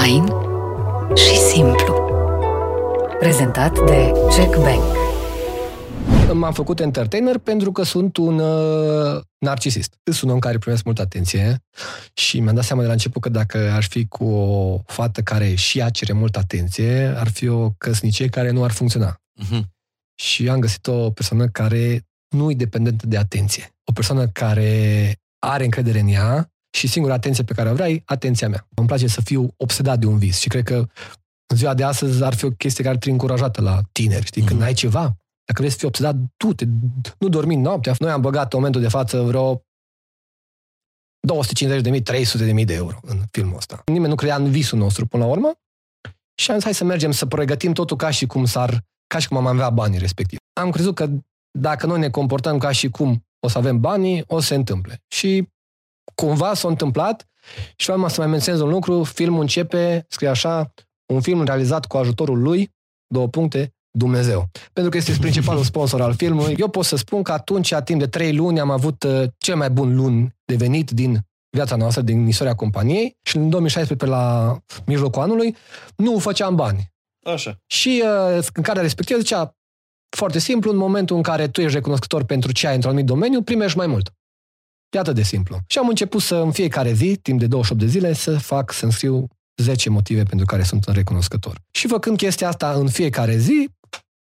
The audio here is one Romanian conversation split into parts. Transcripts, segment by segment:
Fain și simplu. Prezentat de Jack Bank. M-am făcut entertainer pentru că sunt un uh, narcisist. Sunt un om care primesc multă atenție și mi-am dat seama de la început că dacă aș fi cu o fată care și ea cere multă atenție, ar fi o căsnicie care nu ar funcționa. Uh-huh. Și am găsit o persoană care nu e dependentă de atenție. O persoană care are încredere în ea și singura atenție pe care o vrea e atenția mea. Îmi place să fiu obsedat de un vis și cred că în ziua de astăzi ar fi o chestie care ar trebui încurajată la tineri. Știi, mm-hmm. când ai ceva, dacă vrei să fii obsedat, du-te, nu dormi noaptea. Noi am băgat în momentul de față vreo 250.000, 300.000 de euro în filmul ăsta. Nimeni nu credea în visul nostru până la urmă și am zis, hai să mergem să pregătim totul ca și cum s-ar, ca și cum am avea banii respectiv. Am crezut că dacă noi ne comportăm ca și cum o să avem banii, o să se întâmple. Și cumva s-a întâmplat și vreau să mai menționez un lucru, filmul începe, scrie așa, un film realizat cu ajutorul lui, două puncte, Dumnezeu. Pentru că este principalul sponsor al filmului. Eu pot să spun că atunci, a timp de trei luni, am avut uh, cel mai bun luni de venit din viața noastră, din istoria companiei și în 2016, pe la mijlocul anului, nu făceam bani. Așa. Și uh, în care respectivă zicea, foarte simplu, în momentul în care tu ești recunoscător pentru ce ai într-un anumit domeniu, primești mai mult. E atât de simplu. Și am început să, în fiecare zi, timp de 28 de zile, să fac, să înscriu 10 motive pentru care sunt recunoscător. Și făcând chestia asta în fiecare zi,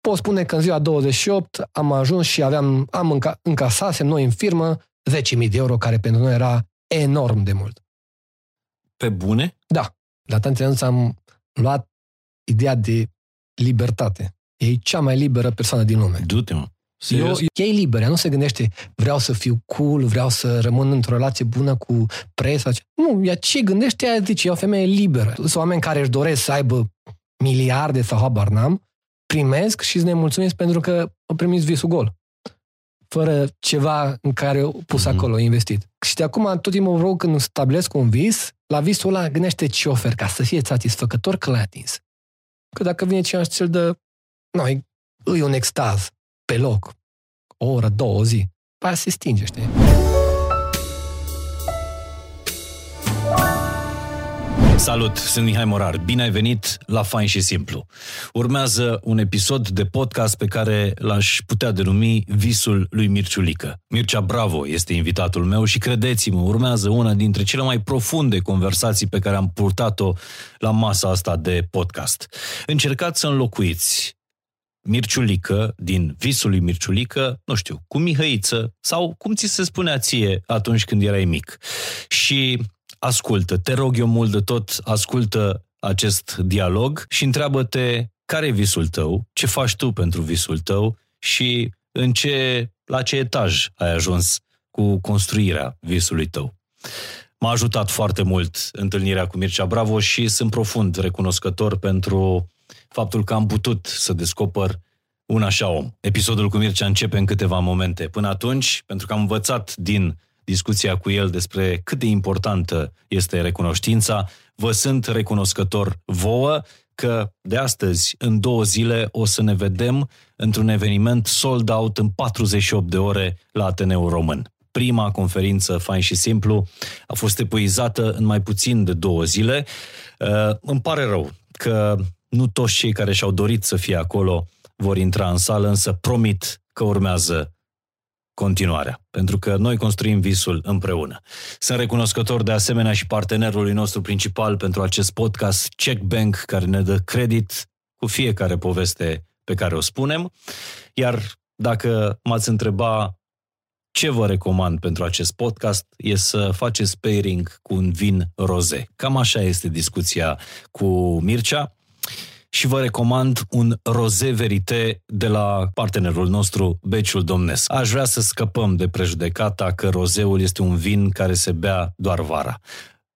pot spune că în ziua 28 am ajuns și aveam, am înca, încasasem noi în firmă 10.000 de euro, care pentru noi era enorm de mult. Pe bune? Da. La tanti am luat ideea de libertate. E cea mai liberă persoană din lume. Du-te, mă. Eu, e liberă, nu se gândește vreau să fiu cool, vreau să rămân într-o relație bună cu presa. Nu, ea ce gândește, ea zice, e o femeie liberă. Sunt oameni care își doresc să aibă miliarde sau habar n-am, primesc și îți nemulțumesc pentru că au primit visul gol. Fără ceva în care au pus mm-hmm. acolo, investit. Și de acum, tot timpul vreau când stabilesc un vis, la visul ăla gândește ce ofer ca să fie satisfăcător că l-ai atins. Că dacă vine cineva și ți-l dă, nu, e, e un extaz pe loc, o oră, două, o zi. Păi se stinge, știi? Salut, sunt Mihai Morar. Bine ai venit la Fain și Simplu. Urmează un episod de podcast pe care l-aș putea denumi Visul lui Mirciulică. Mircea Bravo este invitatul meu și credeți-mă, urmează una dintre cele mai profunde conversații pe care am purtat-o la masa asta de podcast. Încercați să înlocuiți Mirciulică, din visul lui Mirciulică, nu știu, cu Mihăiță sau cum ți se spunea ție atunci când erai mic. Și ascultă, te rog eu mult de tot, ascultă acest dialog și întreabă-te care e visul tău, ce faci tu pentru visul tău și în ce, la ce etaj ai ajuns cu construirea visului tău. M-a ajutat foarte mult întâlnirea cu Mircea Bravo și sunt profund recunoscător pentru faptul că am putut să descoper un așa om. Episodul cu Mircea începe în câteva momente. Până atunci, pentru că am învățat din discuția cu el despre cât de importantă este recunoștința, vă sunt recunoscător vouă că de astăzi, în două zile, o să ne vedem într-un eveniment sold out în 48 de ore la Ateneu Român. Prima conferință, fain și simplu, a fost epuizată în mai puțin de două zile. Uh, îmi pare rău că nu toți cei care și-au dorit să fie acolo vor intra în sală, însă promit că urmează continuarea, pentru că noi construim visul împreună. Sunt recunoscător de asemenea și partenerului nostru principal pentru acest podcast, Check Bank, care ne dă credit cu fiecare poveste pe care o spunem. Iar dacă m-ați întreba ce vă recomand pentru acest podcast e să faceți pairing cu un vin roze. Cam așa este discuția cu Mircea și vă recomand un roze verite de la partenerul nostru, Beciul Domnesc. Aș vrea să scăpăm de prejudecata că rozeul este un vin care se bea doar vara.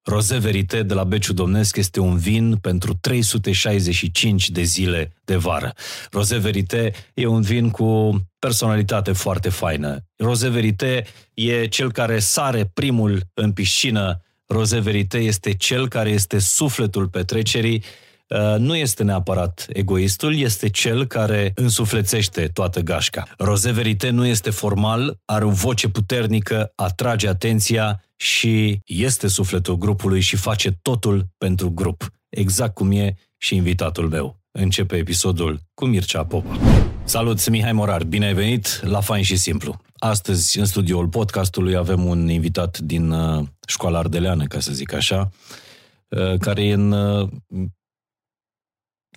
Roze Verite de la Beciu Domnesc este un vin pentru 365 de zile de vară. Roze Verite e un vin cu personalitate foarte faină. Roze Verite e cel care sare primul în piscină. Roze Verite este cel care este sufletul petrecerii Uh, nu este neapărat egoistul, este cel care însuflețește toată gașca. Roze Verite nu este formal, are o voce puternică, atrage atenția și este sufletul grupului și face totul pentru grup. exact cum e și invitatul meu. Începe episodul cu Mircea Popa. Salut, sunt Mihai Morar, bine ai venit la Fain și Simplu. Astăzi, în studioul podcastului, avem un invitat din uh, școala ardeleană, ca să zic așa, uh, care e în uh,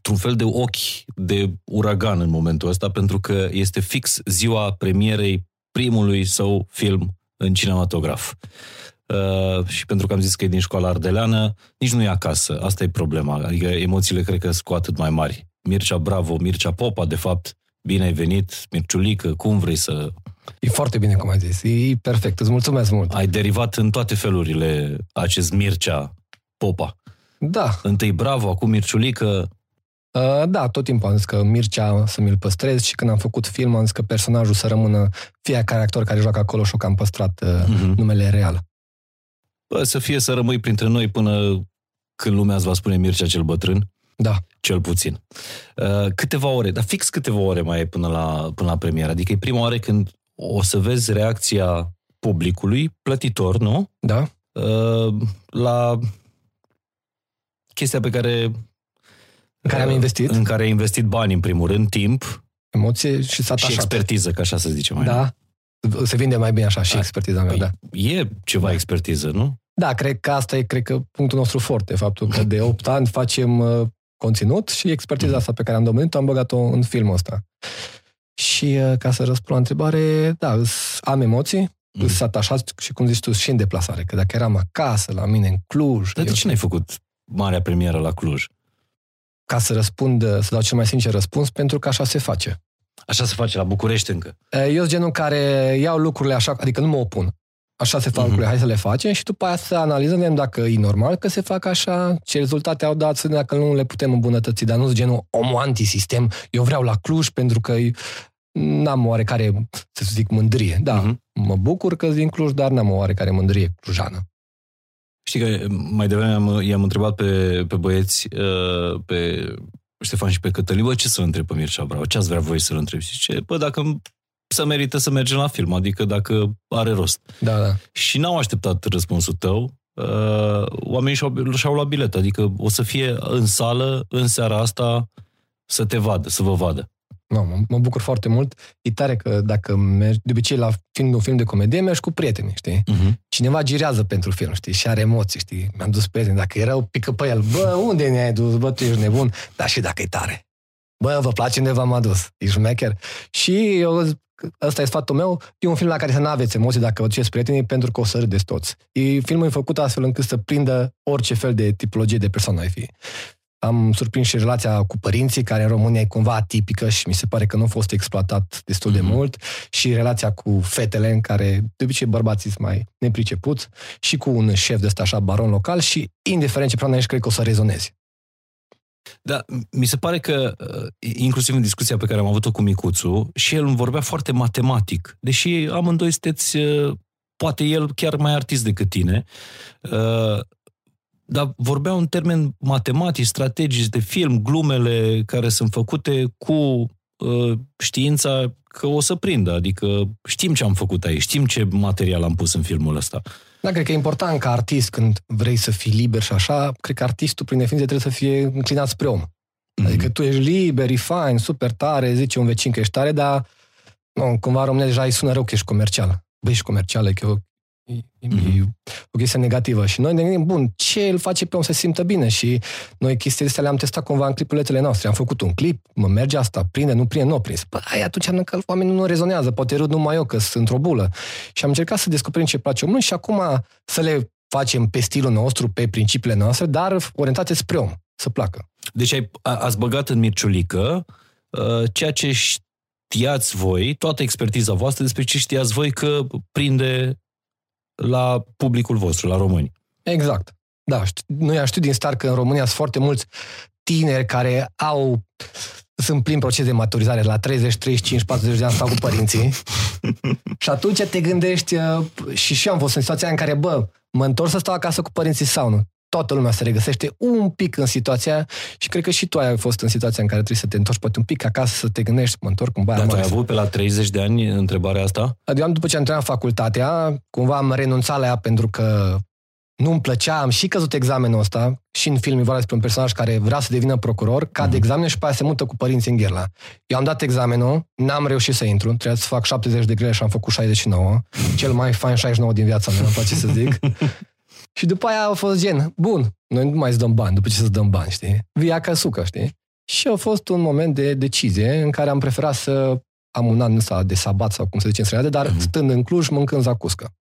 într-un fel de ochi de uragan în momentul ăsta, pentru că este fix ziua premierei primului său film în cinematograf. Uh, și pentru că am zis că e din școala ardeleană, nici nu e acasă. Asta e problema. Adică emoțiile cred că sunt cu atât mai mari. Mircea Bravo, Mircea Popa, de fapt, bine ai venit, Mirciulică, cum vrei să... E foarte bine, cum ai zis. E perfect. Îți mulțumesc mult. Ai derivat în toate felurile acest Mircea Popa. Da. Întâi Bravo, acum Mirciulică. Uh, da, tot timpul am zis că Mircea să mi-l păstrez și când am făcut film am zis că personajul să rămână fiecare actor care joacă acolo și că am păstrat uh, uh-huh. numele real. Bă, să fie să rămâi printre noi până când lumea îți va spune Mircea cel bătrân. Da. Cel puțin. Uh, câteva ore, dar fix câteva ore mai e până la, până la premieră. Adică e prima oară când o să vezi reacția publicului, plătitor, nu? Da. Uh, la chestia pe care... În care am investit. În care ai investit bani, în primul rând, timp. Emoție și s-a Și expertiză, ca așa să zicem mai Da. Se vinde mai bine așa și Da. expertiza mea, Păi, da. E ceva Da. expertiză, nu? Da, cred că asta e, cred că, punctul nostru forte, faptul că de 8 ani facem uh, conținut și expertiza asta pe care am domnit am băgat-o în filmul ăsta. Și uh, ca să răspund la întrebare, da, îs- am emoții, Mm. mm. sunt atașat și cum zici tu, și în deplasare, că dacă eram acasă, la mine în Cluj, Dar de eu- ce n-ai făcut marea premieră la Cluj? Ca să răspund, uh, să dau cel mai sincer răspuns, pentru că așa se face. Așa se face la București încă. Uh, Eu sunt genul care iau lucrurile așa, adică nu mă opun. Așa se fac Mhm. lucrurile, hai să le facem și după aia să analizăm vedem dacă e normal că se fac așa, ce rezultate au dat, să vedem dacă nu le putem îmbunătăți, dar nu sunt genul omul antisistem, eu vreau la Cluj pentru că n-am oarecare, să zic, mândrie. Da, Mhm. mă bucur că sunt din Cluj, dar n-am o oarecare mândrie clujană. Știi că mai devreme am, i-am întrebat pe, pe băieți, uh, pe Ștefan și pe Cătălin, bă, ce să întreb pe Mircea Bravo? Ce ați vrea voi să-l întreb? Și zice, bă, dacă să merită să mergem la film, adică dacă are rost. Da, da. Și n-au așteptat răspunsul tău. Uh, oamenii și-au, și-au luat bilet, adică o să fie în sală, în seara asta, să te vadă, să vă vadă. No, mă, mă bucur foarte mult. E tare că dacă mergi, de obicei la film, un film de comedie, mergi cu prieteni, știi? Uh-huh. cineva girează pentru film, știi, și are emoții, știi, mi-am dus prieteni, dacă erau, pică pe el, bă, unde ne-ai dus, bă, tu ești nebun, dar și dacă e tare. Bă, vă place unde v-am adus, ești șmecher. Și eu, zic, ăsta e sfatul meu, e un film la care să nu aveți emoții dacă vă duceți prietenii, pentru că o să râdeți toți. E, filmul e făcut astfel încât să prindă orice fel de tipologie de persoană ai fi. Am surprins și relația cu părinții, care în România e cumva atipică și mi se pare că nu a fost exploatat destul de Mhm. mult, și relația cu fetele, în care de obicei bărbații sunt mai nepricepuți, și cu un șef de ăsta așa baron local și indiferent ce persoană ești, cred că o să rezonezi. Da, mi se pare că, uh, inclusiv în discuția pe care am avut-o cu Micuțu, și el îmi vorbea foarte matematic, deși amândoi sunteți, uh, poate el chiar mai artist decât tine, uh, dar vorbea în termeni matematici, strategici de film, glumele care sunt făcute cu uh, știința că o să prindă, adică știm ce am făcut aici, știm ce material am pus în filmul ăsta. Da, cred că e important ca artist, când vrei să fii liber și așa, cred că artistul, prin definiție, trebuie să fie înclinat spre om. Adică tu ești liber, e fain, super tare, zice un vecin că ești tare, dar nu, cumva în România deja îi sună rău că ești comercial. Băi, ești comercial, e, că e, o- e, Mhm. e o chestie negativă. Și noi ne gândim, bun, ce îl face pe om să se simtă bine? Și noi chestiile astea le-am testat cumva în clipulețele noastre. Am făcut un clip, mă merge asta, prinde, nu prinde, nu prins. Bă, aia atunci înseamnă că oamenii nu rezonează, poate râd numai eu, că sunt într-o bulă. Și am încercat să descoperim ce place omului și acum să le facem pe stilul nostru, pe principiile noastre, dar orientate spre om, să placă. Deci ai, a, ați băgat în Mirciulică uh, ceea ce știați voi, toată expertiza voastră despre ce știați voi că prinde la publicul vostru, la români. Exact. Da, știu, noi am știut din start că în România sunt foarte mulți tineri care au sunt plin proces de maturizare la 30, 35, 40 de ani stau cu părinții și atunci te gândești uh, și și eu am fost în situația în care, bă, mă întorc să stau acasă cu părinții sau nu? Toată lumea se regăsește un pic în situația aia și cred că și tu ai fost în situația în care trebuie să te întorci poate un pic acasă să te gândești, mă întorc cu baia Dar tu ai mare. avut pe la 30 de ani întrebarea asta? Eu am, după ce am terminat facultatea, cumva am renunțat la ea pentru că nu-mi plăcea, am și căzut examenul ăsta, și în film e vorba despre un personaj care vrea să devină procuror, cade mm-hmm. examen și pe aia se mută cu părinții în Gherla. Eu am dat examenul, n-am reușit să intru, trebuia să fac 70 de grele și am făcut 69, cel mai fain 69 din viața mea, îmi place să zic. și după aia a fost gen, bun, noi nu mai îți dăm bani, după ce să-ți dăm bani, știi? Via ca sucă, știi? Și a fost un moment de decizie în care am preferat să am un an ăsta de sabat sau cum se zice în străinătate, dar mm-hmm. stând în Cluj, mâncând zacuscă.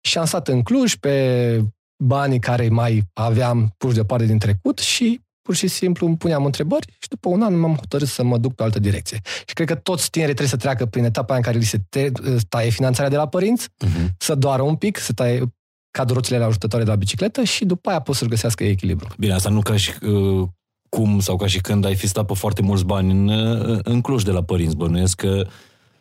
Și am stat în Cluj pe banii care mai aveam puși deoparte din trecut și pur și simplu îmi puneam întrebări și după un an m-am hotărât să mă duc pe altă direcție. Și cred că toți tinerii trebuie să treacă prin etapa în care li se taie finanțarea de la părinți, uh-huh. să doară un pic, să taie cadruțele la ajutătoare de la bicicletă și după aia pot să-și găsească echilibru. Bine, asta nu ca și uh, cum sau ca și când ai fi stat pe foarte mulți bani în, uh, în Cluj de la părinți, bănuiesc că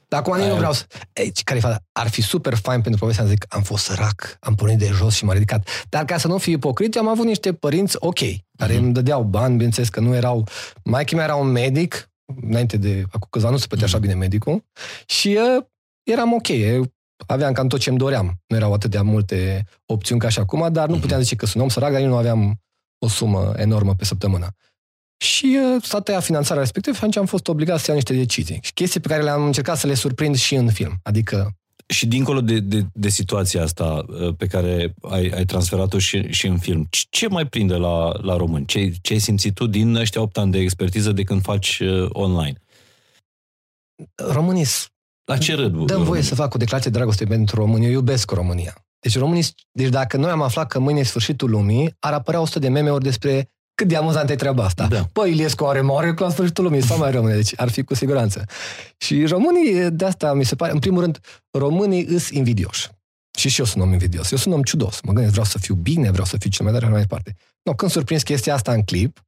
dar acum nu vreau să... Ei, care ar fi super fain pentru povestea, zic, am fost sărac, am pornit de jos și m-am ridicat. Dar ca să nu fiu ipocrit, eu am avut niște părinți ok, care mm-hmm. îmi dădeau bani, bineînțeles că nu erau... Mai mea era un medic, înainte de... Acum câțiva nu se plătea mm-hmm. așa bine medicul, și uh, eram ok, eu aveam cam tot ce îmi doream. Nu erau atât de multe opțiuni ca și acum, dar nu mm-hmm. puteam zice că sunt om sărac, dar eu nu aveam o sumă enormă pe săptămână. Și uh, s-a tăiat finanțarea respectivă și atunci am fost obligat să iau niște decizii. Și chestii pe care le-am încercat să le surprind și în film. Adică și dincolo de, de, de situația asta uh, pe care ai, ai transferat-o și, și în film, ce mai prinde la, la români? Ce, ce ai simțit tu din ăștia 8 ani de expertiză de când faci uh, online? Românii... La ce râd? Dăm românii? voie să fac o declarație de dragoste pentru România. Eu iubesc România. Deci românii... Deci dacă noi am aflat că mâine e sfârșitul lumii, ar apărea 100 de meme-uri despre cât de amuzantă e treaba asta. Da. Păi, Iliescu are mare la sfârșitul lumii, sau mai rămâne, deci ar fi cu siguranță. Și românii, de asta mi se pare, în primul rând, românii îs invidioși. Și și eu sunt om invidios. Eu sunt om ciudos. Mă gândesc, vreau să fiu bine, vreau să fiu cel mai tare, mai departe. No, când surprins chestia asta în clip,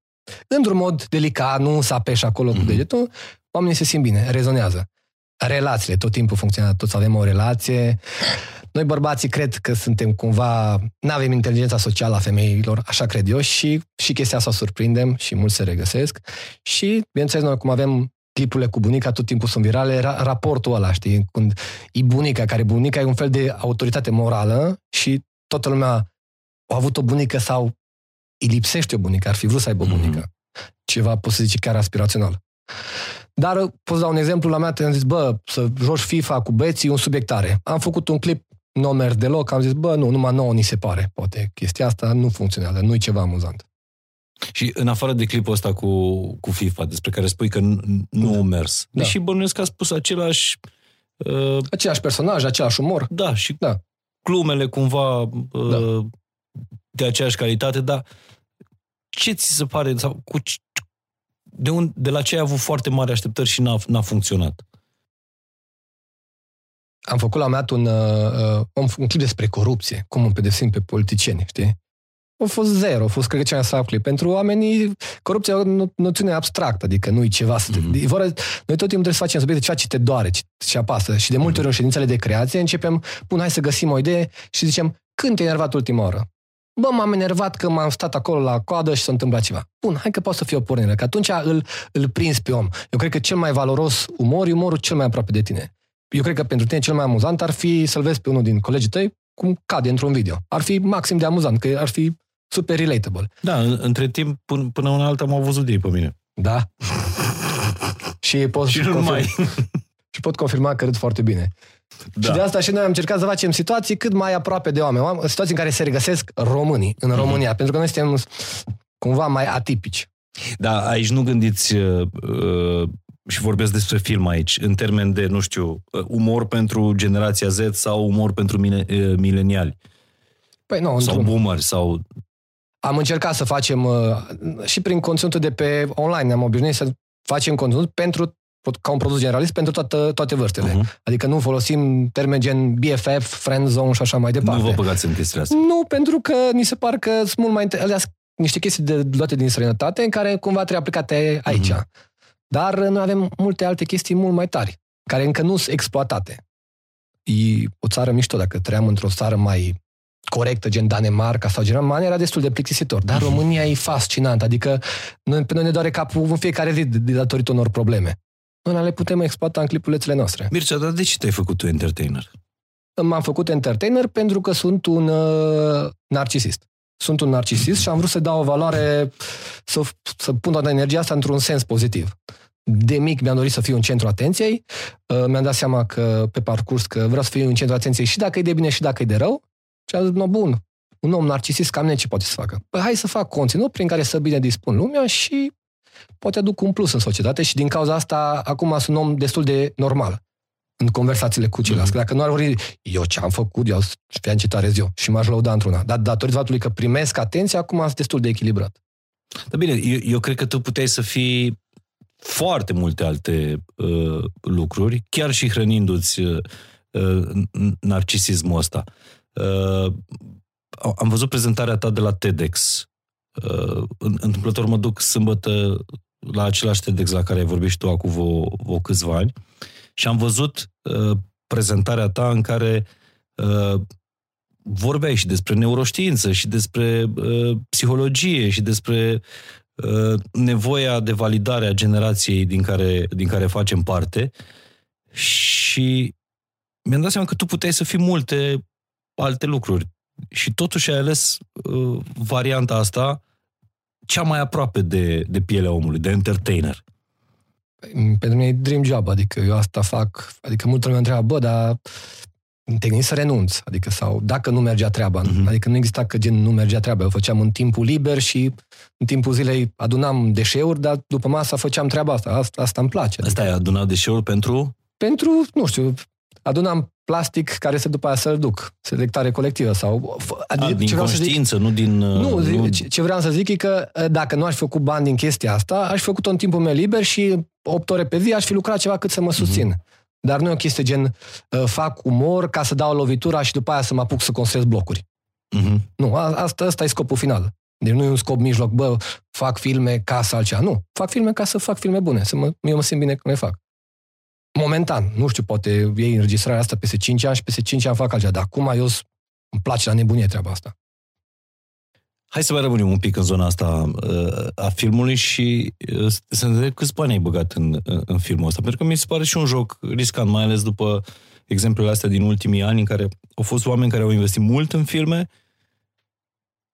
într-un mod delicat, nu să apeși acolo mm-hmm. cu mhm. degetul, oamenii se simt bine, rezonează. Relațiile, tot timpul funcționează, toți avem o relație. Noi bărbații cred că suntem cumva, nu avem inteligența socială a femeilor, așa cred eu, și, și chestia asta o surprindem și mulți se regăsesc. Și, bineînțeles, noi cum avem clipurile cu bunica tot timpul sunt virale, ra- raportul ăla, știi, când e bunica, care bunica e un fel de autoritate morală și toată lumea a avut o bunică sau îi lipsește o bunică, ar fi vrut să aibă o mhm. bunică. Mm-hmm. Ceva, poți să zici, chiar aspirațional. Dar pot să dau un exemplu, la mea te-am zis, bă, să joci FIFA cu băieții, un subiect tare. Am făcut un clip nu a mers deloc, am zis, bă, nu, numai nouă ni se pare, poate chestia asta nu funcționează, nu e ceva amuzant. Și în afară de clipul ăsta cu, cu FIFA, despre care spui că nu, da. a mers, da. deși bănuiesc că a spus același... Uh, același personaj, același umor. Da, și da. glumele cumva uh, da. de aceeași calitate, dar ce ți se pare, sau cu, de, un, de la ce ai avut foarte mari așteptări și n-a, n-a funcționat? am făcut la mea un, uh, un, un clip despre corupție, cum îmi pedepsim pe politicieni, știi? A fost zero, a fost, cred că, cea mai slab clip. Pentru oamenii, corupția e o noțiune abstractă, adică nu e ceva să te... Mm-hmm. Voră, noi tot timpul trebuie să facem subiecte ceea ce te doare, ce, ce apasă. Și de multe ori în ședințele de creație începem, bun, hai să găsim o idee și zicem, când te-ai enervat ultima oară? Bă, m-am enervat că m-am stat acolo la coadă și s-a întâmplat ceva. Bun, hai că poate să fie o pornire, că atunci îl, îl prinzi pe om. Eu cred că cel mai valoros umor e umorul cel mai aproape de tine eu cred că pentru tine cel mai amuzant ar fi să-l vezi pe unul din colegii tăi cum cade într-un video. Ar fi maxim de amuzant, că ar fi super relatable. Da, între timp, până, până una alta m-au văzut de ei pe mine. Da. și pot și nu mai. și pot confirma că râd foarte bine. Da. Și de asta și noi am încercat să facem situații cât mai aproape de oameni, situații în care se regăsesc românii în România, mm-hmm. pentru că noi suntem cumva mai atipici. Da, aici nu gândiți uh, uh și vorbesc despre film aici, în termen de, nu știu, umor pentru generația Z sau umor pentru mine, mileniali. Păi nu, sau boomer, sau... Am încercat să facem și prin conținutul de pe online, ne-am obișnuit să facem conținut pentru ca un produs generalist pentru toată, toate vârstele. Uh-huh. Adică nu folosim termeni gen BFF, friend zone și așa mai departe. Nu vă băgați în chestia asta. Nu, pentru că ni se par că sunt mult mai... Alea, niște chestii de, luate din străinătate în care cumva trebuie aplicate aici. Uh-huh. Dar noi avem multe alte chestii mult mai tari, care încă nu sunt exploatate. E o țară mișto, dacă trăiam într-o țară mai corectă, gen Danemarca sau Germania, era destul de plictisitor. Dar România e fascinant, adică noi, pe noi ne doare capul în fiecare zi de, de datorită unor probleme. Noi le putem exploata în clipulețele noastre. Mircea, dar de ce te-ai făcut tu entertainer? m-am făcut entertainer pentru că sunt un uh, narcisist. Sunt un narcisist și am vrut să dau o valoare, să, să pun toată energia asta într-un sens pozitiv. De mic mi-am dorit să fiu în centru atenției, uh, mi-am dat seama că pe parcurs că vreau să fiu în centru atenției și dacă e de bine și dacă e de rău. Și am zis, no, bun, un om narcisist cam mine ce poate să facă? Păi hai să fac conținut prin care să bine dispun lumea și poate aduc un plus în societate și din cauza asta acum sunt un om destul de normal în conversațiile cu ceilalți. Mm-hmm. Dacă nu ar vorbi, eu ce am făcut, eu fi ce eu și m-aș lăuda într-una. Dar datorită faptului că primesc atenție, acum sunt destul de echilibrat. Da bine, eu, eu cred că tu puteai să fii foarte multe alte uh, lucruri, chiar și hrănindu-ți uh, narcisismul ăsta. Uh, am văzut prezentarea ta de la TEDx. Uh, întâmplător mă duc sâmbătă la același TEDx la care ai vorbit și tu acum vreo, vreo câțiva ani și am văzut uh, prezentarea ta în care uh, vorbeai și despre neuroștiință și despre uh, psihologie și despre uh, nevoia de validare a generației din care, din care facem parte. Și mi-am dat seama că tu puteai să fii multe alte lucruri și totuși ai ales uh, varianta asta cea mai aproape de, de pielea omului, de entertainer. Pentru mine e dream job, adică eu asta fac, adică multă lume întreabă, bă, dar te gândi să renunț, adică sau dacă nu mergea treaba, uh-huh. adică nu exista că gen nu mergea treaba, eu făceam în timpul liber și în timpul zilei adunam deșeuri, dar după masa făceam treaba asta, asta, asta îmi place. Asta adică, e adunat deșeuri pentru? Pentru, nu știu, adunam plastic care se după aia să-l duc, selectare colectivă sau... A, din ce conștiință, zic, nu din... Nu, nu, ce vreau să zic e că dacă nu aș fi făcut bani din chestia asta, aș fi făcut-o în timpul meu liber și 8 ore pe zi aș fi lucrat ceva cât să mă susțin. Mm-hmm. Dar nu e o chestie gen fac umor ca să dau lovitura și după aia să mă apuc să construiesc blocuri. Mm-hmm. Nu, asta, asta e scopul final. Deci nu e un scop mijloc, bă, fac filme ca să altceva. Nu, fac filme ca să fac filme bune, să mă, eu mă simt bine când le fac momentan, nu știu, poate iei înregistrarea asta peste 5 ani și peste 5 ani fac altceva, dar acum eu îmi place la nebunie treaba asta. Hai să mai rămânem un pic în zona asta uh, a filmului și uh, să ne vedem câți bani ai băgat în, uh, în filmul ăsta. Pentru că mi se pare și un joc riscant, mai ales după exemplele astea din ultimii ani în care au fost oameni care au investit mult în filme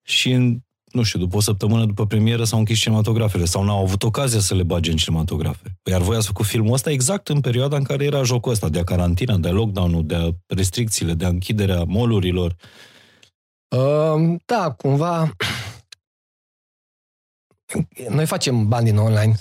și în nu știu, după o săptămână după premieră s-au închis cinematografele sau n-au avut ocazia să le bage în cinematografe. Iar voi ați făcut filmul ăsta exact în perioada în care era jocul ăsta de a carantina, de a lockdown-ul, de a restricțiile, de a închiderea molurilor. Uh, da, cumva noi facem bani din online,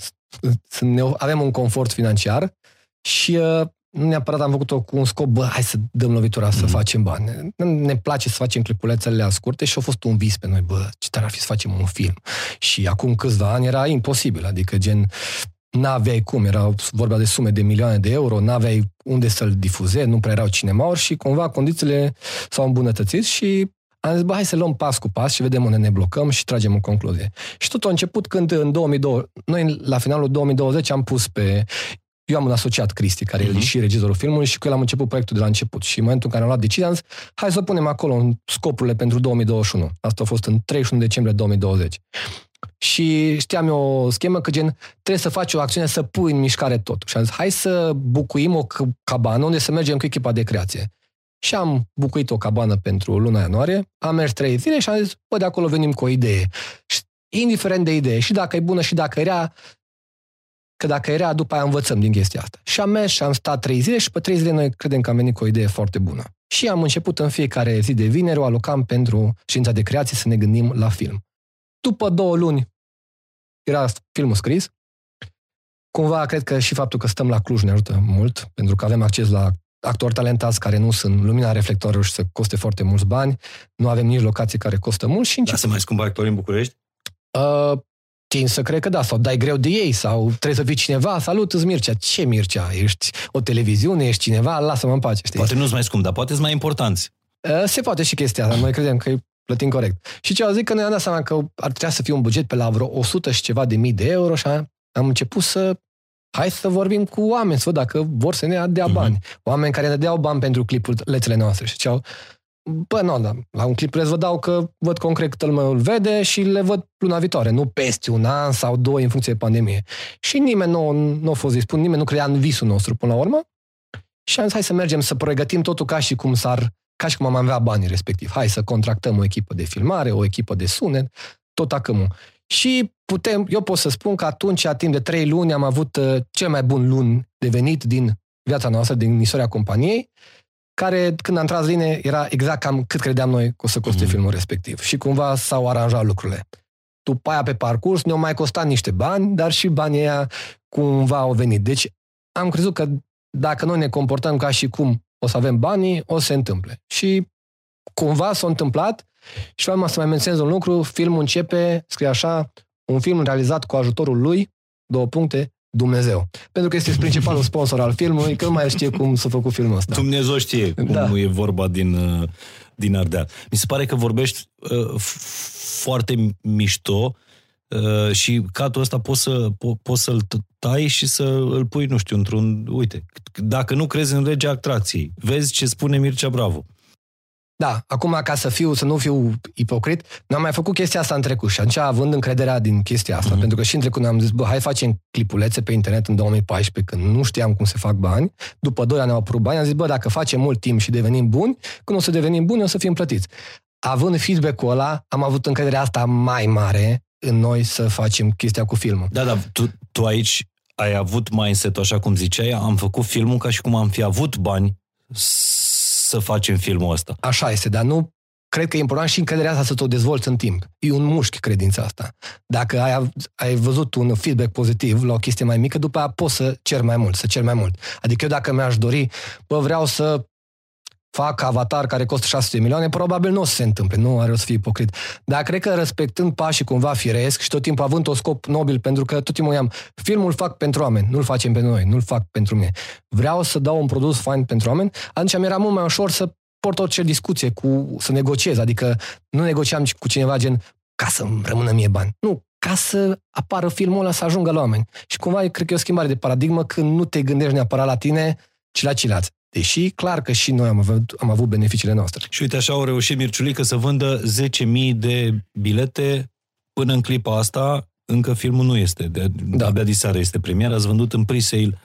avem un confort financiar și uh, nu neapărat am făcut-o cu un scop, bă, hai să dăm lovitura, mm-hmm. să mhm. facem bani. Ne place să facem clipulețele scurte și a fost un vis pe noi, bă, ce tare ar fi să facem un film. Și acum câțiva ani era imposibil, adică gen, n-aveai cum, era vorba de sume de milioane de euro, n-aveai unde să-l difuzezi, nu prea erau cinemauri și cumva condițiile s-au îmbunătățit și am zis, bă, hai să luăm pas cu pas și vedem unde ne blocăm și tragem în concluzie. Și tot a început când în 2020, noi la finalul 2020 am pus pe eu am un asociat, Cristi, care uh-huh. e mhm. și regizorul filmului și cu el am început proiectul de la început. Și în momentul în care am luat decizia, am zis, hai să punem acolo scopurile pentru 2021. Asta a fost în 31 decembrie 2020. Și știam eu o schemă că gen, trebuie să faci o acțiune să pui în mișcare tot. Și am zis, hai să bucuim o cabană unde să mergem cu echipa de creație. Și am bucuit o cabană pentru luna ianuarie, am mers trei zile și am zis, bă, de acolo venim cu o idee. Și indiferent de idee, și dacă e bună și dacă e rea, că dacă era, după aia învățăm din chestia asta. Și am mers și am stat trei zile și pe trei zile noi credem că am venit cu o idee foarte bună. Și am început în fiecare zi de vineri, o alocam pentru știința de creație să ne gândim la film. După două luni era filmul scris. Cumva cred că și faptul că stăm la Cluj ne ajută mult, pentru că avem acces la actori talentați care nu sunt lumina reflectorilor și să coste foarte mulți bani. Nu avem nici locații care costă mult și încep... Da, să mai scumpă actori în București? Uh, tin să cred că da, sau dai greu de ei, sau trebuie să fii cineva, salut, îți Mircea. Ce Mircea? Ești o televiziune, ești cineva, lasă-mă în pace. Știi? Poate nu-ți mai scump, dar poate sunt mai importanți. Se poate și chestia asta, noi credem că e plătim corect. Și ce au zis că noi am dat seama că ar trebui să fie un buget pe la vreo 100 și ceva de mii de euro și am început să hai să vorbim cu oameni, să văd dacă vor să ne dea mhm. bani. Mm-hmm. Oameni care ne deau bani pentru clipulețele noastre. Și ce au Bă, nu, da. La un clip vă dau că văd concret cât lumea îl vede și le văd luna viitoare, nu peste un an sau doi în funcție de pandemie. Și nimeni nu, nu a fost dispus, nimeni nu credea în visul nostru până la urmă. Și am zis, hai să mergem să pregătim totul ca și cum s-ar, ca și cum am avea banii respectiv. Hai să contractăm o echipă de filmare, o echipă de sunet, tot acum. Și putem, eu pot să spun că atunci, timp de trei luni, am avut uh, cel mai bun luni de venit din viața noastră, din istoria companiei, care, când am tras linie, era exact cam cât credeam noi că o să coste mm. filmul respectiv. Și cumva s-au aranjat lucrurile. După aia, pe parcurs, ne-au mai costat niște bani, dar și banii aia cumva au venit. Deci am crezut că dacă noi ne comportăm ca și cum o să avem banii, o să se întâmple. Și cumva s-a întâmplat și vreau să mai menționez un lucru, filmul începe, scrie așa, un film realizat cu ajutorul lui, două puncte, Dumnezeu. Pentru că este principalul sponsor al filmului, că nu mai știe cum s-a făcut filmul ăsta. Dumnezeu știe cum da. e vorba din, uh, din Ardeal. Mi se pare că vorbești uh, foarte mișto uh, și catul ăsta poți, să, po- poți să-l tai și să îl pui, nu știu, într-un... Uite, dacă nu crezi în legea atracției, vezi ce spune Mircea Bravo. Da, acum ca să fiu, să nu fiu ipocrit, n-am mai făcut chestia asta în trecut și atunci având încrederea din chestia asta, mm-hmm. pentru că și în trecut ne-am zis, bă, hai facem clipulețe pe internet în 2014, când nu știam cum se fac bani, după doi ani au apărut bani, am zis, bă, dacă facem mult timp și devenim buni, când o să devenim buni, o să fim plătiți. Având feedback-ul ăla, am avut încrederea asta mai mare în noi să facem chestia cu filmul. Da, da, tu, tu aici ai avut mindset așa cum ziceai, am făcut filmul ca și cum am fi avut bani să facem filmul ăsta. Așa este, dar nu cred că e important și încrederea asta să te o dezvolți în timp. E un mușchi credința asta. Dacă ai, ai văzut un feedback pozitiv la o chestie mai mică, după aia poți să cer mai mult, să cer mai mult. Adică eu dacă mi-aș dori, bă, vreau să fac avatar care costă 600 milioane, probabil nu o să se întâmple, nu are o să fie ipocrit. Dar cred că respectând pașii cumva firesc și tot timpul având un scop nobil, pentru că tot timpul am filmul fac pentru oameni, nu-l facem pentru noi, nu-l fac pentru mine. Vreau să dau un produs fain pentru oameni, atunci mi era mult mai ușor să port orice discuție, cu, să negociez, adică nu negociam cu cineva gen ca să rămână mie bani. Nu, ca să apară filmul ăla să ajungă la oameni. Și cumva cred că e o schimbare de paradigmă când nu te gândești neapărat la tine, ci la ceilalți. Deși, clar că și noi am avut, am avut beneficiile noastre. Și uite, așa au reușit Mirciulică să vândă 10.000 de bilete până în clipa asta, încă filmul nu este. De, da. Abia diseară este premiera, ați vândut în pre-sale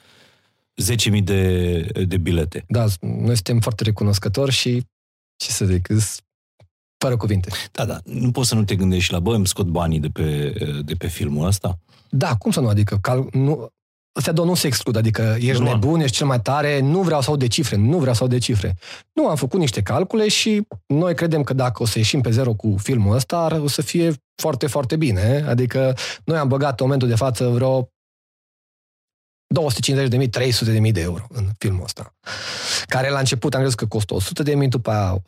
10.000 de, de bilete. Da, noi suntem foarte recunoscători și, ce să zic, fără cuvinte. Da, da, nu poți să nu te gândești la, bă, îmi scot banii de pe, de pe filmul ăsta? Da, cum să nu, adică cal, nu, Astea două nu se exclud, adică ești nu. nebun, ești cel mai tare, nu vreau să aud de cifre, nu vreau să aud de cifre. Nu, am făcut niște calcule și noi credem că dacă o să ieșim pe zero cu filmul ăsta, o să fie foarte, foarte bine. Adică noi am băgat în momentul de față vreo 250.000, 300.000 de euro în filmul ăsta. Care la început am crezut că costă 100.000, după aia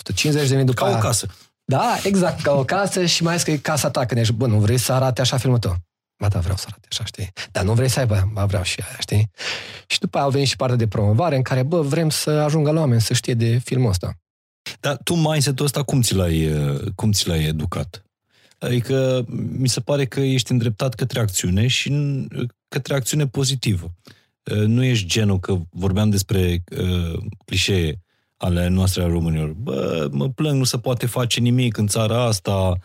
150.000, după Ca aia... o casă. Da, exact, ca o casă și mai ales că e casa ta, când ești, bă, nu vrei să arate așa filmul tău. Ba da, vreau să arate așa, știi? Dar nu vrei să aibă, ba vreau și aia, știi? Și după aia au venit și partea de promovare în care, bă, vrem să ajungă la oameni să știe de filmul ăsta. Dar tu mindset-ul ăsta cum ți l-ai, cum ți l-ai educat? Adică mi se pare că ești îndreptat către acțiune și către acțiune pozitivă. Nu ești genul că vorbeam despre uh, clișee ale noastre a românilor. Bă, mă plâng, nu se poate face nimic în țara asta,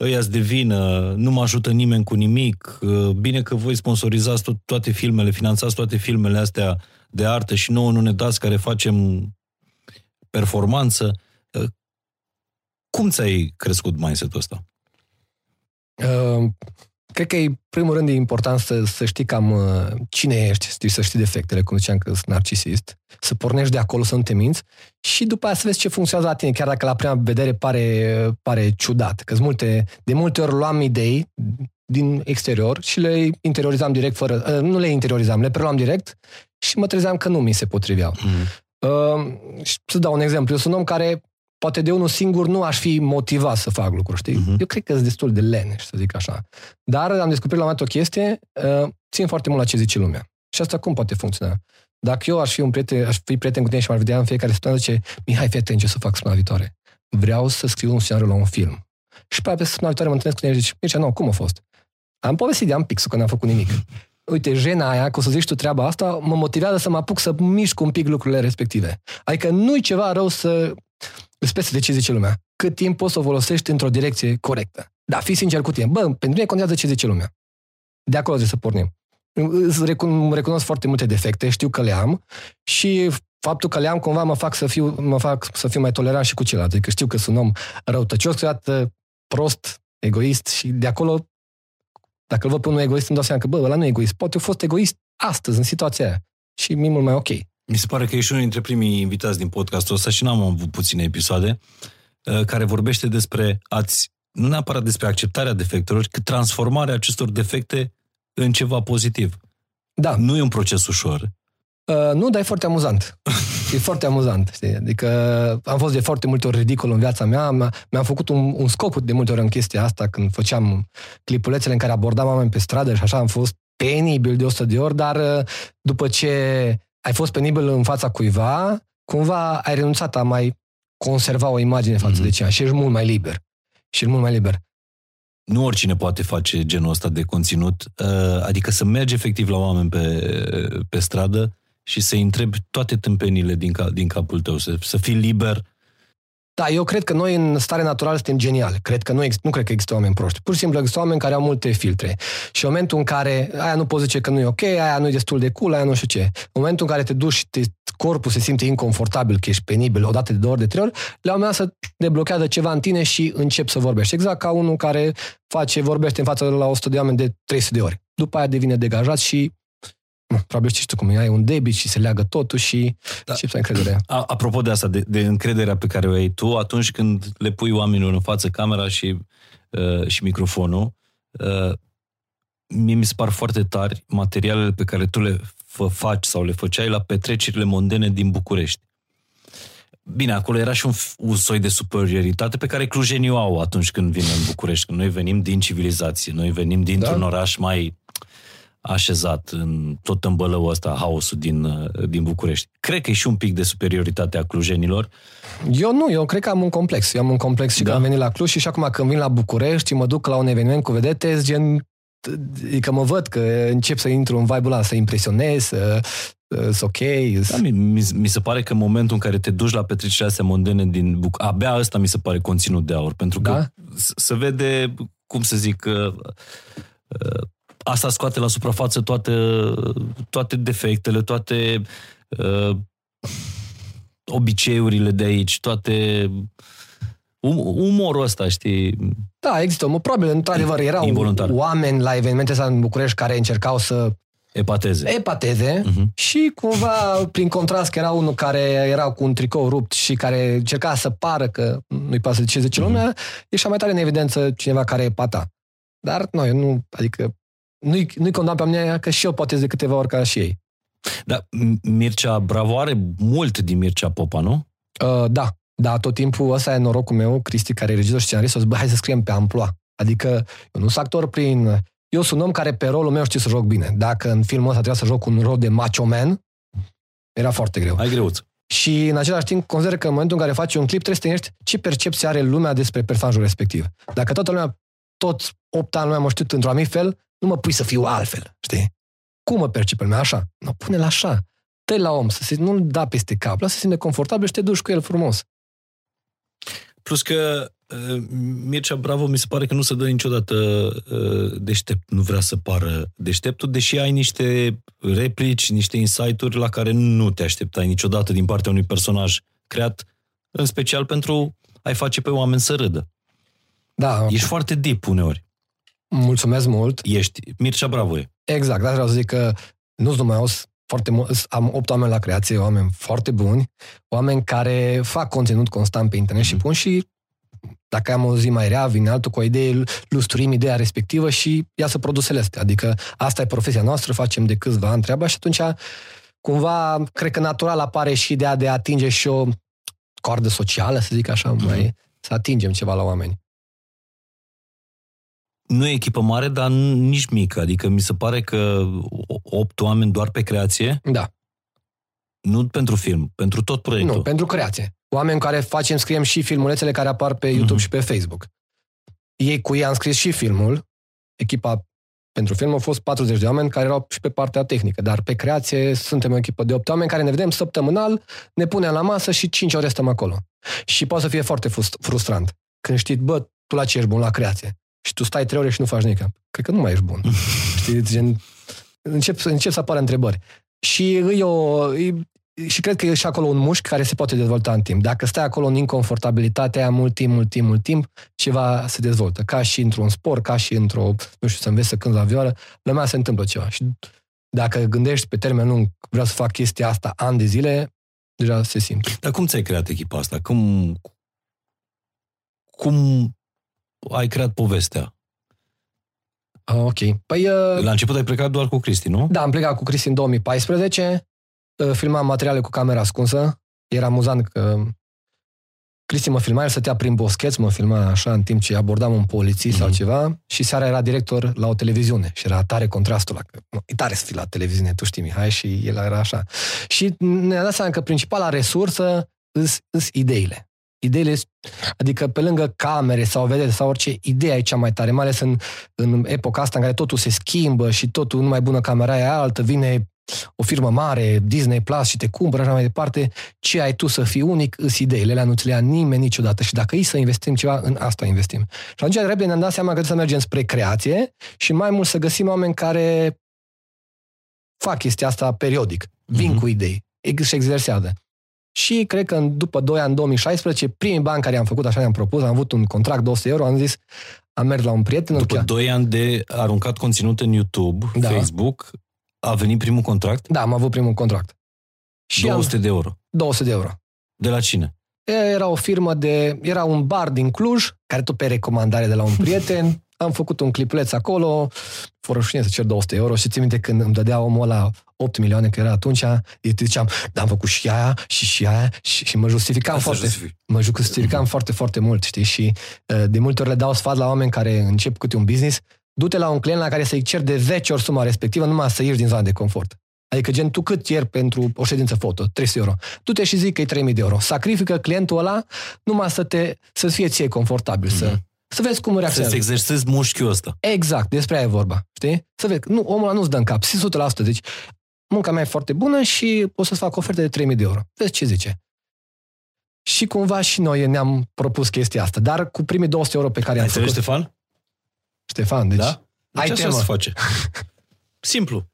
ăia de vină, nu mă ajută nimeni cu nimic, bine că voi sponsorizați tot, toate filmele, finanțați toate filmele astea de artă și nouă nu ne dați care facem performanță. Cum ți-ai crescut mindset-ul ăsta? Uh, cred că e, primul rând, e important să, să știi cam uh, cine ești, să știi defectele, cum ziceam că sunt narcisist, să pornești de acolo, să nu te minți și după aia să vezi ce funcționează la tine, chiar dacă la prima vedere pare, pare ciudat. Că multe, de multe ori luam idei din exterior și le interiorizam direct fără, uh, nu le interiorizam, le preluam direct și mă trezeam că nu mi se potriveau. Mm. Uh, și să dau un exemplu. Eu sunt un om care poate de unul singur nu aș fi motivat să fac lucruri, știi? Uh-huh. Eu cred că sunt destul de leneș, să zic așa. Dar am descoperit la un moment o chestie, uh, țin foarte mult la ce zice lumea. Și asta cum poate funcționa? Dacă eu aș fi un prieten, aș fi prieten cu tine și m-ar vedea în fiecare săptămână, zice, Mihai, fii atent ce să fac săptămâna viitoare. Vreau să scriu un scenariu la un film. Și pe aia săptămâna viitoare mă întâlnesc cu tine și zice, Mircea, nu, cum a fost? Am povestit de am pixul că n-am făcut nimic. Uite, jena aia, că o să zici tu treaba asta, mă motivează să mă apuc să mișc un pic lucrurile respective. Adică nu-i ceva rău să Îți de ce zice lumea. Cât timp poți să o folosești într-o direcție corectă. Da, fii sincer cu tine. Bă, pentru mine contează ce zice lumea. De acolo trebuie să pornim. Îți recunosc foarte multe defecte, știu că le am și faptul că le-am cumva mă fac să fiu, mă fac să fiu mai tolerant și cu ceilalți. Adică știu că sunt om răutăcios, câteodată prost, egoist și de acolo, dacă îl văd pe unul egoist, îmi dau seama că, bă, ăla nu e egoist. Poate eu fost egoist astăzi, în situația aia. Și mi mult mai ok. Mi se pare că ești unul dintre primii invitați din podcastul ăsta și n-am avut puține episoade uh, care vorbește despre ați, nu neapărat despre acceptarea defectelor, cât transformarea acestor defecte în ceva pozitiv. Da. Nu e un proces ușor. Uh, nu, dar e foarte amuzant. e foarte amuzant, știi? Adică am fost de foarte multe ori ridicol în viața mea, mi-am făcut un, un scop de multe ori în chestia asta când făceam clipulețele în care abordam oameni pe stradă și așa am fost penibil de 100 de ori, dar uh, după ce ai fost penibil în fața cuiva, cumva ai renunțat a mai conserva o imagine față mm-hmm. de cea și ești mult mai liber. Și ești mult mai liber. Nu oricine poate face genul ăsta de conținut, uh, adică să mergi efectiv la oameni pe, pe stradă și să-i întrebi toate tâmpenile din, ca, din capul tău, să, să fii liber. Da, eu cred că noi în stare naturală suntem geniali. Cred că nu, nu cred că există oameni proști. Pur și simplu există oameni care au multe filtre. Și în momentul în care aia nu poți zice că nu e ok, aia nu e destul de cool, aia nu știu ce. În momentul în care te duci și te, corpul se simte inconfortabil, că ești penibil, odată de două ori, de trei ori, la un moment dat să deblochează ceva în tine și încep să vorbești. Exact ca unul care face, vorbește în fața la 100 de oameni de 300 de ori. După aia devine degajat și probabil știi tu cum e, ai un debit și se leagă totul și da. și încredere. A, apropo de asta, de, de încrederea pe care o ai tu, atunci când le pui oamenilor în față camera și, uh, și microfonul, uh, mie mi se par foarte tari materialele pe care tu le fă, faci sau le făceai la petrecerile mondene din București. Bine, acolo era și un, un soi de superioritate pe care clujenii o au atunci când vin în București. Când noi venim din civilizație, noi venim dintr-un da? oraș mai așezat în tot în bălăul ăsta, haosul din, uh, din București. Cred că e și un pic de superioritate a clujenilor. Eu nu, eu cred că am un complex. Eu am un complex și da. când am venit la Cluj și, și acum când vin la București și mă duc la un eveniment cu vedete, gen că mă văd că încep să intru în vibe-ul ăla, să impresionez, să, sunt ok. Da, mi, mi, se pare că în momentul în care te duci la petrecerea astea mondene din Buc, abia ăsta mi se pare conținut de aur, pentru că da? se vede, cum să zic, uh, uh, asta scoate la suprafață toate, toate defectele, toate uh, obiceiurile de aici, toate um, umorul ăsta, știi? Da, există. Probabil, într-adevăr, erau Involuntar. oameni la evenimente în București care încercau să Epateze. Epateze uh-huh. și cumva, prin contrast, că era unul care era cu un tricou rupt și care încerca să pară că nu-i pasă de ce zice uh-huh. lumea, ieșea mai tare în evidență cineva care epata. Dar noi nu, adică nu-i, nu-i condamn pe mine că și eu poate de câteva ori ca și ei. Da, Mircea Bravo are mult din Mircea Popa, nu? Uh, da, da, tot timpul ăsta e norocul meu, Cristi, care e regizor și scenarist, o zis, bă, hai să scriem pe amploa. Adică eu nu sunt actor prin... Eu sunt un om care pe rolul meu știu să joc bine. Dacă în filmul ăsta trebuia să joc un rol de macho man, era foarte greu. Ai greuț. Și în același timp consider că în momentul în care faci un clip trebuie să te ce percepție are lumea despre personajul respectiv. Dacă toată lumea, toți 8 ani lumea mă știu într-un anumit fel, nu mă pui să fiu altfel, știi? Cum mă percipe lumea? Așa. Nu, pune-l așa. dă la om, să se, nu-l da peste cap, lasă să se confortabil și te duci cu el frumos. Plus că uh, Mircea Bravo mi se pare că nu se dă niciodată uh, deștept, nu vrea să pară deșteptul, deși ai niște replici, niște insight-uri la care nu te așteptai niciodată din partea unui personaj creat, în special pentru a-i face pe oameni să râdă. Da. Ești foarte deep uneori. Mulțumesc mult. Ești Mircea Bravo. Exact, dar vreau să zic că nu-ți numai foarte mult, am opt oameni la creație, oameni foarte buni, oameni care fac conținut constant pe internet mm-hmm. și mhm. pun și dacă am o zi mai rea, vine altul cu o idee, lusturim ideea respectivă și iasă produsele astea. Adică asta e profesia noastră, facem de câțiva ani treaba și atunci cumva, cred că natural apare și ideea de a atinge și o coardă socială, să zic așa, mm-hmm. mai, să atingem ceva la oameni nu e echipă mare, dar nici mică. Adică mi se pare că opt oameni doar pe creație. Da. Nu pentru film, pentru tot proiectul. Nu, pentru creație. Oameni care facem, scriem și filmulețele care apar pe YouTube uh-huh. și pe Facebook. Ei cu ei am scris și filmul. Echipa pentru film au fost 40 de oameni care erau și pe partea tehnică, dar pe creație suntem o echipă de 8 oameni care ne vedem săptămânal, ne punem la masă și 5 ore stăm acolo. Și poate să fie foarte frustrant. Când știi, bă, tu la ce ești bun? La creație și tu stai trei ore și nu faci nimic. Cred că nu mai ești bun. Știi, gen, încep, încep să apară întrebări. Și e o, e, și cred că e și acolo un mușchi care se poate dezvolta în timp. Dacă stai acolo în inconfortabilitate aia mult timp, mult timp, mult timp, ceva se dezvoltă. Ca și într-un sport, ca și într-o, nu știu, să înveți să cânti la vioară, la mea se întâmplă ceva. Și dacă gândești pe termen lung, vreau să fac chestia asta ani de zile, deja se simte. Dar cum ți-ai creat echipa asta? Cum, cum ai creat povestea? Ah, ok. Păi, uh, La început ai plecat doar cu Cristi, nu? da, am plecat cu Cristi în 2014, uh, filmam materiale cu camera ascunsă. Era amuzant că Cristi mă filma, el stătea prin boscheț, mă filma așa în timp ce abordam un polițist sau Mhm. ceva și seara era director la o televiziune și era tare contrastul ăla. că, nu, E tare să fii la televiziune, tu știi, Mihai, și el era așa. Și ne-a dat seama că principala resursă îs, îs ideile. Ideile, adică pe lângă camere sau vedete sau orice, ideea e cea mai tare, mai ales în, în epoca asta în care totul se schimbă și totul nu mai bună camera aia altă, vine o firmă mare, Disney Plus și te cumpără așa mai departe, ce ai tu să fii unic, îs ideile, alea nu ți le ia nimeni niciodată și dacă e să investim ceva, în asta investim. Și atunci repede ne-am dat seama că trebuie să mergem spre creație și mai mult să găsim oameni care fac chestia asta periodic, vin Mhm. cu idei ex- și exersează. Și cred că în- după 2 ani, în 2016, primii bani care am făcut, așa ne-am propus, am avut un contract de 100 euro, am zis, am mers la un prieten, îl După chea- 2 ani de aruncat conținut în YouTube, Da. Facebook, a venit primul contract? Da, am avut primul contract. Și 200 de euro. am 200 de euro. De la cine? Era o firmă de... Era un bar din Cluj, care tot pe recomandare de la un prieten. Am făcut un clipuleț acolo, fără rușine să cer 200 euro și țin minte când îmi dădea omul ăla 8 milioane, că era atunci, îi ziceam, da, am făcut și aia, și și aia, și, și mă justificam Asta foarte, justific. mă justificam foarte, foarte mult, știi, și uh, de multe ori le dau sfat la oameni care încep câte un business, du-te la un client la care să-i cer de 10 ori suma respectivă, numai să ieși din zona de confort. Adică gen, tu cât ieri pentru o ședință foto? 300 euro. Tu și zic că e 3000 de euro. Sacrifică clientul ăla numai să te, să fie ție confortabil, să, Mhm. Să vezi cum Să-ți reacționează. exersezi mușchiul ăsta. Exact, despre aia e vorba. Știi? Să vezi, nu, omul ăla nu-ți dă în cap, 100%. Deci, munca mea e foarte bună și o să-ți fac oferte de 3000 de euro. Vezi ce zice. Și cumva și noi ne-am propus chestia asta, dar cu primii 200 euro pe care Ai am înțeles, făcut. Ștefan? Ștefan, deci da? ai Deci așa temă. se face. Simplu.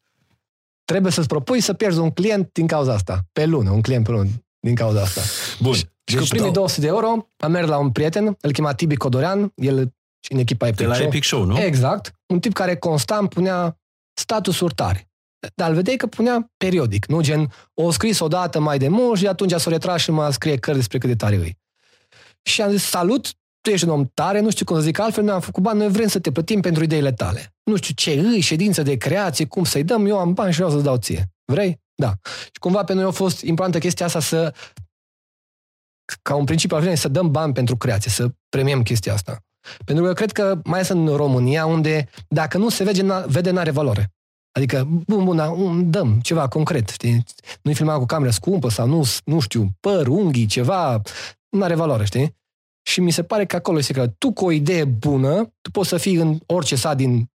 trebuie să-ți propui să pierzi un client din cauza asta. Pe lună, un client pe lună din cauza asta. Bun. Și cu primii 200 de euro am mers la un prieten, îl chema Tibi Codorean, el și în echipa Epic De la Show. Epic Show, nu? Exact. Un tip care constant punea statusuri tare. Dar îl vedeai că punea periodic, nu? Gen, o scris odată mai de mult și atunci s-o retras și mă scrie cărți despre cât de tare îi. Și am zis, salut, tu ești un om tare, nu știu cum să zic altfel, noi am făcut bani, noi vrem să te plătim pentru ideile tale. Nu știu ce îi, ședință de creație, cum să-i dăm, eu am bani și vreau să-ți dau ție. Vrei? Da. Și cumva pe noi a fost importantă chestia asta să, ca un principiu al vremii, să dăm bani pentru creație, să premiem chestia asta. Pentru că cred că, mai ales în România, unde dacă nu se vede, n- vede n-are valoare. Adică, bun, bun, dar, um, dăm ceva concret, știi? Nu-i filma cu cameră scumpă sau nu, nu știu, păr, unghii, ceva, nu are valoare, știi? Și mi se pare că acolo este că tu cu o idee bună, tu poți să fii în orice sat din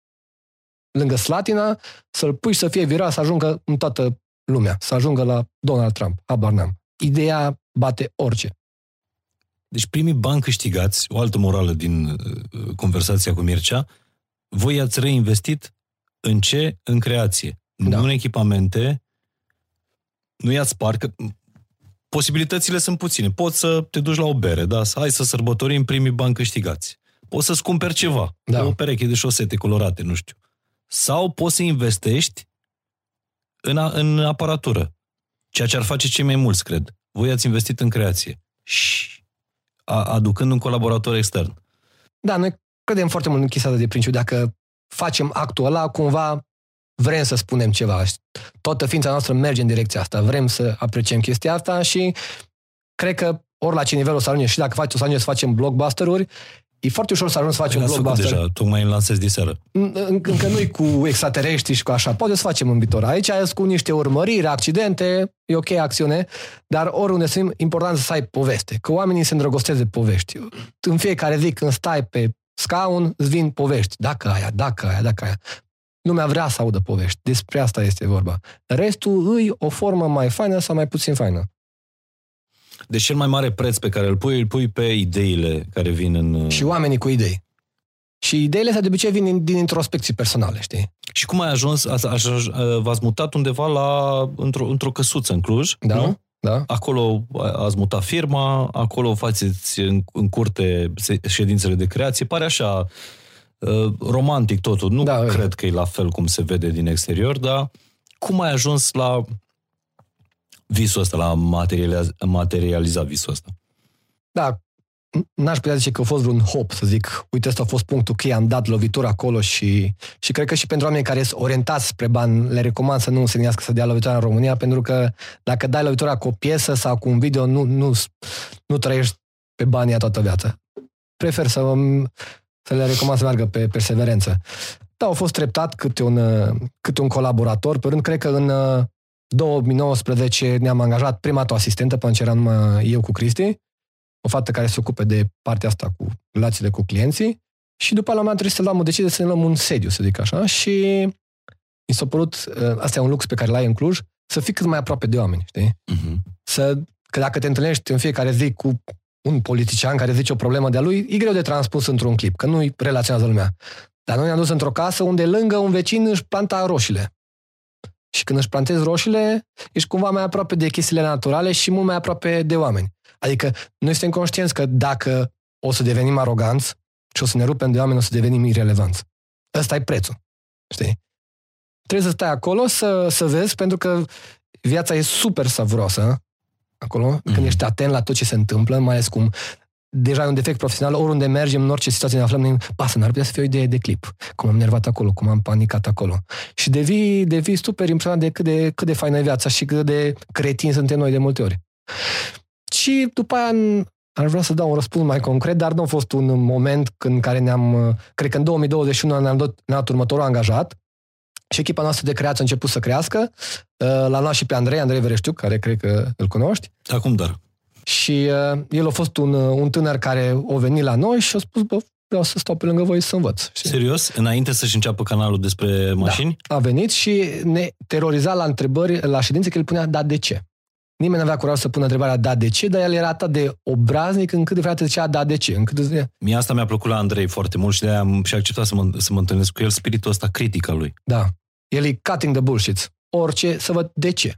lângă Slatina, să-l pui să fie viral, să ajungă în toată lumea, să ajungă la Donald Trump, habar n-am. Ideea bate orice. Deci primii bani câștigați, o altă morală din uh, conversația cu Mircea, voi ați reinvestit în ce? În creație. Da. Nu în echipamente, nu i-ați parcă... Posibilitățile sunt puține. Poți să te duci la o bere, da? Să hai să sărbătorim primii bani câștigați. Poți să-ți cumperi ceva. Da. O pereche de șosete colorate, nu știu. Sau poți să investești în, a, în aparatură. Ceea ce ar face cei mai mulți, cred. Voi ați investit în creație. Și a, aducând un colaborator extern. Da, noi credem foarte mult în chestia asta de principiu. Dacă facem actul ăla, cumva vrem să spunem ceva. Toată ființa noastră merge în direcția asta. Vrem să apreciem chestia asta și cred că ori la ce nivel o să ajungem și dacă faci, o să ajungem să facem blockbuster-uri, e foarte ușor să ajungem să facem L-ați făcut blockbuster. deja, tocmai îl lansez de seară. În- Încă nu-i cu extraterestri și cu așa. Poate să facem în viitor. Aici e cu niște urmăriri, accidente, e ok acțiune, dar oriunde sunt important să ai poveste. Că oamenii se îndrăgostesc de povești. În fiecare zi când stai pe scaun, îți vin povești. Dacă aia, dacă aia, dacă aia. Lumea vrea să audă povești. Despre asta este vorba. Restul îi o formă mai faină sau mai puțin faină. Deci cel mai mare preț pe care îl pui, îl pui pe ideile care vin în... Și oamenii cu idei. Și ideile astea de obicei vin din, din introspecții personale, știi? Și cum ai ajuns, a, a, a, v-ați mutat undeva la, într-o, într-o căsuță în Cluj, Da? nu? Da? Acolo ați mutat firma, acolo faceți în, în curte se- ședințele de creație. Pare așa uh, romantic totul. Nu Da, cred că e la fel cum se vede din exterior, dar cum ai ajuns la visul ăsta, la materializa, materializa visul ăsta? Da, n- n-aș putea zice că a fost vreun hop, să zic, uite, ăsta a fost punctul cheie, am dat lovitura acolo și, și cred că și pentru oameni care sunt orientați spre bani, le recomand să nu se gândească să dea lovitura în România, pentru că dacă dai lovitura cu o piesă sau cu un video, nu, nu, nu trăiești pe banii toată viața. Prefer să, să le recomand să meargă pe perseverență. Da, au fost treptat câte un, câte un colaborator, pe rând, cred că în uh, 2019 ne-am angajat prima dată o asistentă, până ce eram numai eu cu Cristi, o fată care se ocupe de partea asta cu relațiile cu clienții și după la un moment dat trebuie să luăm o decizie să ne luăm un sediu, să zic așa, și mi s-a părut, uh, asta e un lux pe care l-ai în Cluj, să fii cât mai aproape de oameni, știi? Uh-huh. Să, că dacă te întâlnești în fiecare zi cu un politician care zice o problemă de-a lui, e greu de transpus într-un clip, că nu-i relaționează lumea. Dar noi ne-am dus într-o casă unde lângă un vecin își planta roșiile. Și când își plantezi roșiile, ești cumva mai aproape de chestiile naturale și mult mai aproape de oameni. Adică noi suntem conștienți că dacă o să devenim aroganți și o să ne rupem de oameni, o să devenim irelevanți. Ăsta e prețul. Știi? Trebuie să stai acolo să, să vezi, pentru că viața e super savuroasă acolo, mm-hmm. când ești atent la tot ce se întâmplă, mai ales cum deja e un defect profesional, oriunde mergem, în orice situație ne aflăm, ne ba, să n-ar putea să fie o idee de clip. Cum am nervat acolo, cum am panicat acolo. Și devii, devii super impresionat de cât, de cât de faină e viața și cât de cretini suntem noi de multe ori. Și după aia în- ar vrea să dau un răspuns mai concret, dar nu a fost un moment în care ne-am, cred că în 2021 ne-am dat, ne-am dat următorul angajat și echipa noastră de creație a început să crească. Uh, L-am luat și pe Andrei, Andrei Vereștiuc, care cred că îl cunoști. Acum dar. Și uh, el a fost un, uh, un tânăr care a venit la noi și a spus, bă, vreau să stau pe lângă voi să învăț. Și Serios? Înainte să-și înceapă canalul despre mașini? a venit și ne teroriza la întrebări, la ședințe, că el punea, da, de ce? Nimeni nu avea curaj să pună întrebarea da, de ce, dar el era atât de obraznic încât de fiecare dată zicea da, de ce. Încât zicea, Mie asta mi-a plăcut la Andrei foarte mult și de-aia am și acceptat să mă, să mă întâlnesc cu el, spiritul ăsta critic al lui. da, el e cutting the bullshit. Orice, să văd de ce.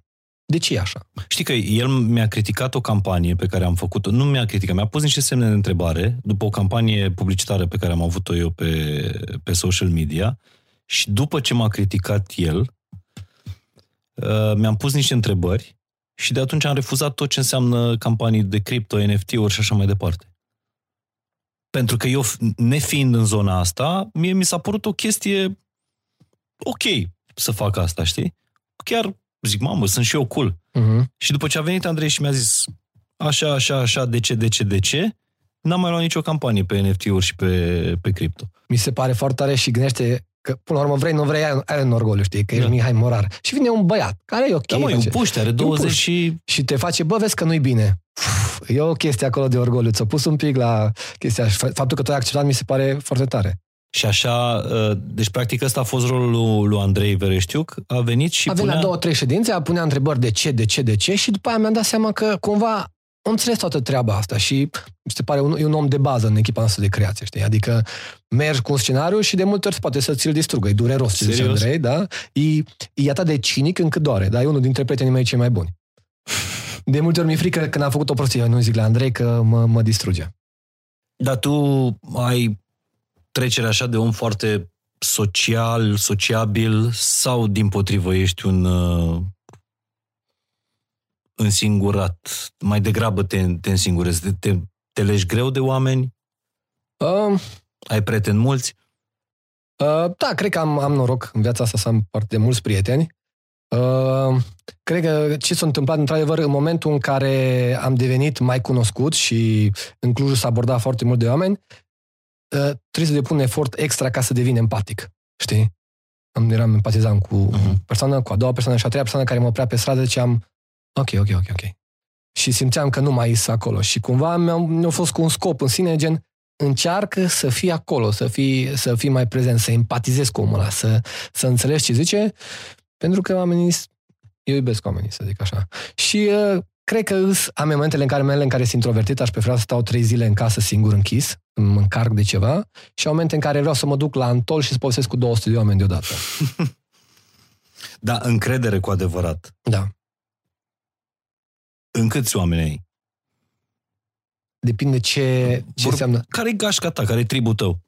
De ce e așa? Știi că el mi-a criticat o campanie pe care am făcut-o, nu mi-a criticat, mi-a pus niște semne de întrebare după o campanie publicitară pe care am avut-o eu pe, pe social media și după ce m-a criticat el, uh, mi-am pus niște întrebări și de atunci am refuzat tot ce înseamnă campanii de cripto, NFT-uri și așa mai departe. Pentru că eu, nefiind în zona asta, mie mi s-a părut o chestie ok să fac asta, știi? Chiar zic, mamă, sunt și eu cool. Uh-huh. Și după ce a venit Andrei și mi-a zis așa, așa, așa, de ce, de ce, de ce, n-am mai luat nicio campanie pe NFT-uri și pe, pe cripto. Mi se pare foarte tare și gândește că, până la urmă, vrei, nu vrei, ai, ai un orgoliu, știi, că ești Da. Mihai Morar. Și vine un băiat, care e ok. Da, mă, e un face- puște, are 20 puș. și... și te face, bă, vezi că nu-i bine. Uf, e o chestie acolo de orgoliu. Ți-a pus un pic la chestia și faptul că tu ai acceptat mi se pare foarte tare. Și așa, uh, deci practic ăsta a fost rolul lui, lui Andrei Vereștiuc, a venit și a venit punea... la două, trei ședințe, a punea întrebări de ce, de ce, de ce și după aia mi-am dat seama că cumva am înțeles toată treaba asta și mi se pare un, e un om de bază în echipa noastră de creație, știi? Adică mergi cu un scenariu și de multe ori poate să ți-l distrugă, e dureros, ce zice Serios? Andrei, da? E, e atât de cinic încât doare, dar e unul dintre prietenii mei cei mai buni. De multe ori mi-e frică când am făcut o prostie, eu nu zic la Andrei că mă, mă distruge. Dar tu ai trecerea așa de om foarte social, sociabil sau din potrivă ești un uh, însingurat? Mai degrabă te, te însingurezi, te, te, te legi greu de oameni? Uh, Ai prieteni mulți? Uh, da, cred că am, am noroc în viața asta să am parte de mulți prieteni. Uh, cred că ce s-a întâmplat, într-adevăr, în momentul în care am devenit mai cunoscut și în Cluj s-a abordat foarte mult de oameni, uh, trebuie să depun un efort extra ca să devin empatic. Știi? Am, eram empatizant cu uh-huh. Mhm. o persoană, cu a doua persoană și a treia persoană care mă oprea pe stradă, ziceam, ok, ok, ok, ok. Și simțeam că nu mai is acolo. Și cumva mi-a, mi-a fost cu un scop în sine, gen, încearcă să fii acolo, să fii, să fii mai prezent, să empatizezi cu omul ăla, să, să înțelegi ce zice, pentru că oamenii, eu iubesc oamenii, să zic așa. Și uh, cred că îs, am momentele în care mele în care sunt introvertit, aș prefera să stau trei zile în casă singur închis, mă încarc de ceva, și au momente în care vreau să mă duc la Antol și să povestesc cu 200 de oameni deodată. Da, încredere cu adevărat. Da. În câți oameni ai? Depinde ce, ce Vor- înseamnă. Care e gașca ta? Care e tribul tău?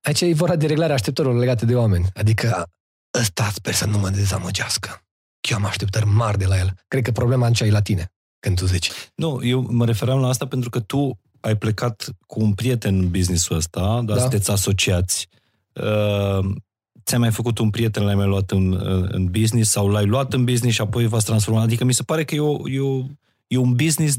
Aici e vorba de reglarea așteptărilor legate de oameni. Adică ăsta sper să nu mă dezamăgească. Eu am așteptări mari de la el. Cred că problema aici e la tine, când tu zici. Nu, eu mă refeream la asta pentru că tu ai plecat cu un prieten în businessul ăsta, dar Da. da. sunteți asociați. Uh, ți-ai mai făcut un prieten, l-ai mai luat în, în- în business sau l-ai luat în business și apoi v-ați transformat. Adică mi se pare că e, o, e, o, e un business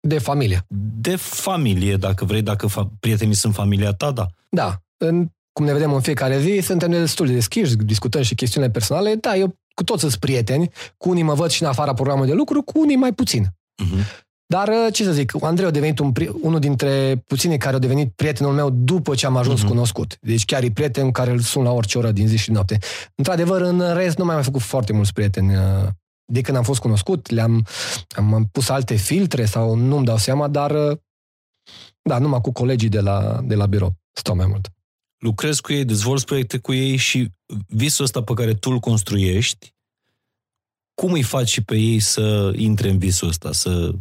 De familie. de familie, dacă vrei, dacă fa- prietenii sunt familia ta, da. Da. În, cum ne vedem în fiecare zi, suntem destul de deschiși, discutăm și chestiunile personale. Da, eu cu toți sunt prieteni. Cu unii mă văd și în afara programului de lucru, cu unii mai puțin. Uh-huh. Dar, uh, ce să zic, Andrei a devenit un, pri- unul dintre puținii care au devenit prietenul meu după ce am ajuns Mhm. uh-huh. cunoscut. Deci chiar e prieten care îl sun la orice oră din zi și noapte. Într-adevăr, în rest, nu mai am mai făcut foarte mulți prieteni. uh, De când am fost cunoscut, le-am am, am pus alte filtre sau nu-mi dau seama, dar uh, da, numai cu colegii de la, de la birou stau mai mult. Lucrezi cu ei, dezvolți proiecte cu ei și visul ăsta pe care tu îl construiești, cum îi faci și pe ei să intre în visul ăsta? Să...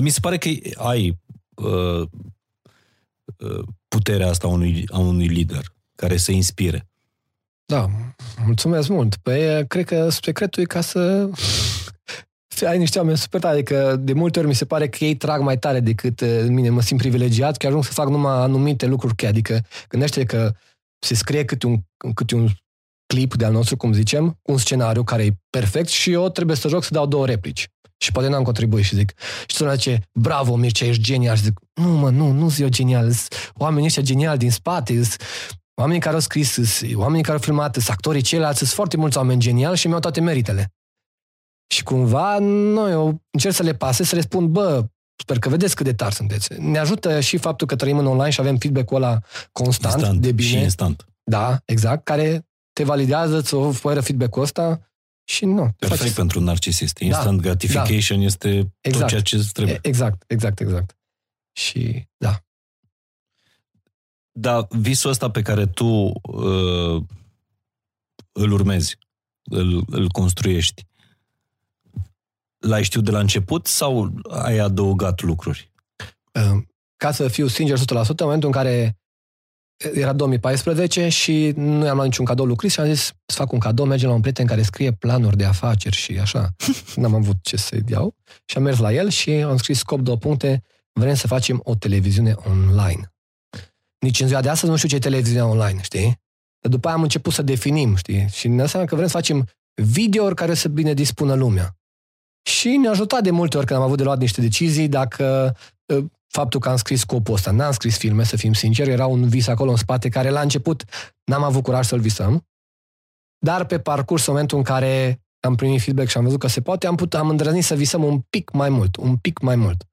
Mi se pare că ai uh, uh, puterea asta a unui, a unui lider care să inspire. Da, mulțumesc mult. Păi, cred că secretul e ca să să ai niște oameni super tare. Adică, de multe ori mi se pare că ei trag mai tare decât uh, mine. Mă simt privilegiat că ajung să fac numai anumite lucruri cheie. Adică, gândește că se scrie câte un, câte un clip de-al nostru, cum zicem, cu un scenariu care e perfect și eu trebuie să joc să dau două replici. Și poate n-am contribuit și zic, și sună zice, bravo Mircea, ești genial. Și zic, nu mă, nu, nu sunt eu genial, sunt oamenii ăștia geniali din spate, sunt Oamenii care au scris, sunt oamenii care au filmat, sunt actorii ceilalți, sunt foarte mulți oameni geniali și mi-au toate meritele. Și cumva, noi eu încerc să le pase, să le spun, bă, sper că vedeți cât de tari sunteți. Ne ajută și faptul că trăim în online și avem feedback-ul ăla constant, Instant de bine. și instant. Da, exact, care te validează, îți oferă feedback-ul ăsta și nu. te Perfect face- pentru un narcisist. Instant gratification este tot Exact. ceea ce îți trebuie. E- Exact, exact, exact. Și da. Dar visul ăsta pe care tu uh, îl urmezi, îl, îl construiești, l-ai știut de la început sau ai adăugat lucruri? Uh, ca să fiu sincer 100%, în momentul în care era 2014 și nu i-am luat niciun cadou lui Chris și am zis să fac un cadou, mergem la un prieten care scrie planuri de afaceri și așa. N-am avut ce să-i iau și am mers la el și am scris scop două puncte, vrem să facem o televiziune online. Nici în ziua de astăzi nu știu ce e televiziunea online, știi? Dar după aia am început să definim, știi? Și ne înseamnă că vrem să facem videouri care să bine dispună lumea. Și ne-a ajutat de multe ori când am avut de luat niște decizii dacă uh, faptul că am scris scopul ăsta. N-am scris filme, să fim sinceri, era un vis acolo în spate care la început n-am avut curaj să-l visăm. Dar pe parcurs, în momentul în care am primit feedback și am văzut că se poate, am, putut, am îndrăznit să visăm un pic mai mult, un pic mai mult.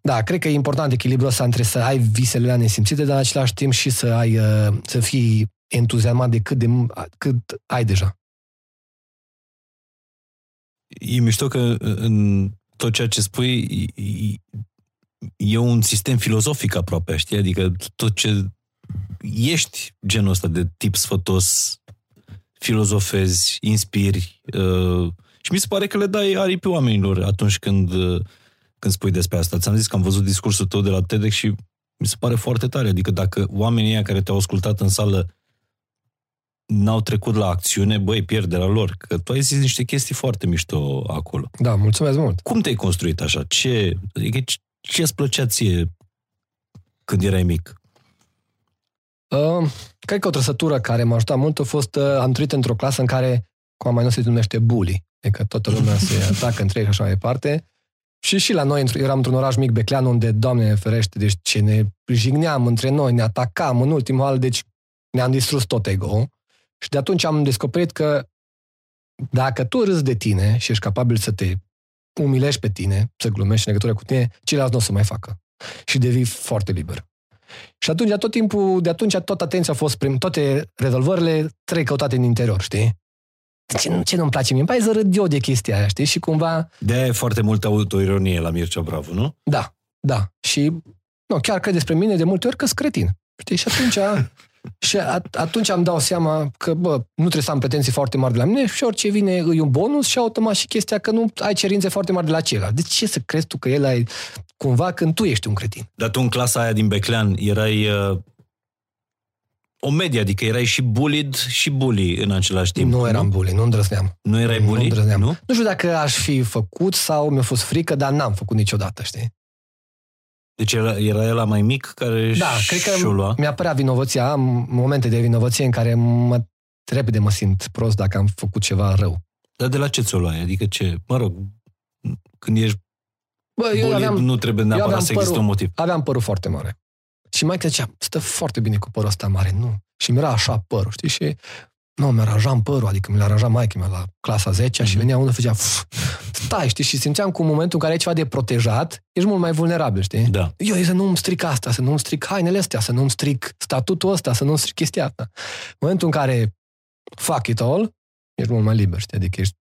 Da, cred că e important echilibrul ăsta între să ai visele alea nesimțite, dar în același timp și să ai, uh, să fii entuziasmat de cât, de cât ai deja. E mișto că în tot ceea ce spui e- e un sistem filozofic aproape, știi? Adică tot ce ești genul ăsta de tip sfătos, filozofezi, inspiri uh, și mi se pare că le dai aripi oamenilor atunci când, uh, când spui despre asta. Ți-am zis că am văzut discursul tău de la TEDx și mi se pare foarte tare. Adică dacă oamenii ăia care te-au ascultat în sală n-au trecut la acțiune, băi, pierderea lor. Că tu ai zis niște chestii foarte mișto acolo. Da, mulțumesc mult. Cum te-ai construit așa? Ce, adică ce- ce îți plăcea ție când erai mic? Uh, cred că o trăsătură care m-a ajutat mult a fost, uh, am trăit într-o clasă în care, cum am mai nou se numește bully, adică toată lumea se atacă între ei și așa mai departe. Și și la noi, într- eram într-un oraș mic, Beclean, unde, Doamne ferește, deci ce ne jigneam între noi, ne atacam în ultimul hal, deci ne-am distrus tot ego. Și de atunci am descoperit că dacă tu râzi de tine și ești capabil să te umilești pe tine, să glumești în legătură cu tine, ceilalți nu o să mai facă. Și devii foarte liber. Și atunci, tot timpul, de atunci, tot atenția a fost prim, toate rezolvările trei căutate în interior, știi? ce, ce nu-mi place mie? Păi să râd eu de chestia aia, știi? Și cumva... de e foarte multă autoironie la Mircea Bravo, nu? Da, da. Și nu, chiar cred despre mine de multe ori că sunt cretin. Știi? Și atunci, și atunci am dau seama că, bă, nu trebuie să am pretenții foarte mari de la mine și orice vine e un bonus și automat și chestia că nu ai cerințe foarte mari de la celălalt. De ce să crezi tu că el ai cumva când tu ești un cretin? Dar tu în clasa aia din Beclean erai uh, o medie, adică erai și bullied și bully în același timp. Nu eram bully, nu îndrăzneam. Nu erai bully? Nu îndrăzneam. Nu? nu știu dacă aș fi făcut sau mi-a fost frică, dar n-am făcut niciodată, știi? Deci era, era el mai mic care Da, cred că și-o lua? mi-a părea vinovăția, am momente de vinovăție în care mă repede mă simt prost dacă am făcut ceva rău. Dar de la ce ți-o luai? Adică ce? Mă rog, când ești Bă, eu bullied, aveam, nu trebuie neapărat aveam să existe părul- un motiv. aveam părul foarte mare. Și mai zicea, stă foarte bine cu părul ăsta mare, nu. Și mi era așa părul, știi? Și nu, mi aranjam părul, adică mi-l aranja maică mea la clasa 10 și Mhm. venea unul și făcea, "Uf, stai, știi? Și simțeam că în momentul în care ai ceva de protejat, ești mult mai vulnerabil, știi? Da. Eu să nu-mi stric asta, să nu-mi stric hainele astea, să nu-mi stric statutul ăsta, să nu-mi stric chestia asta. În momentul în care fuck it all, ești mult mai liber, știi? Adică ești...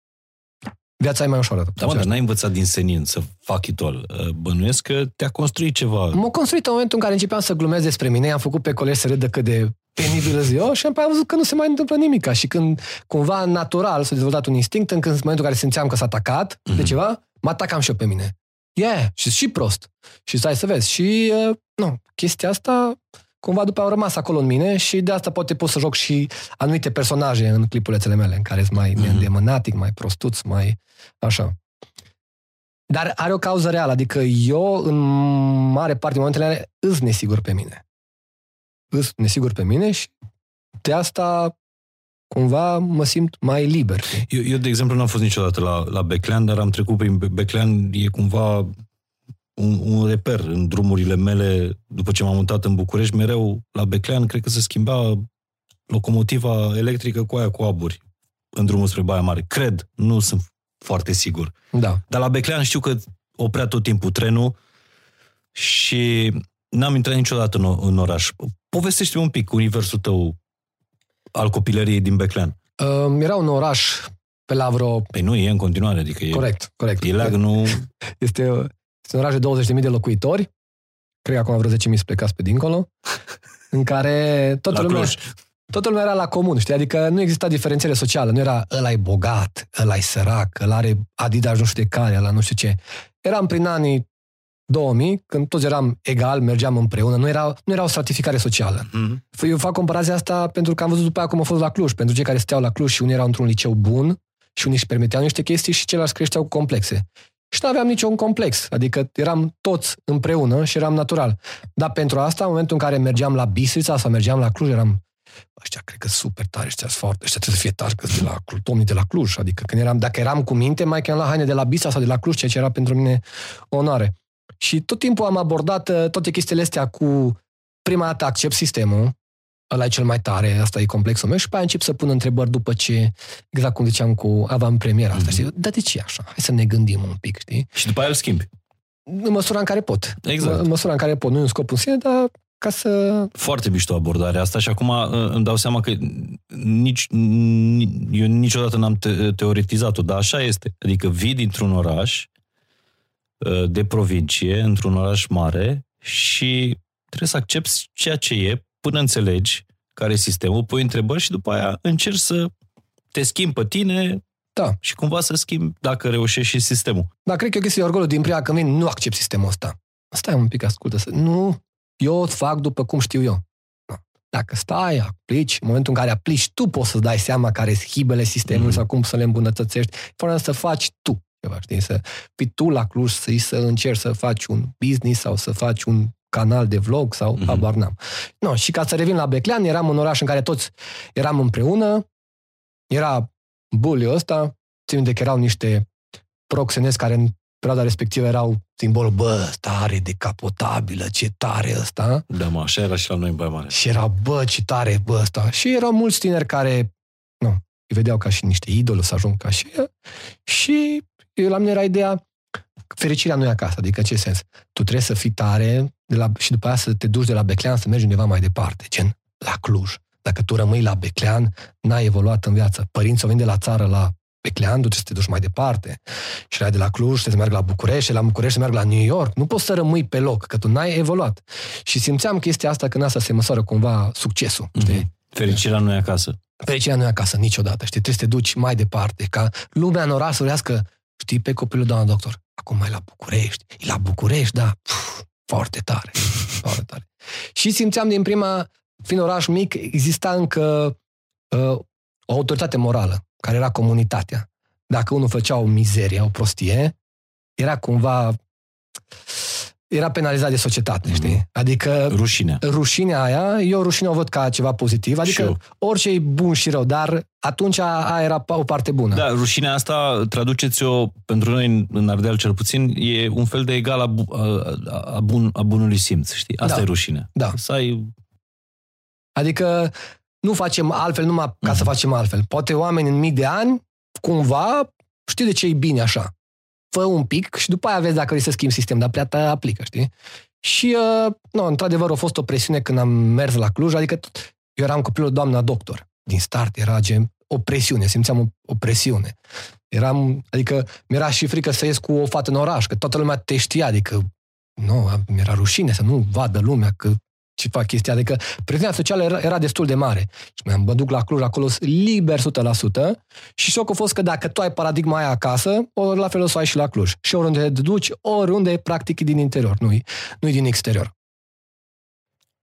Viața e mai ușoară. Da, mă, dar n-ai învățat din senin să fac it all. Uh, Bănuiesc că te-a construit ceva. M-am construit în momentul în care începeam să glumesc despre mine, am făcut pe colegi să râdă cât de penibil sunt eu și apoi am văzut că nu se mai întâmplă nimic. Și când cumva natural s-a dezvoltat un instinct, în când- în momentul în care simțeam că s-a atacat de Mhm. ceva, mă atacam și eu pe mine. Yeah, și și prost. Și stai să vezi. Și, uh, nu, chestia asta cumva după au rămas acolo în mine și de asta poate pot să joc și anumite personaje în clipulețele mele, în care sunt mai Mhm. neîndemânatic, mai prostuț, mai așa. Dar are o cauză reală, adică eu, în mare parte, în momentele alea, îs nesigur pe mine. Îs nesigur pe mine și de asta cumva mă simt mai liber. știi? Eu, eu, de exemplu, n-am fost niciodată la, la Beclean, dar am trecut prin Be- Beclean, e cumva un, un reper în drumurile mele. După ce m-am mutat în București, mereu la Beclean, cred că se schimba locomotiva electrică cu aia cu aburi în drumul spre Baia Mare. Cred, nu sunt foarte sigur. Da. Dar la Beclean știu că oprea tot timpul trenul și n-am intrat niciodată în, în oraș. Povestește un pic universul tău al copilăriei din Beclean. Uh, era un oraș pe la vreo... Păi nu, e în continuare, adică e, Corect, corect. e lag, nu... Este, este un oraș de 20.000 de locuitori, cred că acum vreo 10.000 să plecați pe dincolo, în care toată La lumea, Cluj. toată lumea era la comun, știi? Adică nu exista diferențiere socială, nu era ăla e bogat, ăla e sărac, ăla are Adidas nu știu de care, la nu știu ce. Eram prin anii 2000, când toți eram egal, mergeam împreună, nu era, nu era o stratificare socială. Mhm. Eu fac comparația asta pentru că am văzut după aia cum a fost la Cluj, pentru cei care steau la Cluj și unii erau într-un liceu bun și unii își permiteau niște chestii și ceilalți creșteau cu complexe. Și nu aveam niciun complex, adică eram toți împreună și eram natural. Dar pentru asta, în momentul în care mergeam la Bistrița sau mergeam la Cluj, eram ăștia cred că sunt super tare, ăștia sunt foarte, ăștia trebuie să fie tari, că sunt de la Cluj, domnii de la Cluj. Adică când eram, dacă eram cu minte, mai chemam la haine de la Bistrița sau de la Cluj, ceea ce era pentru mine o onoare. Și tot timpul am abordat uh, toate chestiile astea cu prima dată accept sistemul, ăla e cel mai tare, asta e complexul meu și pe aia încep să pun întrebări după ce, exact cum ziceam cu avantpremiera asta, Mhm. știi? Dar de ce e așa? Hai să ne gândim un pic, știi? Și după aia îl schimbi. În măsura în care pot. Exact. În măsura în care pot. Nu e un scop în sine, dar ca să... Foarte mișto abordarea asta și acum uh, îmi dau seama că nici, ni- eu niciodată n-am te- teoretizat-o, dar așa este. Adică vii dintr-un oraș uh, de provincie, într-un oraș mare și trebuie să accepti ceea ce e până înțelegi care e sistemul, pui întrebări și după aia încerci să te schimbi pe tine Da. și cumva să schimbi dacă reușești și sistemul. Dar cred că e o chestie de orgoliu din prima când vin, nu accept sistemul ăsta. Stai un pic, ascultă. Să... Nu, eu o fac după cum știu eu. Da. Dacă stai, aplici, în momentul în care aplici, tu poți să dai seama care sunt hibele sistemului Mhm. sau cum să le îmbunătățești, fără să faci tu ceva, știi? Să fii tu la Cluj, să, să încerci să faci un business sau să faci un canal de vlog sau Mhm. mm-hmm. habar n-am. No, și ca să revin la Beclean, eram în oraș în care toți eram împreună, era buliul ăsta, țin minte că erau niște proxenezi care în perioada respectivă erau simbolul, bă, ăsta are decapotabilă, ce tare ăsta. Da, mă, așa era și la noi în Baia Mare. Și era, bă, ce tare, bă, ăsta. Și erau mulți tineri care, nu, îi vedeau ca și niște idoli să ajung ca și el. Și eu, la mine era ideea, fericirea nu e acasă, adică în ce sens? Tu trebuie să fii tare de la, și după aia să te duci de la Beclean să mergi undeva mai departe, gen la Cluj. Dacă tu rămâi la Beclean, n-ai evoluat în viață. Părinții au venit de la țară la Beclean, tu trebuie să te duci mai departe. Și erai de la Cluj, trebuie să mergi la București, și la București să mergi la New York. Nu poți să rămâi pe loc, că tu n-ai evoluat. Și simțeam chestia asta când asta se măsoară cumva succesul. Știi? Mhm. Fericirea nu e acasă. Fericirea nu e acasă niciodată, știi? Trebuie să te duci mai departe, ca lumea în oraș să urească, știi, pe copilul, doamna doctor, acum mai la București, e la București, da, Puf, foarte tare, foarte tare. Și simțeam din prima, fiind oraș mic, exista încă uh, o autoritate morală, care era comunitatea. Dacă unul făcea o mizerie, o prostie, era cumva era penalizat de societate, Mhm. știi? Adică Rușinea. rușinea aia, eu rușinea o văd ca ceva pozitiv, Și adică eu. orice e bun și rău, dar atunci aia era o parte bună. Da, rușinea asta, traduceți-o pentru noi în- în Ardeal cel puțin, e un fel de egal a, bu- a, a, bun, a bunului simț, știi? Asta Da. e rușinea. Da. Să ai... Adică nu facem altfel numai ca să Mhm. facem altfel. Poate oameni în mii de ani, cumva, știu de ce e bine așa. Fă un pic și după aia vezi dacă vrei să schimbi sistem, dar prea te aplică, știi? Și, uh, nu, într-adevăr, a fost o presiune când am mers la Cluj, adică tot- eu eram copilul doamna doctor. Din start era gen o presiune, simțeam o, o presiune. Eram, adică mi-era și frică să ies cu o fată în oraș, că toată lumea te știa, adică nu, mi-era rușine să nu vadă lumea că ce fac chestia, adică presiunea socială era, era destul de mare. Și mă mă duc la Cluj, acolo sunt liber 100% și șocul a fost că dacă tu ai paradigma aia acasă, o, la fel o să o ai și la Cluj. Și oriunde te duci, oriunde practic e din interior, nu-i, nu-i din exterior.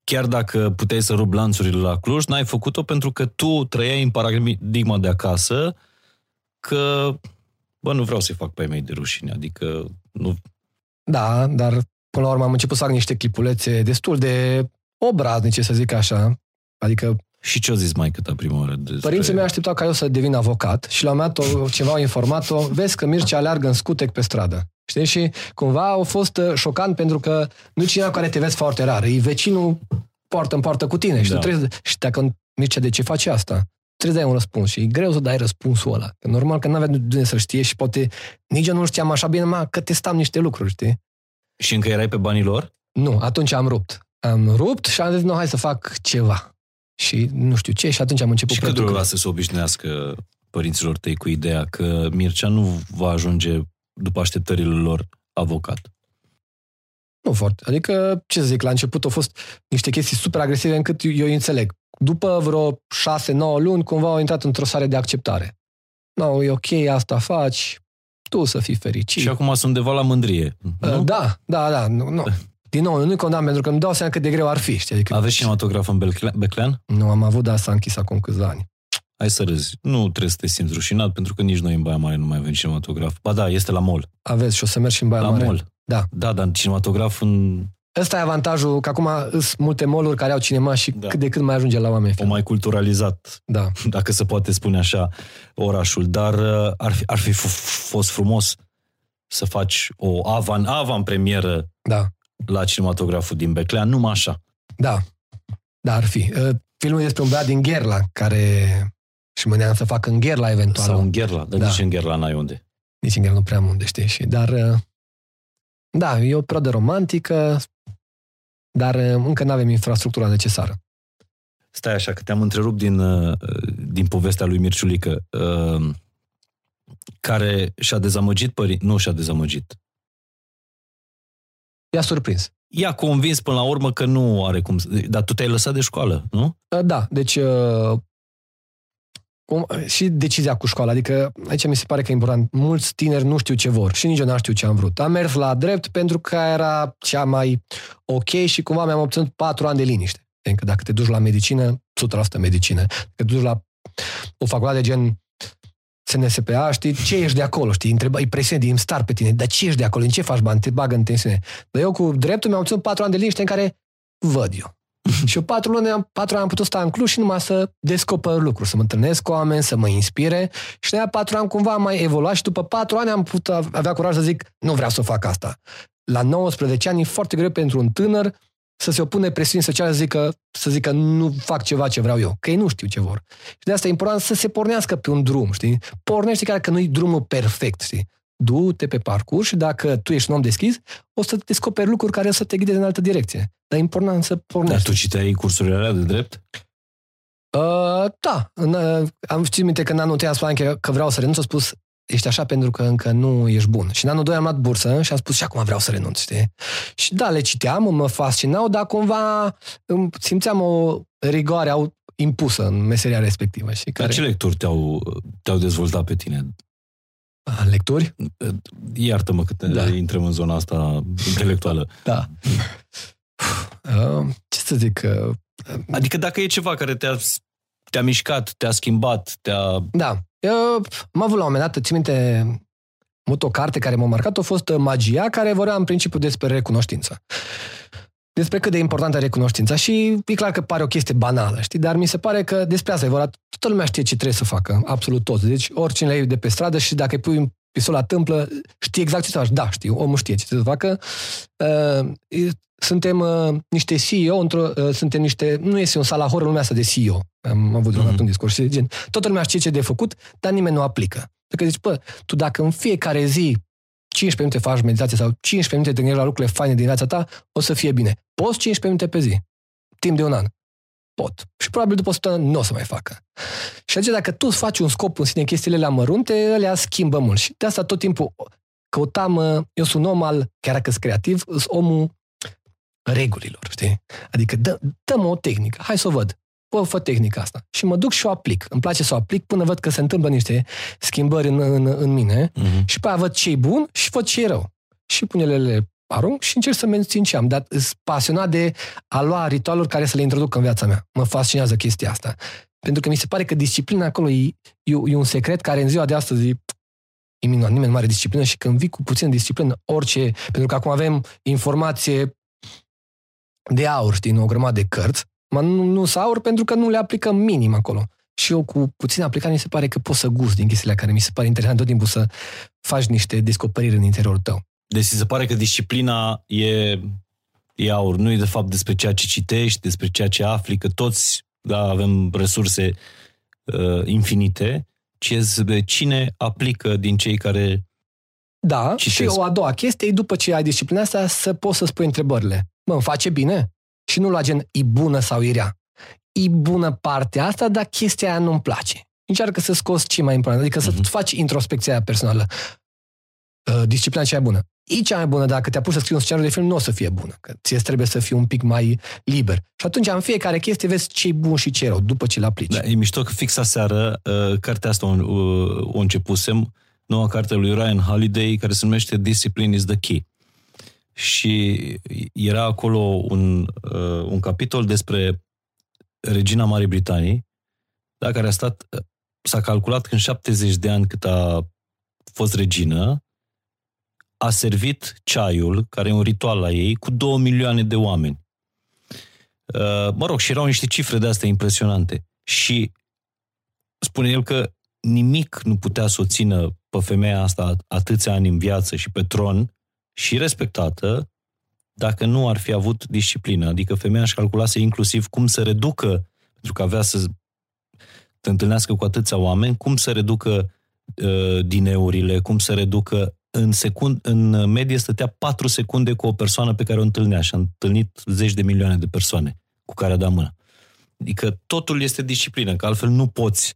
Chiar dacă puteai să rup lanțurile la Cluj, n-ai făcut-o pentru că tu trăiai în paradigma de acasă că, bă, nu vreau să-i fac pe ai mei de rușine. Adică, nu, Da, dar până la urmă am început să fac niște clipulețe destul de obraznice, să zic așa. Adică Și ce-o zis mai ta prima oară? Despre... Părinții mei așteptau ca eu să devin avocat și la un moment dat o- ceva au informat-o, vezi că Mircea aleargă în scutec pe stradă. Știi? Și cumva a fost uh, șocant pentru că nu e cineva care te vezi foarte rar, e vecinul poartă în poartă cu tine și Da. tu trebuie, și dacă Mircea, de ce faci asta? Trebuie să dai un răspuns și e greu să dai răspunsul ăla. Că normal că nu avea de unde să știe și poate nici eu nu știam așa bine, mă, că testam niște lucruri, știi? Și încă erai pe banii lor? Nu, atunci am rupt. Am rupt și am zis, nu, hai să fac ceva. Și nu știu ce, și atunci am început Și cât producări. dura să se obișnuiască părinților tăi cu ideea că Mircea nu va ajunge după așteptările lor avocat? Nu foarte. Adică, ce să zic, la început au fost niște chestii super agresive încât eu îi înțeleg. După vreo șase, nouă luni, cumva au intrat într-o stare de acceptare. Nu, e ok, asta faci, tu să fii fericit. Și acum sunt undeva la mândrie. Uh, Nu? Da, da, da. Nu, nu. Din nou, nu-i condamn pentru că îmi dau seama cât de greu ar fi. Știi? Adică, Aveți cinematograf în Belcle- Beclean? Nu am avut, dar s-a închis acum câțiva ani. Hai să râzi. Nu trebuie să te simți rușinat, pentru că nici noi în Baia Mare nu mai avem cinematograf. Ba da, este la mall. Aveți și o să mergi și în Baia La Mare. mall. Da. Da, dar cinematograf în, Ăsta e avantajul, că acum sunt multe mall care au cinema și Da. cât de cât mai ajunge la oameni. o mai culturalizat, Da. dacă se poate spune așa, orașul. Dar uh, ar fi, ar fi f- fost frumos să faci o avan, avan premieră Da. La cinematograful din Beclean, numai așa. Da, da, ar fi. Uh, Filmul e despre un băiat din Gherla, care și mâneam să facă în Gherla eventual. Sau în Gherla, dar Da. nici în Gherla n-ai unde. Nici în Gherla nu prea am unde, știi. Și, dar, uh, da, e o perioadă romantică, dar uh, încă nu avem infrastructura necesară. Stai așa, că te-am întrerupt din, uh, din povestea lui Mirciulică, uh, care și-a dezamăgit părinții, nu și-a dezamăgit. I-a surprins. I-a convins până la urmă că nu are cum, să- dar tu te-ai lăsat de școală, nu? Uh, Da, deci uh, cum, și decizia cu școala, adică aici mi se pare că e important. Mulți tineri nu știu ce vor și nici eu n știu ce am vrut. Am mers la drept pentru că era cea mai ok și cumva mi-am obținut patru ani de liniște. Pentru că dacă te duci la medicină, 100% medicină. Dacă te duci la o facultate gen SNSPA, știi, ce ești de acolo, știi, întreba, e presiune din start pe tine, dar ce ești de acolo, în ce faci bani, te bagă în tensiune. Dar eu cu dreptul mi-am obținut patru ani de liniște în care văd eu. și eu patru, luni, am, patru ani am putut sta în Cluj și numai să descoper lucruri, să mă întâlnesc cu oameni, să mă inspire și de aia patru ani cumva am mai evoluat și după patru ani am putut avea curaj să zic, nu vreau să fac asta. La 19 ani e foarte greu pentru un tânăr să se opune presiunii sociale să zică, să zică nu fac ceva ce vreau eu, că ei nu știu ce vor. Și de asta e important să se pornească pe un drum, știi? Pornește chiar că nu e drumul perfect, știi? Du-te pe parcurs și dacă tu ești un om deschis, o să descoperi lucruri care o să te ghideze în altă direcție. Dar e important să Dar pornești. tu citeai cursurile alea de drept? Uh, da, în, uh, am știut minte că în anul 3 am spus că, că vreau să renunț, a spus ești așa pentru că încă nu ești bun. Și în anul 2 am luat bursă și am spus și acum vreau să renunț, știi? Și da, le citeam, mă fascinau, dar cumva îmi simțeam o rigoare au impusă în meseria respectivă. Și care... ce lecturi te-au, te-au dezvoltat pe tine? Lecturi? Iartă-mă că da. intrăm în zona asta intelectuală. Da. Uh, ce să zic? Uh, adică dacă e ceva care te-a, te-a mișcat, te-a schimbat, te-a... Da. Eu am avut la un moment dat, țin minte, o carte care m-a marcat a fost Magia, care vorbea în principiu despre recunoștință. Despre cât de importantă e recunoștința. Și e clar că pare o chestie banală, știi? Dar mi se pare că despre asta e vorba. Toată lumea știe ce trebuie să facă, absolut toți. Deci oricine le iei de pe stradă și dacă îi pui un pistol la tâmplă, știi exact ce să faci. Da, știu, omul știe ce trebuie să facă. Uh, suntem uh, niște CEO, într-o, uh, suntem niște, nu este un salahor în lumea asta de CEO. Am avut mm-hmm. un discurs și gen, toată lumea știe ce de făcut, dar nimeni nu aplică. Dacă zici, bă, tu dacă în fiecare zi 15 minute faci meditație sau 15 minute te gândești la lucrurile faine din viața ta, o să fie bine. Poți 15 minute pe zi, timp de un an. Pot. Și probabil după 100 ani nu o să mai facă. Și atunci dacă tu faci un scop în sine chestiile la mărunte, ele schimbă mult. Și de asta tot timpul căutam, uh, eu sunt un om al, chiar dacă sunt creativ, sunt omul regulilor, știi? Adică dă, dă o tehnică, hai să o văd. Bă, fă tehnica asta. Și mă duc și o aplic. Îmi place să o aplic până văd că se întâmplă niște schimbări în, în, în mine uh-huh. și pe aia văd ce e bun și văd ce e rău. Și punele le arunc și încerc să mențin ce am. Dar sunt pasionat de a lua ritualuri care să le introduc în viața mea. Mă fascinează chestia asta. Pentru că mi se pare că disciplina acolo e, e, e un secret care în ziua de astăzi e minunat. Nimeni nu are disciplină și când vii cu puțin disciplină, orice, pentru că acum avem informație de aur, știi, o grămadă de cărți, mă, nu, nu să aur pentru că nu le aplicăm minim acolo. Și eu cu puțin aplicat mi se pare că poți să gust din chestiile care mi se pare interesant tot timpul să faci niște descoperiri în interiorul tău. Deci se pare că disciplina e, e aur, nu e de fapt despre ceea ce citești, despre ceea ce afli, că toți da, avem resurse uh, infinite, ci e despre cine aplică din cei care Da, citesc. și o a doua chestie e după ce ai disciplina asta să poți să spui întrebările. Mă, îmi face bine? Și nu la gen, e bună sau e rea. E bună partea asta, dar chestia aia nu-mi place. Încearcă să scoți ce mai important, adică uh-huh. să mhm. faci introspecția aia personală. Uh, disciplina cea mai bună. E cea mai bună dacă te-a pus să scrii un scenariu de film, nu o să fie bună, că ție trebuie să fii un pic mai liber. Și atunci, în fiecare chestie, vezi ce e bun și ce e rău, după ce le aplici. Da, e mișto că fix aseară, uh, cartea asta o, uh, o începusem, noua carte lui Ryan Holiday, care se numește Discipline is the Key și era acolo un, uh, un capitol despre regina Marii Britanii, da, care a stat, s-a calculat că în 70 de ani cât a fost regină, a servit ceaiul, care e un ritual la ei, cu două milioane de oameni. Uh, mă rog, și erau niște cifre de astea impresionante. Și spune el că nimic nu putea să o țină pe femeia asta atâția ani în viață și pe tron și respectată dacă nu ar fi avut disciplină. Adică femeia își calculase inclusiv cum să reducă, pentru că avea să te întâlnească cu atâția oameni, cum să reducă uh, dineurile, cum să reducă în, secund, în medie stătea 4 secunde cu o persoană pe care o întâlnea și a întâlnit zeci de milioane de persoane cu care a dat mână. Adică totul este disciplină, că altfel nu poți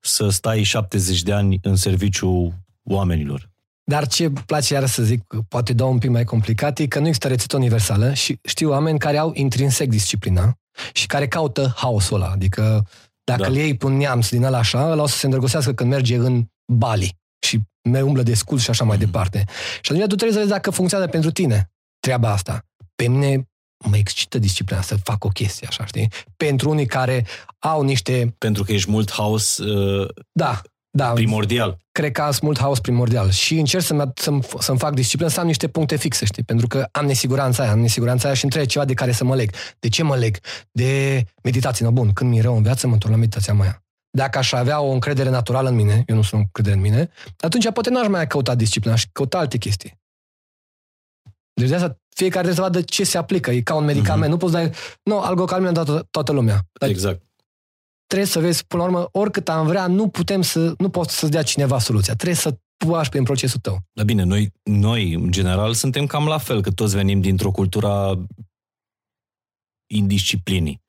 să stai 70 de ani în serviciu oamenilor. Dar ce place iar să zic, poate dau un pic mai complicat, e că nu există rețetă universală și știu oameni care au intrinsec disciplina și care caută haosul ăla. Adică dacă da. le iei pe un neamț din ăla așa, ăla o să se îndrăgostească când merge în Bali și me umblă de scul și așa mai mm. departe. Și atunci tu trebuie să vezi dacă funcționează pentru tine treaba asta. Pe mine mă excită disciplina să fac o chestie așa, știi? Pentru unii care au niște... Pentru că ești mult haos uh, da, da, primordial. Cred că am mult haos primordial și încerc să-mi, să-mi, să-mi fac disciplină, să am niște puncte fixe, știi? Pentru că am nesiguranța aia, am nesiguranța aia și întreb ceva de care să mă leg. De ce mă leg? De meditație. No, bun, când mi-e rău în viață, mă întorc la meditația mea. Dacă aș avea o încredere naturală în mine, eu nu sunt încredere în mine, atunci poate n-aș mai căuta disciplina, aș căuta alte chestii. Deci de asta fiecare trebuie să vadă ce se aplică. E ca un medicament. Mm-hmm. Nu poți da... Nu, algocalmin toată, toată lumea. Dar exact trebuie să vezi, până la urmă, oricât am vrea, nu putem să, nu poți să-ți dea cineva soluția. Trebuie să tu aș prin procesul tău. Dar bine, noi, noi, în general, suntem cam la fel, că toți venim dintr-o cultură indisciplinii.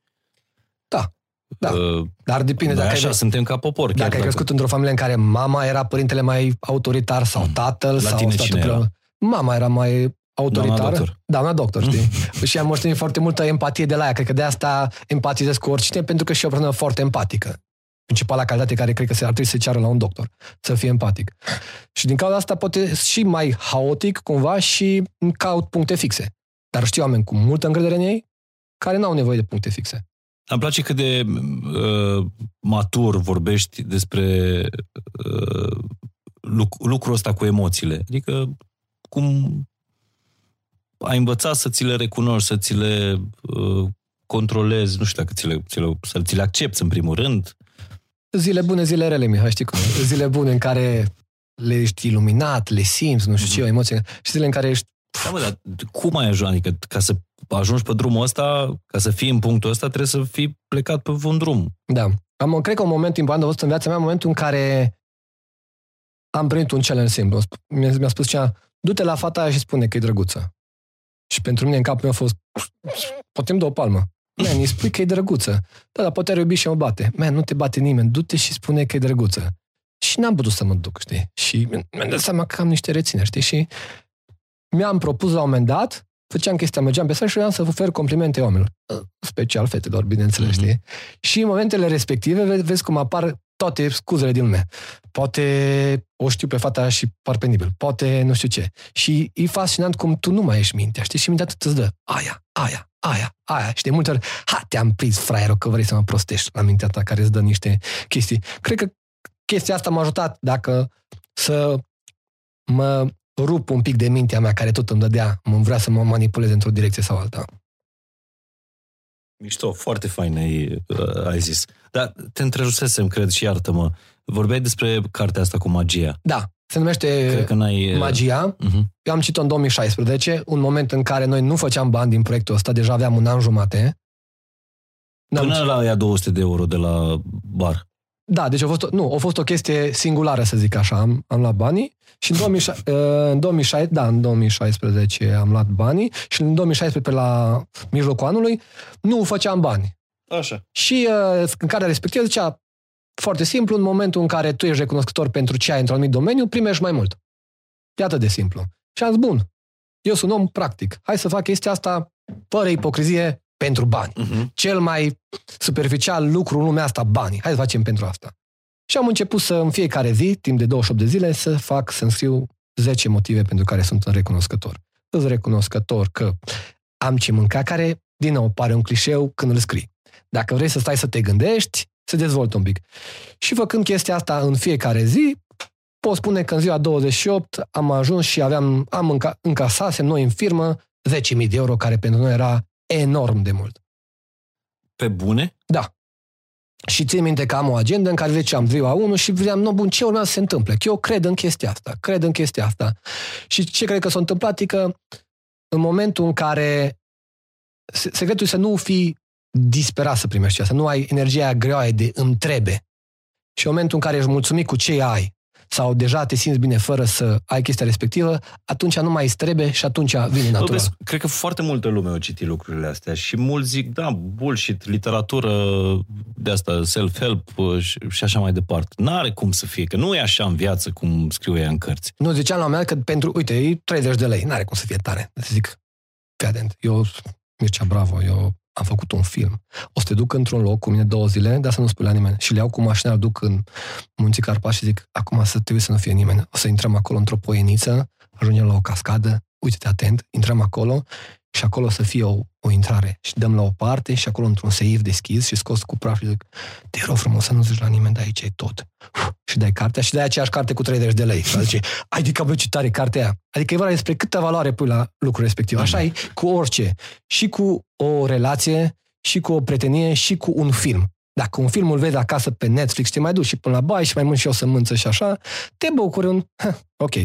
Da. Da. Uh, Dar depinde Noi dacă așa ai, suntem ca popor. chiar dacă ai dacă- crescut într-o familie în care mama era părintele mai autoritar sau Mm. tatăl La sau tine statul cine era? preot. Mama era mai autoritară. Doamna doctor. Doamna doctor, știi? și am moștenit foarte multă empatie de la ea. Cred că de asta empatizez cu oricine, pentru că și eu o persoană foarte empatică. Principala calitate care cred că se ar trebui să se ceară la un doctor, să fie empatic. Și din cauza asta poate și mai haotic cumva și îmi caut puncte fixe. Dar știu oameni cu multă încredere în ei care n-au nevoie de puncte fixe. Îmi place cât de uh, matur vorbești despre uh, luc- lucrul ăsta cu emoțiile. Adică cum ai învățat să ți le recunoști, să ți le uh, controlezi, nu știu dacă ți le, ți le, să ți le accepti în primul rând. Zile bune, zile rele, Mihai, știi cum? e? Zile bune în care le ești iluminat, le simți, nu știu ce, o emoție. Și zile în care ești Da, mă, dar cum ai ajuns? Adică ca să ajungi pe drumul ăsta, ca să fii în punctul ăsta, trebuie să fii plecat pe un drum. Da. Am, cred că un moment important a fost în viața mea, momentul în care am primit un challenge simplu. Mi-a, mi-a spus cea, du-te la fata aia și spune că e drăguță. Și pentru mine în capul meu a fost, poate îmi dă o palmă. Man, îi spui că e drăguță. Da, dar poate are iubit și mă bate. Man, nu te bate nimeni, du-te și spune că e drăguță. Și n-am putut să mă duc, știi? Și mi-am dat seama că am niște rețineri, știi? Și mi-am propus la un moment dat, făceam chestia, mergeam pe stradă și vreau să ofer complimente oamenilor. Special fetelor, bineînțeles, Mhm. știi? Și în momentele respective vezi, vezi cum apar toate scuzele din lume. Poate o știu pe fata și par penibil. Poate nu știu ce. Și e fascinant cum tu nu mai ești mintea, știi? Și mintea tot îți dă aia, aia, aia, aia. Și de multe ori, ha, te-am prins, fraierul, că vrei să mă prostești la mintea ta care îți dă niște chestii. Cred că chestia asta m-a ajutat dacă să mă rup un pic de mintea mea care tot îmi dădea, mă vrea să mă manipuleze într-o direcție sau alta. Mișto, foarte fain ai, uh, ai zis. Dar te întrerusesem, cred, și iartă-mă. Vorbeai despre cartea asta cu magia. Da, se numește Cred că n-ai... uh, Magia. Uh-huh. Eu am citit-o în 2016, un moment în care noi nu făceam bani din proiectul ăsta, deja aveam un an jumate. N-am Până la ea 200 de euro de la bar. Da, deci a fost, o- nu, a fost o chestie singulară, să zic așa. Am, am luat banii și în, 2006, uh, în 2016, da, în 2016 am luat banii și în 2016, pe la mijlocul anului, nu făceam bani. Așa. Și uh, în care respectiv zicea foarte simplu, în momentul în care tu ești recunoscător pentru ce ai într-un anumit domeniu, primești mai mult. E atât de simplu. Și am zis, bun, eu sunt un om practic. Hai să fac chestia asta fără ipocrizie pentru bani Uh-huh. cel mai superficial lucru în lumea asta, banii. Hai să facem pentru asta. Și am început să, în fiecare zi, timp de 28 de zile, să fac, să înscriu 10 motive pentru care sunt recunoscător. Sunt recunoscător că am ce mânca, care, din nou, pare un clișeu când îl scrii. Dacă vrei să stai să te gândești, se dezvoltă un pic. Și făcând chestia asta în fiecare zi, pot spune că în ziua 28 am ajuns și aveam, am înca, încasasem noi în firmă 10.000 de euro, care pentru noi era enorm de mult. Pe bune? Da. Și țin minte că am o agendă în care ziceam ziua 1 și vreau, nu, bun, ce urmează să se întâmple? Că eu cred în chestia asta, cred în chestia asta. Și ce cred că s-a întâmplat e că în momentul în care se- secretul e să nu fii disperat să primești asta, să nu ai energia aia greoaie de îmi trebuie. Și în momentul în care ești mulțumit cu ce ai, sau deja te simți bine fără să ai chestia respectivă, atunci nu mai îți trebuie și atunci vine Bă, natural. vezi, cred că foarte multă lume au citit lucrurile astea și mulți zic, da, bullshit, literatură de asta, self-help uh, și, și așa mai departe. N-are cum să fie, că nu e așa în viață cum scriu ea în cărți. Nu, ziceam la un moment dat că pentru, uite, e 30 de lei, n-are cum să fie tare. Să zic, fii atent, eu, Mircea Bravo, eu am făcut un film. O să te duc într-un loc cu mine două zile, dar să nu spui la nimeni. Și le iau cu mașina, îl duc în Munții Carpați și zic, acum să trebuie să nu fie nimeni. O să intrăm acolo într-o poieniță, ajungem la o cascadă, uite-te atent, intrăm acolo și acolo o să fie o, o intrare. Și dăm la o parte și acolo într-un seif deschis și scos cu praf și zic, te rog frumos să nu zici la nimeni, dar aici e tot. Uf, și dai cartea și dai aceeași carte cu 30 de lei. Și zice, ai de capul ce tare cartea aia. Adică e vorba despre câtă valoare pui la lucrul respectiv. Așa e cu orice. Și cu o relație, și cu o prietenie, și cu un film. Dacă un film îl vezi acasă pe Netflix, te mai duci și până la baie și mai mânci și o sămânță și așa, te bucuri un... ok.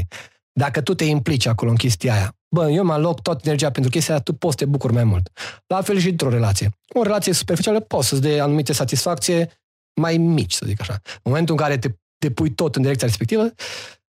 Dacă tu te implici acolo în chestia aia, bă, eu mă aloc toată energia pentru chestia aia, tu poți să te bucuri mai mult. La fel și într-o relație. O relație superficială poți să-ți dea anumite satisfacție mai mici, să zic așa. În momentul în care te, te pui tot în direcția respectivă,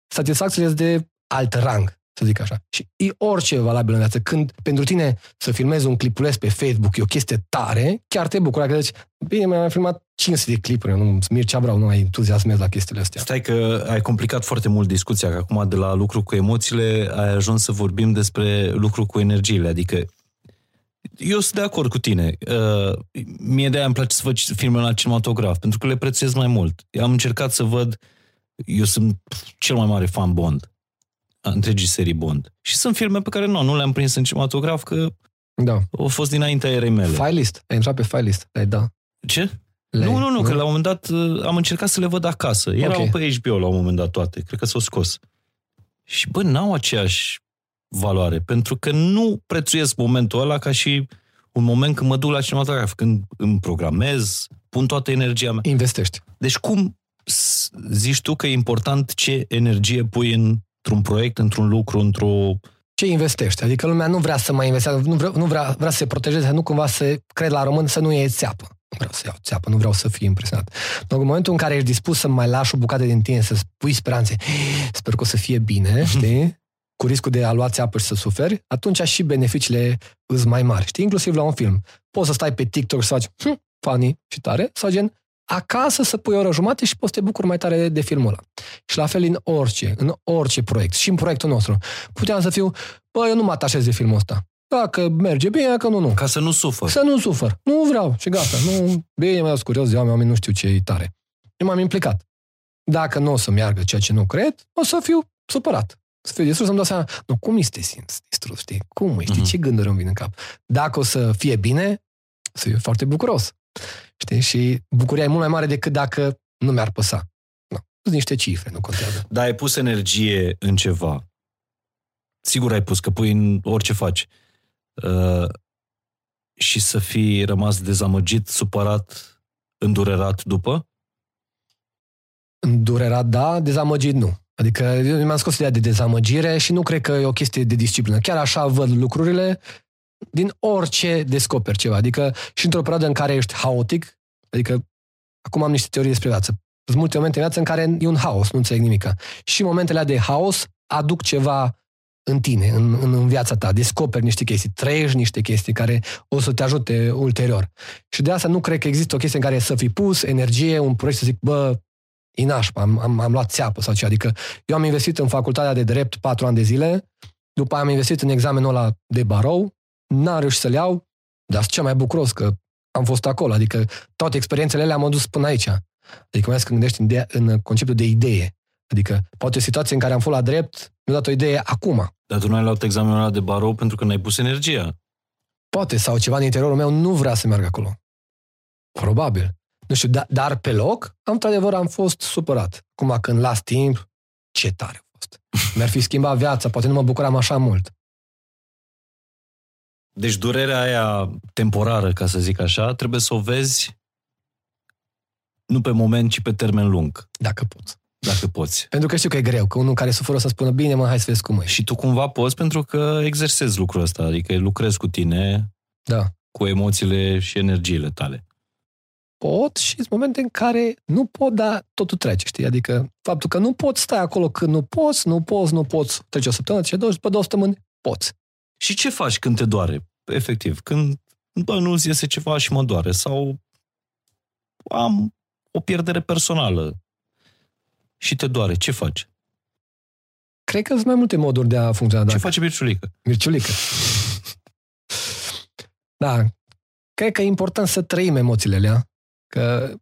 satisfacțiile sunt de alt rang. Să zic așa. Și e orice valabil în viață. Când pentru tine să filmezi un clipuleț pe Facebook e o chestie tare, chiar te bucură că zici, bine, mi-am filmat 500 de clipuri, eu nu Mircea Brau, nu mai entuziasmez la chestiile astea. Stai că ai complicat foarte mult discuția, că acum de la lucru cu emoțiile ai ajuns să vorbim despre lucru cu energiile, adică eu sunt de acord cu tine. Uh, mie de-aia îmi place să văd filme la cinematograf, pentru că le prețuiesc mai mult. Am încercat să văd, eu sunt cel mai mare fan Bond, a întregii serii Bond. Și sunt filme pe care nu, nu le-am prins în cinematograf, că Da. au fost dinaintea erei mele. File list. Ai intrat pe file list. Ai da. Ce? Le-ai- nu, nu, nu, că la un moment dat uh, am încercat să le văd acasă. Erau Ok. pe HBO la un moment dat toate. Cred că s-au scos. Și bă, n-au aceeași valoare, pentru că nu prețuiesc momentul ăla ca și un moment când mă duc la cinematograf, când îmi programez, pun toată energia mea. Investești. Deci cum s- zici tu că e important ce energie pui într-un proiect, într-un lucru, într-o... ce investești? Adică lumea nu vrea să mai investească, nu vrea, nu vrea, vrea să se protejeze, nu cumva să, cred la român, să nu iei țeapă. Nu vreau să iau țeapă, nu vreau să fiu impresionat. Dar în momentul în care ești dispus să mai lași o bucată din tine, să pui speranțe, sper că o să fie bine, știi? Cu riscul de a lua țeapă și să suferi, atunci și beneficiile îs mai mari, știi? Inclusiv la un film. Poți să stai pe TikTok și să faci hm, funny și tare, sau gen acasă să pui o oră jumate și poți să te bucuri mai tare de, de filmul ăla. Și la fel în orice, în orice proiect, și în proiectul nostru. Puteam să fiu, bă, eu nu mă atașez de filmul ăsta. Dacă merge bine, dacă nu, nu. Ca să nu sufăr. Să nu sufăr. Nu vreau și gata. Nu, bine, mai curios de oameni, oamenii nu știu ce e tare. Eu m-am implicat. Dacă nu o să meargă ceea ce nu cred, o să fiu supărat. Să fiu distrus, să-mi dau seama, nu, cum este simț distrus, știi? Cum, știi, Mhm. ce gânduri îmi vin în cap? Dacă o să fie bine, să fiu foarte bucuros. Știi? Și bucuria e mult mai mare decât dacă nu mi-ar păsa. Nu. Sunt niște cifre, nu contează. Dar ai pus energie în ceva. Sigur ai pus, că pui în orice faci. Uh, și să fii rămas dezamăgit, supărat, îndurerat după? Îndurerat, da, dezamăgit, nu. Adică eu mi-am scos ideea de dezamăgire și nu cred că e o chestie de disciplină. Chiar așa văd lucrurile din orice descoperi ceva. Adică și într-o perioadă în care ești haotic, adică acum am niște teorii despre viață. Sunt multe momente în viață în care e un haos, nu înțeleg nimic. Și momentele alea de haos aduc ceva în tine, în, în, în viața ta, descoperi niște chestii, trăiești niște chestii care o să te ajute ulterior. Și de asta nu cred că există o chestie în care să fi pus energie, un proiect să zic, bă, e nașpa, am, am, am luat țeapă sau ce. Adică eu am investit în facultatea de drept patru ani de zile, după aia am investit în examenul ăla de barou, n-am reușit să-l iau, dar sunt cel mai bucuros că am fost acolo. Adică toate experiențele alea m-au dus până aici. Adică mai ales când gândești în, de, în conceptul de idee. Adică poate o situație în care am fost la drept, mi-a dat o idee acum. Dar tu nu ai luat examenul ăla de barou pentru că n-ai pus energia. Poate, sau ceva în interiorul meu nu vrea să meargă acolo. Probabil. Nu știu, da, dar pe loc, am într-adevăr am fost supărat. Acum când las timp, ce tare a fost. Mi-ar fi schimbat viața, poate nu mă bucuram așa mult. Deci durerea aia temporară, ca să zic așa, trebuie să o vezi nu pe moment, ci pe termen lung, Dacă pot. dacă poți. Pentru că știu că e greu, că unul care suferă o să spună, bine mă, hai să vezi cum e. Și tu cumva poți pentru că exersezi lucrul ăsta, adică lucrezi cu tine, Da. cu emoțiile și energiile tale. Pot și sunt momente în care nu pot, dar totul trece, știi? Adică faptul că nu poți stai acolo când nu poți, nu poți, nu poți, trece o săptămână, trece două, și după două săptămâni poți. Și ce faci când te doare? Efectiv, când bă, nu-ți iese ceva și mă doare sau am o pierdere personală și te doare, ce faci? Cred că sunt mai multe moduri de a funcționa. Ce Dacă... face Mirciulică? Mirciulică. Da. Cred că e important să trăim emoțiile alea. Că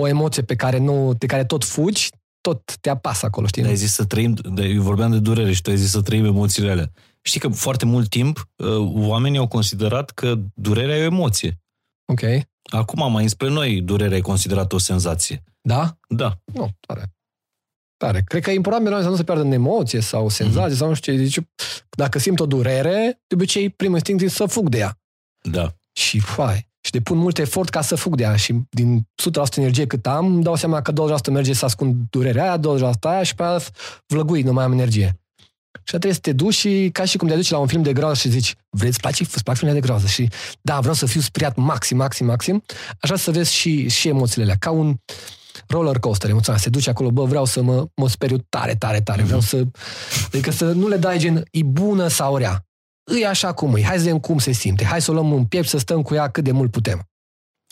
o emoție pe care, nu, de care tot fugi, tot te apasă acolo, știi? Ai zis să trăim, de, eu vorbeam de durere și tu ai zis să trăim emoțiile alea. Știi că foarte mult timp uh, oamenii au considerat că durerea e o emoție. Ok. Acum, mai înspre noi, durerea e considerată o senzație. Da? Da. Nu, tare. Tare. Cred că e important mereu să nu se piardă în emoție sau senzație sau nu știu ce. Zice, dacă simt o durere, de obicei primul instinct e să fug de ea. Da. Și fai. Și depun mult efort ca să fug de ea. Și din 100% energie cât am, îmi dau seama că 20% merge să ascund durerea aia, 20% aia și pe aia vlăgui, nu mai am energie. Și trebuie să te duci și ca și cum te duci la un film de groază și zici, vreți, îți place, îți plac filmele de groază? Și da, vreau să fiu speriat maxim, maxim, maxim. Așa să vezi și, și emoțiile alea. Ca un roller coaster emoțional. Se duce acolo, bă, vreau să mă, mă speriu tare, tare, tare. Vreau să... Adică să nu le dai gen, e bună sau rea. Îi așa cum e. Hai să vedem cum se simte. Hai să o luăm în piept, să stăm cu ea cât de mult putem.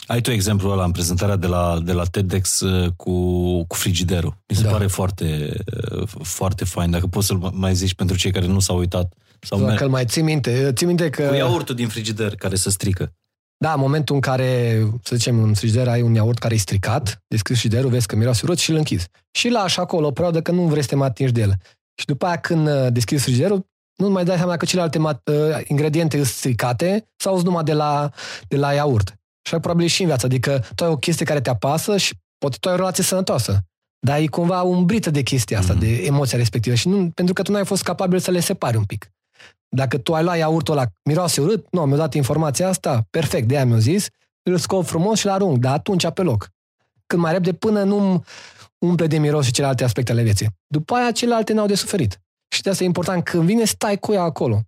Ai tu exemplul ăla în prezentarea de la, de la TEDx uh, cu, cu frigiderul. Mi se Da. pare foarte, uh, foarte fain. Dacă poți să-l mai zici pentru cei care nu s-au uitat. Sau Dacă îl mai ții minte, ții minte că... Cu iaurtul din frigider care se strică. Da, în momentul în care, să zicem, în frigider ai un iaurt care e stricat, deschizi frigiderul, vezi că miroase urât și îl închizi. Și îl lași acolo o perioadă că nu vrei să te mai atingi de el. Și după aia când uh, deschizi frigiderul, nu mai dai seama că celelalte mat- uh, ingrediente sunt stricate sau sunt numai de la, de la iaurt. Și ai probabil și în viață. Adică tu ai o chestie care te apasă și poate tu ai o relație sănătoasă. Dar e cumva umbrită de chestia asta, Mhm. de emoția respectivă. Și nu, pentru că tu nu ai fost capabil să le separi un pic. Dacă tu ai luat iaurtul ăla, miroase urât, nu, mi-a dat informația asta, perfect, de aia mi-a zis, îl scop frumos și l arunc, dar atunci pe loc. Cât mai repede, până nu umple de miros și celelalte aspecte ale vieții. După aia, celelalte n-au de suferit. Și de asta e important, când vine, stai cu ea acolo.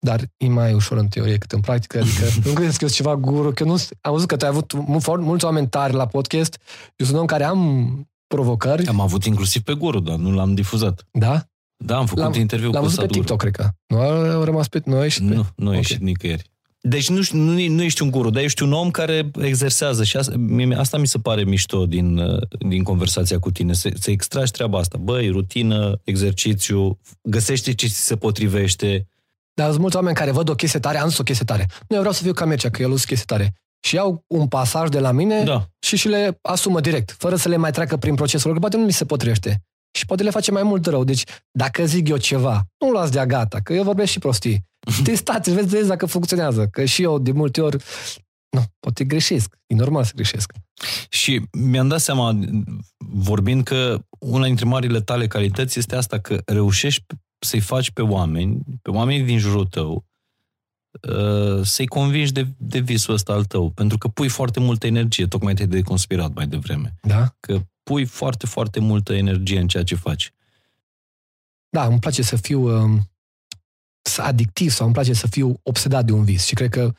Dar e mai ușor în teorie cât în practică, adică nu credeți că eu sunt ceva guru, că eu nu, am văzut că tu ai avut mu- foarte mulți oameni tari la podcast, eu sunt un om care am provocări, Am avut inclusiv pe guru, dar nu l-am difuzat. da? Da, am făcut L-am- interviu L-am cu văzut pe Sadhguru. TikTok, cred că. Nu au rămas pe noi și pe... Nu, nu Ok. okay. ești nicăieri. Deci nu, nu, nu ești un guru, dar ești un om care exersează și asta, mie- asta mi se pare mișto din, uh, din conversația cu tine, să, să extragi treaba asta. Băi, rutină, exercițiu, găsește ce ți se potrivește. Dar sunt mulți oameni care văd o chestie tare, am zis o chestie tare. Nu, eu vreau să fiu ca Mircea, că el a chestie tare. Și iau un pasaj de la mine Da. și și le asumă direct, fără să le mai treacă prin procesul lor, că poate nu li se potrivește. Și poate le face mai mult rău. Deci, dacă zic eu ceva, nu luați de-a gata, că eu vorbesc și prostii. Testați, vezi, vezi dacă funcționează. Că și eu, de multe ori, nu, poate greșesc. E normal să greșesc. Și mi-am dat seama, vorbind că una dintre marile tale calități este asta, că reușești să-i faci pe oameni, pe oamenii din jurul tău, uh, să-i convingi de, de visul ăsta al tău, pentru că pui foarte multă energie, tocmai te-ai deconspirat mai devreme, Da? că pui foarte, foarte multă energie în ceea ce faci. Da, îmi place să fiu um, să adictiv sau îmi place să fiu obsedat de un vis. Și cred că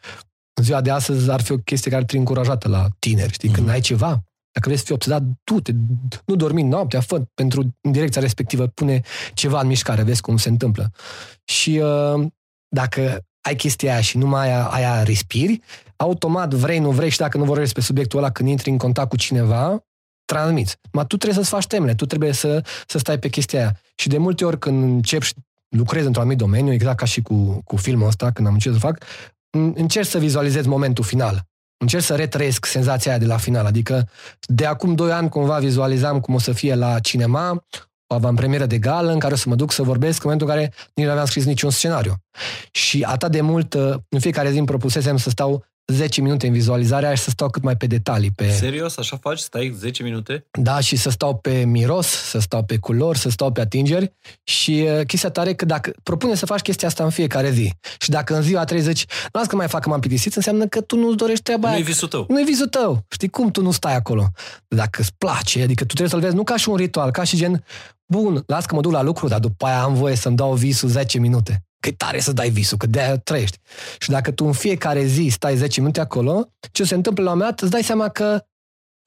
în ziua de astăzi ar fi o chestie care ar trebui încurajată la tineri. Știi, când Mhm. ai ceva, dacă vrei să fii obsedat, du-te, nu dormi noaptea, fă pentru în direcția respectivă, pune ceva în mișcare, vezi cum se întâmplă. Și uh, dacă ai chestia aia și numai aia, aia respiri, automat vrei, nu vrei și dacă nu vorbești pe subiectul ăla când intri în contact cu cineva, transmiți. Ma tu trebuie să-ți faci temele, tu trebuie să, să stai pe chestia aia. Și de multe ori când încep și lucrez într-un anumit domeniu, exact ca și cu, cu filmul ăsta, când am început să fac, în- încerc să vizualizez momentul final. Încerc să retrăiesc senzația aia de la final. Adică de acum doi ani cumva vizualizam cum o să fie la cinema, o avantpremieră de gală în care o să mă duc să vorbesc în momentul în care nici nu aveam scris niciun scenariu. Și atât de mult, uh, în fiecare zi îmi propusesem să stau 10 minute în vizualizarea și să stau cât mai pe detalii, pe, Serios? Așa faci? Stai 10 minute? da, și să stau pe miros, să stau pe culori, să stau pe atingeri și uh, chestia tare e că dacă propune să faci chestia asta în fiecare zi și dacă în ziua 30, nu las că mai fac că m-am plictisit, înseamnă că tu nu-ți dorești treaba Nu aia. e visul tău. Nu e visul tău. Știi cum tu nu stai acolo? Dacă îți place, adică tu trebuie să-l vezi nu ca și un ritual, ca și gen, bun, las că mă duc la lucru, dar după aia am voie să-mi dau visul 10 minute. Că e tare să dai visul, că de-aia trăiești. Și dacă tu în fiecare zi stai 10 minute acolo, ce se întâmplă la un moment dat, îți dai seama că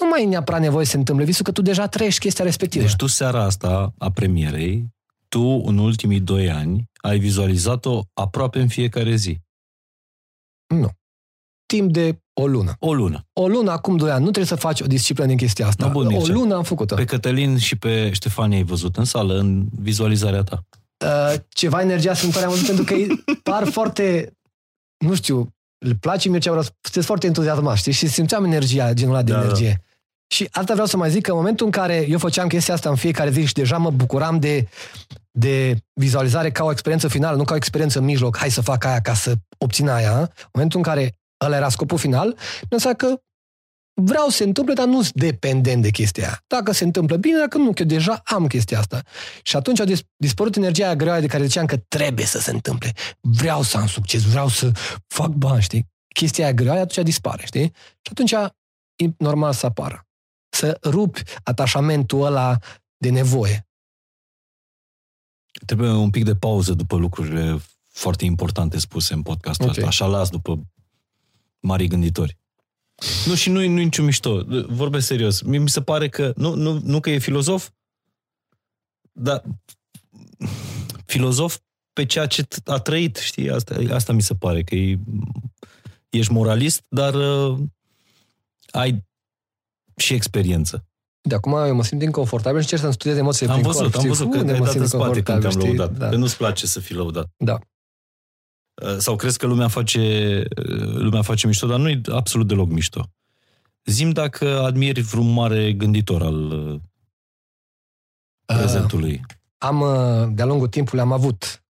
nu mai e neapărat nevoie să se întâmple visul, că tu deja trăiești chestia respectivă. Deci tu seara asta a premierei, tu în ultimii doi ani ai vizualizat-o aproape în fiecare zi. Nu. Timp de o lună. O lună. O lună acum 2 ani. Nu trebuie să faci o disciplină din chestia asta. Da, bun, o Mircea. lună am făcut-o. Pe Cătălin și pe Ștefania ai văzut în sală, în vizualizarea ta. Uh, ceva energia sfântoare am văzut pentru că ei par foarte, nu știu, le place mie ce vreau, sunteți foarte entuziasmați, știți? Și simțeam energia, genul ăla de Da, da. energie. Și asta vreau să mai zic că în momentul în care eu făceam chestia asta în fiecare zi și deja mă bucuram de, de vizualizare ca o experiență finală, nu ca o experiență în mijloc, hai să fac aia ca să obțin aia, în momentul în care ăla era scopul final, înseamnă că vreau să se întâmple, dar nu sunt dependent de chestia aia. Dacă se întâmplă bine, dacă nu, că eu deja am chestia asta. Și atunci a dis- dispărut energia aia greoaie de care ziceam că trebuie să se întâmple. Vreau să am succes, vreau să fac bani, știi? Chestia aia greoaie atunci dispare, știi? Și atunci e normal să apară. Să rupi atașamentul ăla de nevoie. Trebuie un pic de pauză după lucrurile foarte importante spuse în podcastul Ok. ăsta. Așa las după mari gânditori. Nu, și nu e niciun mișto. Vorbesc serios. Mie mi se pare că, nu, nu, nu că e filozof, dar filozof pe ceea ce a trăit, știi? Asta, asta mi se pare, că e, ești moralist, dar uh, ai și experiență. De acum eu mă simt inconfortabil și încerc să-mi studiez emoțiile Am prin văzut, corp. am știi? văzut că Unde te-ai mă dat simt în spate când te-am inconfortabil, știi? lăudat. Da. Că nu-ți place să fii lăudat. da. Uh, Sau crezi că lumea face, uh, lumea face mișto, dar nu e absolut deloc mișto. Zim dacă admiri vreun mare gânditor al uh, prezentului. am, uh, de-a lungul timpului, am avut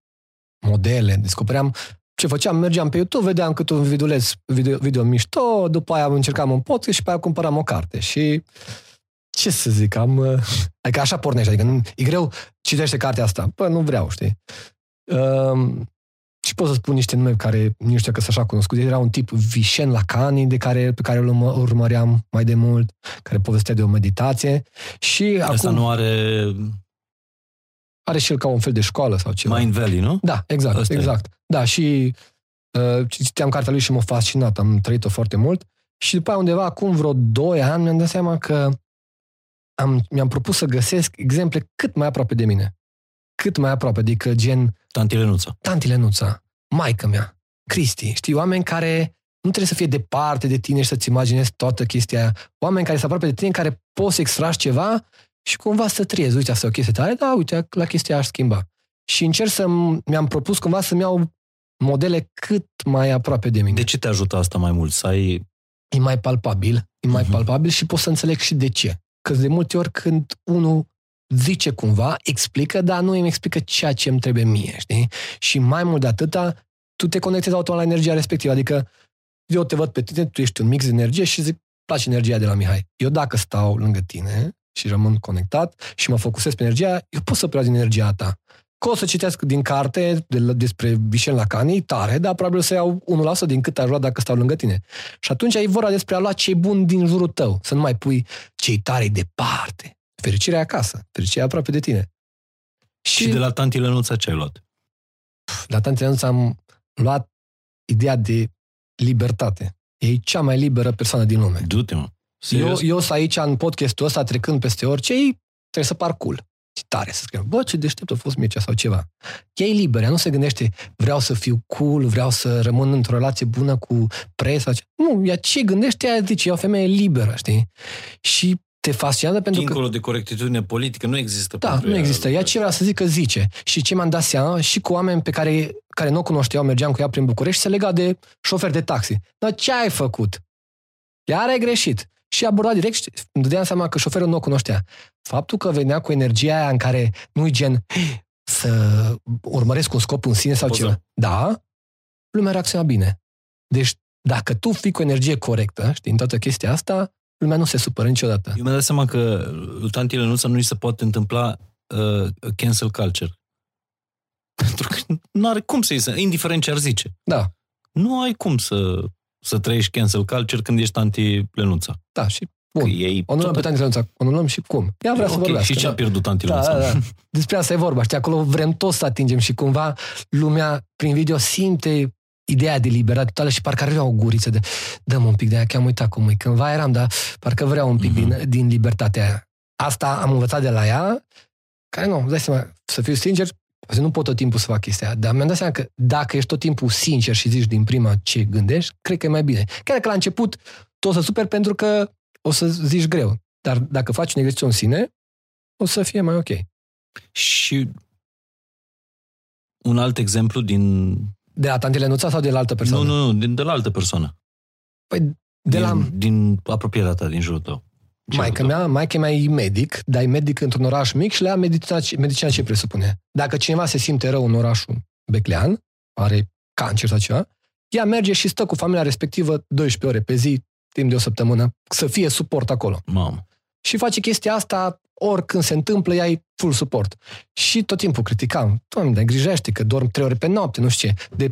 modele, descopeream ce făceam, mergeam pe YouTube, vedeam cât un videoleț, video, video mișto, după aia încercam un podcast și pe aia cumpăram o carte. Și ce să zic, am... uh, Adică așa pornești, adică nu, e greu, citește cartea asta. Bă, nu vreau, știi? Um, și pot să spun niște nume care nu știu că sunt așa cunoscut. Era un tip Vishen Lacani, de care, pe care îl urmă- urmăream mai de mult, care povestea de o meditație. Și Asta acum nu are are și el ca un fel de școală sau ceva. Mind Valley, nu? Da, exact, Ăsta e. exact. Da, și uh, citeam cartea lui și m-a fascinat, am trăit-o foarte mult. Și după aia undeva, acum vreo 2 ani, mi-am dat seama că am, mi-am propus să găsesc exemple cât mai aproape de mine. Cât mai aproape, adică gen Tanti Lenuța. tanti Lenuța, maică mea, Cristi, știi, oameni care nu trebuie să fie departe de tine și să-ți imaginezi toată chestia aia. Oameni care sunt aproape de tine, în care poți să extragi ceva și cumva să triezi. Uite, asta e o chestie tare, da, uite, la chestia aș schimba. Și încerc să mi-am propus cumva să-mi iau modele cât mai aproape de mine. De ce te ajută asta mai mult? Să ai... e mai palpabil, e mai Mhm. palpabil și pot să înțeleg și de ce. Că de multe ori când unul zice cumva, explică, dar nu îmi explică ceea ce îmi trebuie mie, știi? Și mai mult de atâta, tu te conectezi automat la energia respectivă. Adică eu te văd pe tine, tu ești un mix de energie și zic, place energia de la Mihai. Eu dacă stau lângă tine și rămân conectat și mă focusez pe energia, eu pot să preau din energia ta. Că o să citesc din carte de, despre Michel Lacani, tare, dar probabil o să iau 1% din cât aș lua dacă stau lângă tine. Și atunci ai vorba despre a lua ce bun din jurul tău, să nu mai pui cei tare departe. Fericirea e acasă, fericirea e aproape de tine. Și de la Tanti Lenuța ce ai luat? la Tante Ionuț am luat ideea de libertate. E cea mai liberă persoană din lume. Du-te, mă. Eu, Serios? eu sunt aici în podcastul ăsta, trecând peste orice, ei trebuie să par cool. Și tare să scriu, bă, ce deștept a fost Mircea sau ceva. Ea e liberă, ea nu se gândește, vreau să fiu cool, vreau să rămân într-o relație bună cu presa. ce- Nu, ea ce gândește, ea zice, e o femeie liberă, știi? Și te fascinează pentru că... Dincolo de corectitudine politică, nu există Da, pentru nu ea. există. Ea ce vrea să zică, zice. Și ce mi-am dat seama, și cu oameni pe care, care nu o cunoșteau, mergeam cu ea prin București, se lega de șofer de taxi. Dar ce ai făcut? Iar ai greșit. Și aborda direct și îmi dădeam seama că șoferul nu o cunoștea. Faptul că venea cu energia aia în care nu-i gen să urmăresc un scop în sine sau Poză. ceva. Da, lumea reacționa bine. Deci, dacă tu fii cu energie corectă, știi, în toată chestia asta, lumea nu se supără niciodată. Eu mi-am dat seama că lui Tanti Lenuța nu îi se poate întâmpla uh, cancel culture. Pentru că nu are cum să-i să, indiferent ce ar zice. Da, Nu ai cum să, să trăiești cancel culture când ești Tanti Lenuța. da, și Că Bun. ei O nu pe Tanti Lenuța, o nu și cum. Ea vrea să ok, vorbească. și ce da. a pierdut Tanti Da, Lenuța? da, da. Despre asta e vorba. Știi, acolo vrem toți să atingem și cumva lumea prin video simte ideea de libertate totală și parcă ar vrea o guriță de dăm un pic de aia, că am uitat cum e. Cândva eram, dar parcă vreau un pic Mhm. din, din libertatea aia. Asta am învățat de la ea, care nu, îți dai seama, să fiu sincer, poate nu pot tot timpul să fac chestia aia, dar mi-am dat seama că dacă ești tot timpul sincer și zici din prima ce gândești, cred că e mai bine. Chiar că la început tu o să super pentru că o să zici greu. Dar dacă faci un exercițiu în sine, o să fie mai ok. Și un alt exemplu din... De la tantele Nuța sau de la altă persoană? Nu, nu, nu, din, de la altă persoană. Păi, de din, la din apropierea ta, din jurul tău. Ce maica auto? mea, maica mea e medic, dar e medic într-un oraș mic și la ea medicina, medicina ce presupune? Dacă cineva se simte rău în orașul Beclean, are cancer sau ceva, ea merge și stă cu familia respectivă 12 ore pe zi, timp de o săptămână, să fie suport acolo. Mamă. Și face chestia asta oricând se întâmplă, ea e full suport. Și tot timpul criticam, doamne, dar grijește că dorm trei ore pe noapte, nu știu ce. De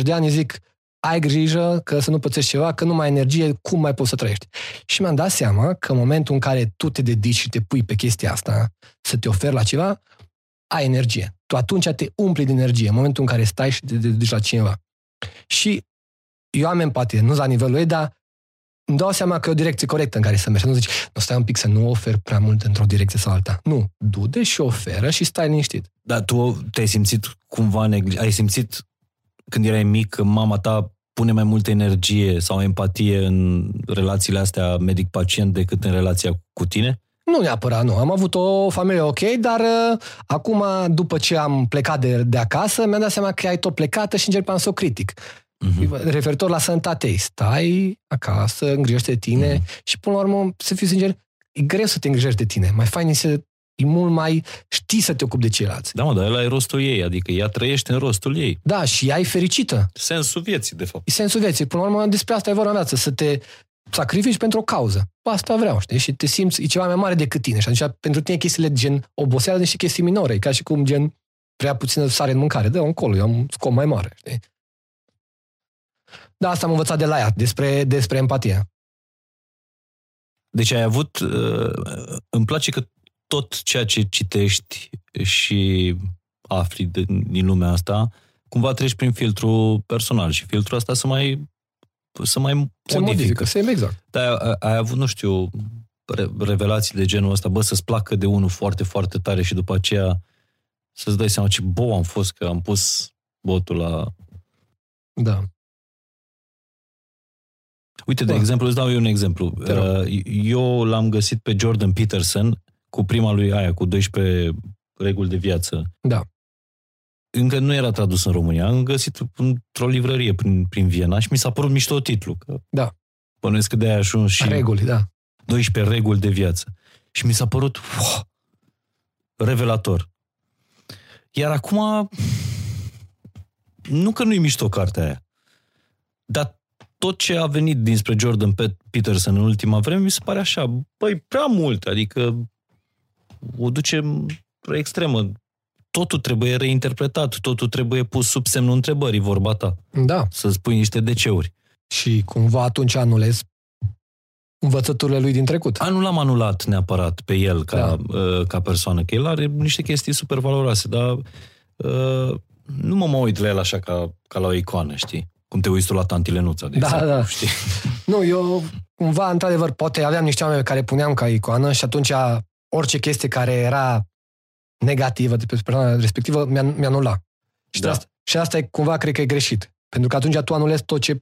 30-40 de ani zic, ai grijă că să nu pățești ceva, că nu mai ai energie, cum mai poți să trăiești? Și mi-am dat seama că în momentul în care tu te dedici și te pui pe chestia asta, să te oferi la ceva, ai energie. Tu atunci te umpli de energie, în momentul în care stai și te dedici la cineva. Și eu am empatie, nu la nivelul ei, dar îmi dau seama că e o direcție corectă în care să mergi. Nu zici, nu stai un pic să nu ofer prea mult într-o direcție sau alta. Nu, du-te și oferă și stai liniștit. Dar tu te-ai simțit cumva, negli- ai simțit când erai mic că mama ta pune mai multă energie sau empatie în relațiile astea medic-pacient decât în relația cu tine? Nu neapărat, nu. Am avut o familie ok, dar uh, acum, după ce am plecat de, de acasă, mi-am dat seama că ai tot plecată și încercam să o critic. Uh-huh. Referitor la sănătate, ei, stai acasă, îngrijește de tine uh-huh. și, până la urmă, să fiu sincer, e greu să te îngrijești de tine. Mai fain să e mult mai știi să te ocupi de ceilalți. Da, mă, dar ăla e rostul ei, adică ea trăiește în rostul ei. Da, și ea e fericită. Sensul vieții, de fapt. E sensul vieții. Până la urmă, despre asta e vorba viață, să te sacrifici pentru o cauză. Asta vreau, știi? Și te simți, e ceva mai mare decât tine. Și atunci, pentru tine, chestiile gen oboseală și chestii minore. E ca și cum, gen, prea puțină sare în mâncare. Dă încolo, eu am un scop mai mare, știi? Da, asta am învățat de la ea, despre, despre empatie. Deci ai avut... Uh, îmi place că tot ceea ce citești și afli din lumea asta, cumva treci prin filtru personal și filtrul asta să mai să mai se modifică. Se exact. Dar ai, ai avut, nu știu, revelații de genul ăsta, bă, să-ți placă de unul foarte, foarte tare și după aceea să-ți dai seama ce bo am fost că am pus botul la... Da. Uite, de da. exemplu, îți dau eu un exemplu. Uh, eu l-am găsit pe Jordan Peterson cu prima lui aia, cu 12 reguli de viață. Da. Încă nu era tradus în România. Am găsit într-o livrărie prin, prin Viena și mi s-a părut mișto titlu. Că da. Bănuiesc că de aia ajuns și... Reguli, da. 12 reguli de viață. Și mi s-a părut wow, revelator. Iar acum, nu că nu-i mișto cartea aia, dar tot ce a venit dinspre Jordan Peterson în ultima vreme mi se pare așa, băi, prea mult, adică o ducem spre extremă. Totul trebuie reinterpretat, totul trebuie pus sub semnul întrebării, vorba ta. Da. Să spui niște deceuri. Și cumva atunci anulezi învățăturile lui din trecut. A, nu l-am anulat neapărat pe el ca, da. uh, ca persoană, că el are niște chestii super valoroase, dar uh, nu mă mă uit la el așa ca, ca la o icoană, știi? Cum te uiți tu la tanti Lenuța, de da, exemplu, da. știi? Nu, eu cumva, într-adevăr, poate aveam niște oameni care puneam ca icoană și atunci orice chestie care era negativă de pe persoana respectivă mi-a, mi-a anulat. Și, da. asta, și asta e cumva, cred că e greșit. Pentru că atunci tu anulezi tot ce,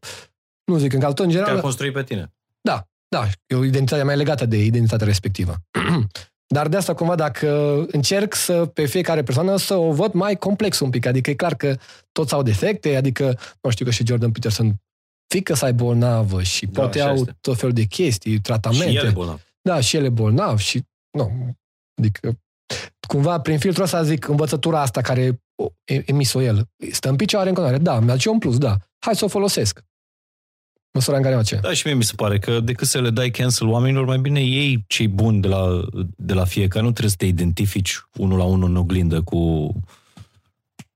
nu zic, în tot în general... Te-a construit pe tine. Da, da, e o identitate mai legată de identitatea respectivă. Dar de asta, cumva, dacă încerc să, pe fiecare persoană, să o văd mai complex un pic. Adică e clar că toți au defecte, adică, nu știu că și Jordan Peterson fică să ai bolnavă și da, poate au este. tot felul de chestii, tratamente. Și el e bolnav. Da, și el e bolnav și, nu, adică, cumva, prin filtrul ăsta, zic, învățătura asta care emis-o el, stă în picioare în continuare. Da, mi-a un plus, da. Hai să o folosesc măsura în care o ce. Da, și mie mi se pare că decât să le dai cancel oamenilor, mai bine ei cei buni de la, de la fiecare. Nu trebuie să te identifici unul la unul în oglindă cu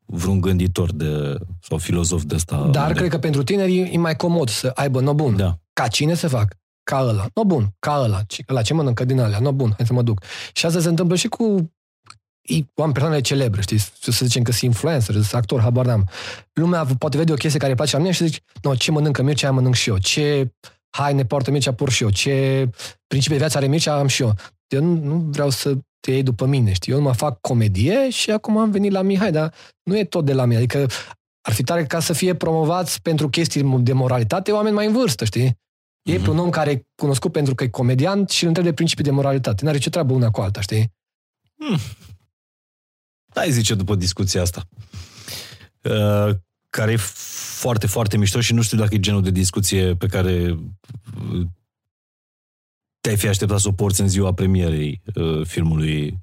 vreun gânditor de, sau filozof de ăsta. Dar de... cred că pentru tineri e mai comod să aibă, no bun, da. ca cine să fac? Ca ăla. No bun, ca ăla. La ce mănâncă din alea? No bun, hai să mă duc. Și asta se întâmplă și cu am persoane celebre, știi, să zicem că sunt influencer, sunt actor, habar n-am. Lumea poate vede o chestie care îi place la mine și zici, no, ce mănâncă Mircea, aia mănânc și eu. Ce haine poartă Mircea, pur și eu. Ce principii de viață are Mircea, am și eu. Eu nu, nu vreau să te iei după mine, știi? Eu mă fac comedie și acum am venit la Mihai, dar nu e tot de la mine. Adică ar fi tare ca să fie promovați pentru chestii de moralitate oameni mai în vârstă, știi? E mm-hmm. un om care e cunoscut pentru că e comedian și îl întreb de principii de moralitate. N-are ce treabă una cu alta, știi? Mm. Hai zice după discuția asta. Uh, care e foarte, foarte mișto și nu știu dacă e genul de discuție pe care uh, te-ai fi așteptat să o porți în ziua premierei uh, filmului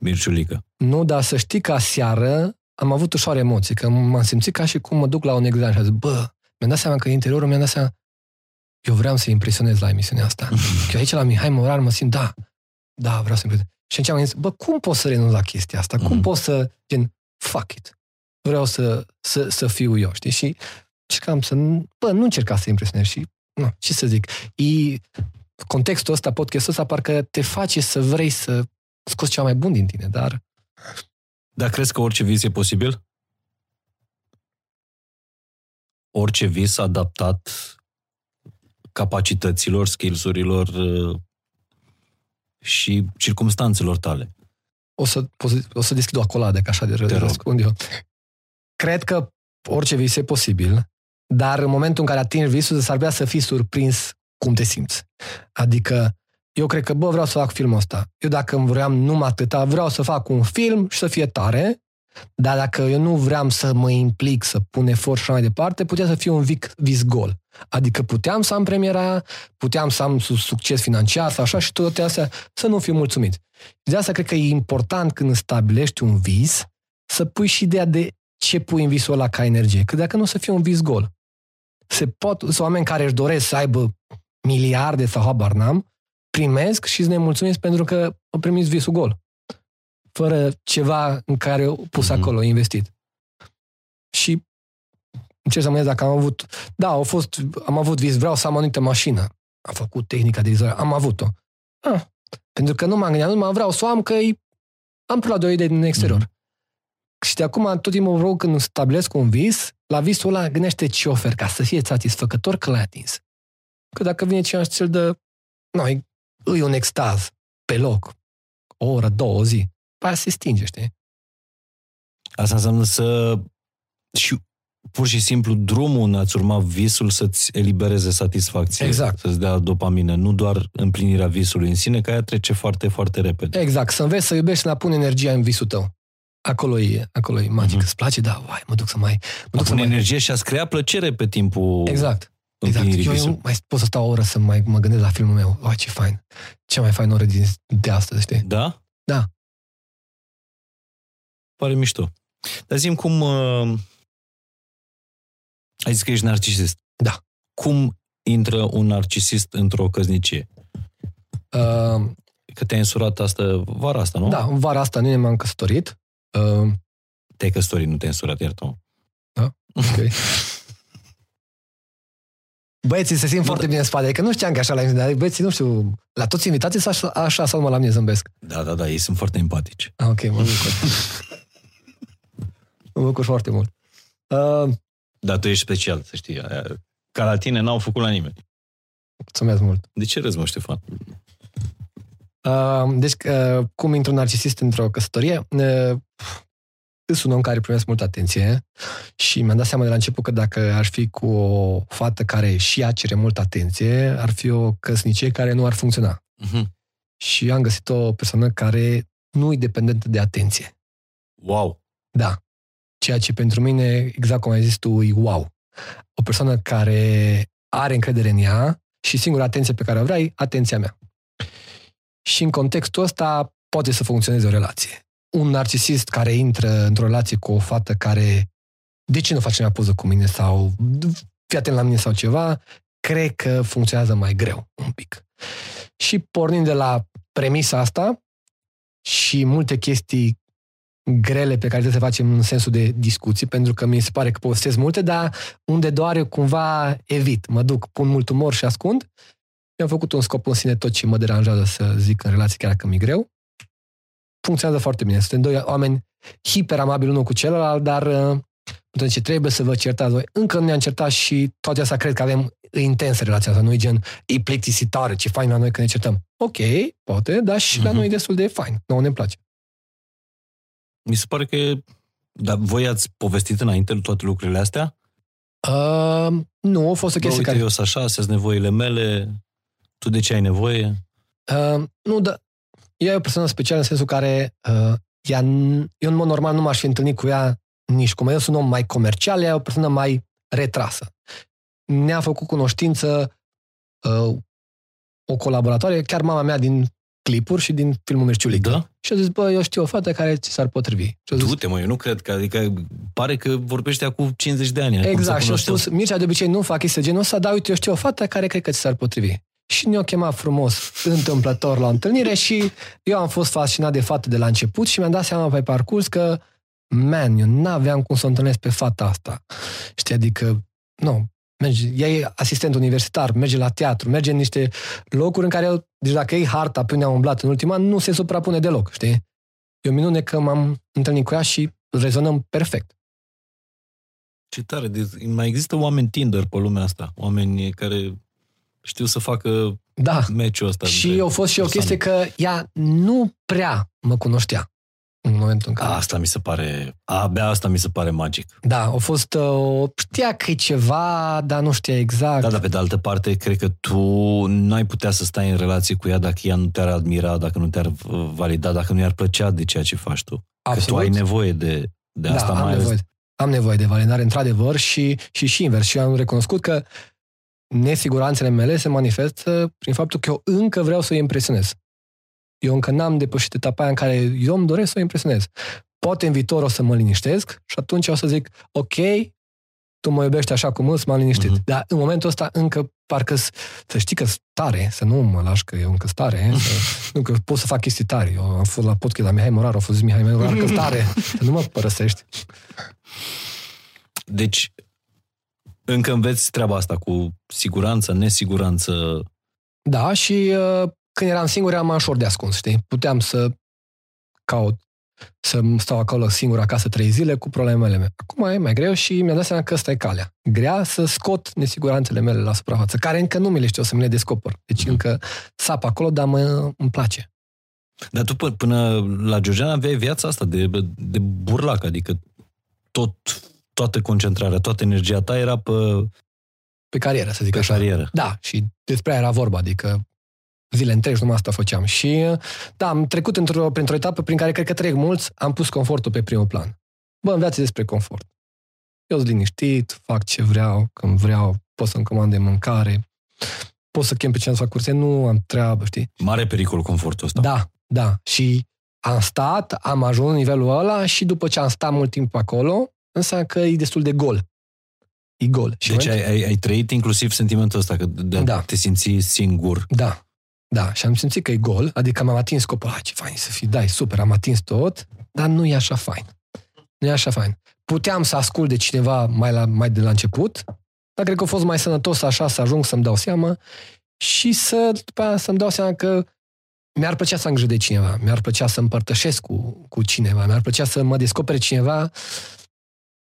Mirciulică. Nu, dar să știi că aseară am avut ușoare emoții, că m-am simțit ca și cum mă duc la un examen și am zis, bă, mi-am dat seama că în interiorul mi-am dat seama, eu vreau să impresionez la emisiunea asta. că aici la Mihai Morar mă simt, da, da, vreau să impresionez. Și atunci am zis, bă, cum pot să renunț la chestia asta? Mm-hmm. Cum mhm. pot să, gen, fuck it. Vreau să, să, să fiu eu, știi? Și încercam să, bă, nu încerca să impresionez și, nu, ce să zic, e, contextul ăsta, podcastul ăsta, parcă te face să vrei să scoți ceva mai bun din tine, dar... Dar crezi că orice vis e posibil? Orice vis adaptat capacităților, skills-urilor uh, și circumstanțelor tale. O să, o să deschid o acoladă, ca așa de Te rog. răspund eu. Cred că orice vis e posibil, dar în momentul în care atingi visul, s-ar putea să fii surprins cum te simți. Adică, eu cred că, bă, vreau să fac filmul ăsta. Eu dacă îmi vreau numai atâta, vreau să fac un film și să fie tare, dar dacă eu nu vreau să mă implic, să pun efort și așa mai departe, putea să fie un vic, vis gol. Adică puteam să am premiera aia, puteam să am su- succes financiar sau așa și toate astea, să nu fiu mulțumit. De asta cred că e important când stabilești un vis, să pui și ideea de ce pui în visul ăla ca energie. Că dacă nu o să fie un vis gol. Se pot, sunt oameni care își doresc să aibă miliarde sau habar n-am, primesc și sunt nemulțumiți pentru că au primit visul gol. Fără ceva în care au pus Mhm. mm-hmm. acolo, investit. Și încerc să mă dacă am avut... Da, au fost, am avut vis, vreau să am o anumită mașină. Am făcut tehnica de vizuare, am avut-o. Ah, pentru că nu m-am gândit, nu mă vreau să o am, că e- am preluat de o idee din exterior. Mhm. Și de acum tot timpul vreau când stabilesc un vis, la visul ăla gândește ce ofer ca să fie satisfăcător că l-ai atins. Că dacă vine cineva și ți-l dă, nu, e, e un extaz pe loc, o oră, două, o zi, pe aia se stinge, știi? Asta înseamnă să... Și pur și simplu drumul în a-ți urma visul să-ți elibereze satisfacție. Exact. Să-ți dea dopamină, nu doar împlinirea visului în sine, că aia trece foarte, foarte repede. Exact, să înveți să iubești, să ne pun energia în visul tău. Acolo e, acolo e magic. Mhm. Îți place? Da, vai, mă duc să mai... Mă A duc să pune mai... energie și a-ți crea plăcere pe timpul Exact. Exact. împlinirii Eu, visului. eu mai pot să stau o oră să mai mă gândesc la filmul meu. Vai, ce fain. Cea mai faină oră din, de astăzi, știi? Da? Da. Pare mișto. Dar zi cum... Uh... Ai zis că ești narcisist. Da. Cum intră un narcisist într-o căsnicie? Uh, Că te-ai însurat asta vara asta, nu? da, în vara asta nu ne m-am căsătorit. Uh, Te-ai căsătorit, nu te-ai însurat, iartă ok. Băieții se simt Bă, foarte da. bine în spate, că nu știam că așa la dar băieții, nu știu, la toți invitații așa, așa sau numai la mine zâmbesc. Da, da, da, ei sunt foarte empatici. Ah, ok, mă bucur. mă bucur foarte mult. Uh, Dar tu ești special, să știi. Aia- Ca la tine n-au făcut la nimeni. mulțumesc mult. De ce râzi, mă, Ștefan? Uh, deci, uh, cum intru un narcisist într-o căsătorie? Uh, sunt un om care primesc multă atenție și mi-am dat seama de la început că dacă ar fi cu o fată care și ea cere multă atenție, ar fi o căsnicie care nu ar funcționa. Uh-huh. Și am găsit o persoană care nu e dependentă de atenție. Wow. Da. Ceea ce pentru mine, exact cum ai zis tu, e wow. O persoană care are încredere în ea și singura atenție pe care o vrea e atenția mea. Și în contextul ăsta poate să funcționeze o relație. Un narcisist care intră într-o relație cu o fată care de ce nu face mai poză cu mine sau fii atent la mine sau ceva, cred că funcționează mai greu un pic. Și pornind de la premisa asta și multe chestii grele pe care trebuie să facem în sensul de discuții, pentru că mi se pare că postez multe, dar unde doar eu cumva evit. Mă duc, pun mult umor și ascund. Mi-am făcut un scop în sine tot ce mă deranjează să zic în relație, chiar dacă mi-e greu. Funcționează foarte bine. Suntem doi oameni hiperamabili unul cu celălalt, dar uh, atunci ce trebuie să vă certați voi. Încă nu ne-am certat și toate astea cred că avem e intensă relația asta. Nu e gen, e plictisitoare, ce fain la noi când ne certăm. Ok, poate, dar și la Mhm. noi e destul de fain. Nouă ne place. Mi se pare că... Dar voi ați povestit înainte toate lucrurile astea? Uh, nu, a fost o Bă, chestie uite, care... eu sunt așa, astea sunt nevoile mele, tu de ce ai nevoie? Uh, nu, da. Ea e o persoană specială în sensul care uh, ea, n- eu în mod normal nu m-aș fi întâlnit cu ea nici cum. Eu sunt un om mai comercial, ea e o persoană mai retrasă. Ne-a făcut cunoștință uh, o colaboratoare, chiar mama mea din clipuri și din filmul Mirciulică. Da? Și a zis, bă, eu știu o fată care ți s-ar potrivi. Și a zis, Du-te, mă, eu nu cred că, adică pare că vorbește acum 50 de ani. cum Exact, se și eu cunoșteau. spus, Mircea de obicei nu fac chestii de genul ăsta, dar uite, eu știu o fată care cred că ți s-ar potrivi. Și ne-o chemat frumos, întâmplător la întâlnire și eu am fost fascinat de fată de la început și mi-am dat seama pe parcurs că, man, eu n-aveam cum să o întâlnesc pe fata asta. Știi, adică, nu, merge, ea e asistent universitar, merge la teatru, merge în niște locuri în care, eu, deci dacă ei harta pe unde am umblat în ultima an, nu se suprapune deloc, știi? E o minune că m-am întâlnit cu ea și rezonăm perfect. Ce tare, de, mai există oameni Tinder pe lumea asta, oameni care știu să facă Da. meciul ăsta. Și între a fost și o persoane. chestie că ea nu prea mă cunoștea în momentul în care... Asta mi se pare, abia asta mi se pare magic. Da, a fost... Uh, știa că e ceva, dar nu știa exact. Da, dar pe de altă parte, cred că tu nu ai putea să stai în relație cu ea dacă ea nu te-ar admira, dacă nu te-ar uh, valida, dacă nu i-ar plăcea de ceea ce faci tu. Că tu Absolut. ai nevoie de, de da, asta am mai nevoie, ales. am nevoie de validare, într-adevăr, și, și și invers. Și am recunoscut că nesiguranțele mele se manifestă prin faptul că eu încă vreau să o impresionez. Eu încă n-am depășit etapa aia în care eu îmi doresc să o impresionez. Poate în viitor o să mă liniștesc și atunci o să zic, ok, tu mă iubești așa cum îți, m-am liniștit. Mhm. Dar în momentul ăsta încă parcă s- să știi că stare, să nu mă lași că eu încă stare, să, nu că pot să fac chestii tare. Eu am fost la podcast la Mihai Morar, a fost zis Mihai Morar că stare, să nu mă părăsești. Deci, încă înveți treaba asta cu siguranță, nesiguranță. Da, și uh, când eram singur eram mai ușor de ascuns, știi? Puteam să caut, să stau acolo singur acasă trei zile cu problemele mele. Acum e mai greu și mi-am dat seama că ăsta e calea. Grea să scot nesiguranțele mele la suprafață, care încă nu mi le știu să mi le descoper. Deci încă sap acolo, dar mă, îmi place. Dar tu până, până la Georgiana aveai viața asta de, de burlac, adică tot, toată concentrarea, toată energia ta era pe, Pe carieră, să zic pe așa. carieră. Da, și despre aia era vorba, adică zile întregi numai asta făceam. Și da, am trecut într-o, printr-o etapă prin care cred că trec mulți, am pus confortul pe primul plan. Bă, în viață e despre confort. Eu sunt liniștit, fac ce vreau, când vreau, pot să-mi comand de mâncare, pot să chem pe cineva să fac curse, nu am treabă, știi? Mare pericol confortul ăsta. Da, da. Și am stat, am ajuns în nivelul ăla și după ce am stat mult timp acolo, înseamnă că e destul de gol. E gol. Și Deci în ai, ai, ai trăit inclusiv sentimentul ăsta, că de, Da. te simți singur. Da, da, și am simțit că e gol, adică m-am atins scopul, ah, ce fain să fii, da, e super, am atins tot, dar nu e așa fain. Nu e așa fain. Puteam să ascult de cineva mai, la, mai de la început, dar cred că a fost mai sănătos așa să ajung să-mi dau seama și să, după aia, să-mi dau seama că mi-ar plăcea să am grijă de cineva, mi-ar plăcea să împărtășesc cu, cu cineva, mi-ar plăcea să mă descopere cineva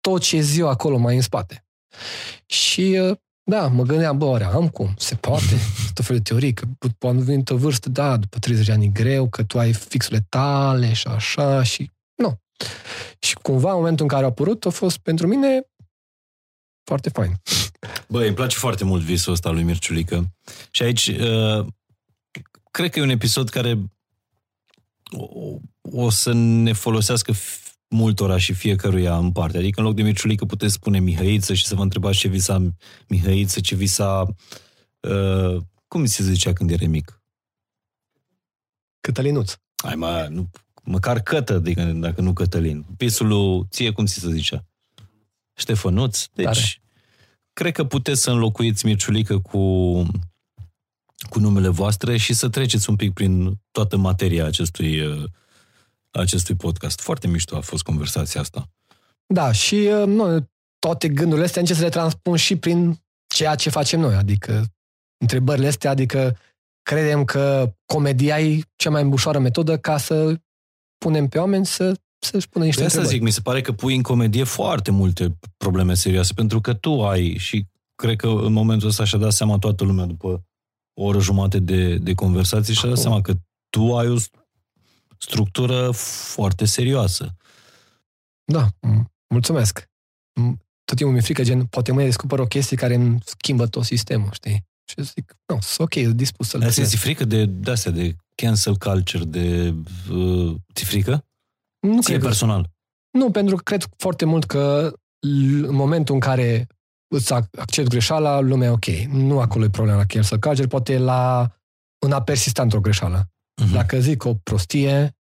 tot ce zi eu acolo mai în spate. Și uh, da, mă gândeam, bă, oare am cum? Se poate? Tot felul de teorii, că poate veni o vârstă, da, după 30 de ani e greu, că tu ai fixurile tale și așa și nu. Și cumva, în momentul în care a apărut, a fost pentru mine foarte fain. Băi, îmi place foarte mult visul ăsta lui Mirciulică. Și aici, uh, cred că e un episod care o, o să ne folosească f- multora și fiecăruia în parte. Adică în loc de Mirciulică puteți spune Mihăiță și să vă întrebați ce visa Mihăiță, ce visa... Uh, cum mi se zicea când era mic? Cătălinuț. Hai mă, nu, măcar Cătă, adică, dacă nu Cătălin. Pisul lui, ție cum ți se zicea? Ștefănuț. Deci, Tare. cred că puteți să înlocuiți Mirciulică cu, cu numele voastre și să treceți un pic prin toată materia acestui, uh, acestui podcast. Foarte mișto a fost conversația asta. Da, și uh, nu, toate gândurile astea încerc să le transpun și prin ceea ce facem noi, adică întrebările astea, adică credem că comedia e cea mai ușoară metodă ca să punem pe oameni să, să-și pună niște De asta întrebări. zic, mi se pare că pui în comedie foarte multe probleme serioase, pentru că tu ai și cred că în momentul ăsta și-a dat seama toată lumea după o oră jumate de, de conversație și-a dat Acum. seama că tu ai o structură foarte serioasă. Da, m- mulțumesc. M- Tot timpul mi-e frică, gen, poate mâine descoper o chestie care îmi schimbă tot sistemul, știi? Și eu zic, nu, sunt ok, sunt dispus să-l Asta primesc. ți frică de, de astea, de cancel culture, de... Uh, ți frică? Nu Ție cred că personal. Nu, pentru că cred foarte mult că l- în momentul în care îți ac- accept greșeala, lumea e ok. Nu acolo e problema la cancel culture, poate la în a persista într-o greșeală. Mhm. Dacă zic o prostie,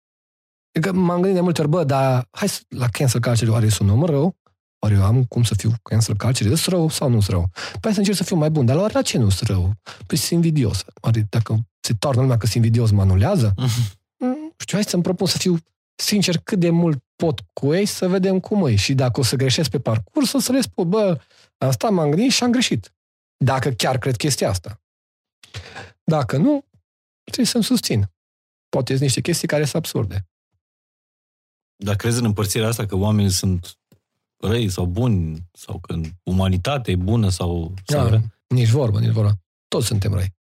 că m-am gândit de multe ori, bă, dar hai să, la cancel culture, oare eu sunt om rău? Oare eu am cum să fiu cancel culture? Sunt rău sau nu sunt rău? Păi să încerc să fiu mai bun, dar la, la ce nu sunt rău? Păi sunt invidios. Oare dacă se toarnă lumea că sunt invidios, mă anulează? Mhm. Mm, știu, hai să-mi propun să fiu sincer cât de mult pot cu ei, să vedem cum e. Și dacă o să greșesc pe parcurs, o să le spun, bă, am stat, m-am gândit și am greșit. Dacă chiar cred chestia asta. Dacă nu, trebuie să-mi susțin. Poate sunt niște chestii care sunt absurde. Dar crezi în împărțirea asta că oamenii sunt răi sau buni sau că umanitatea e bună sau, sau Da, rea? nici vorbă, nici vorbă. toți suntem răi.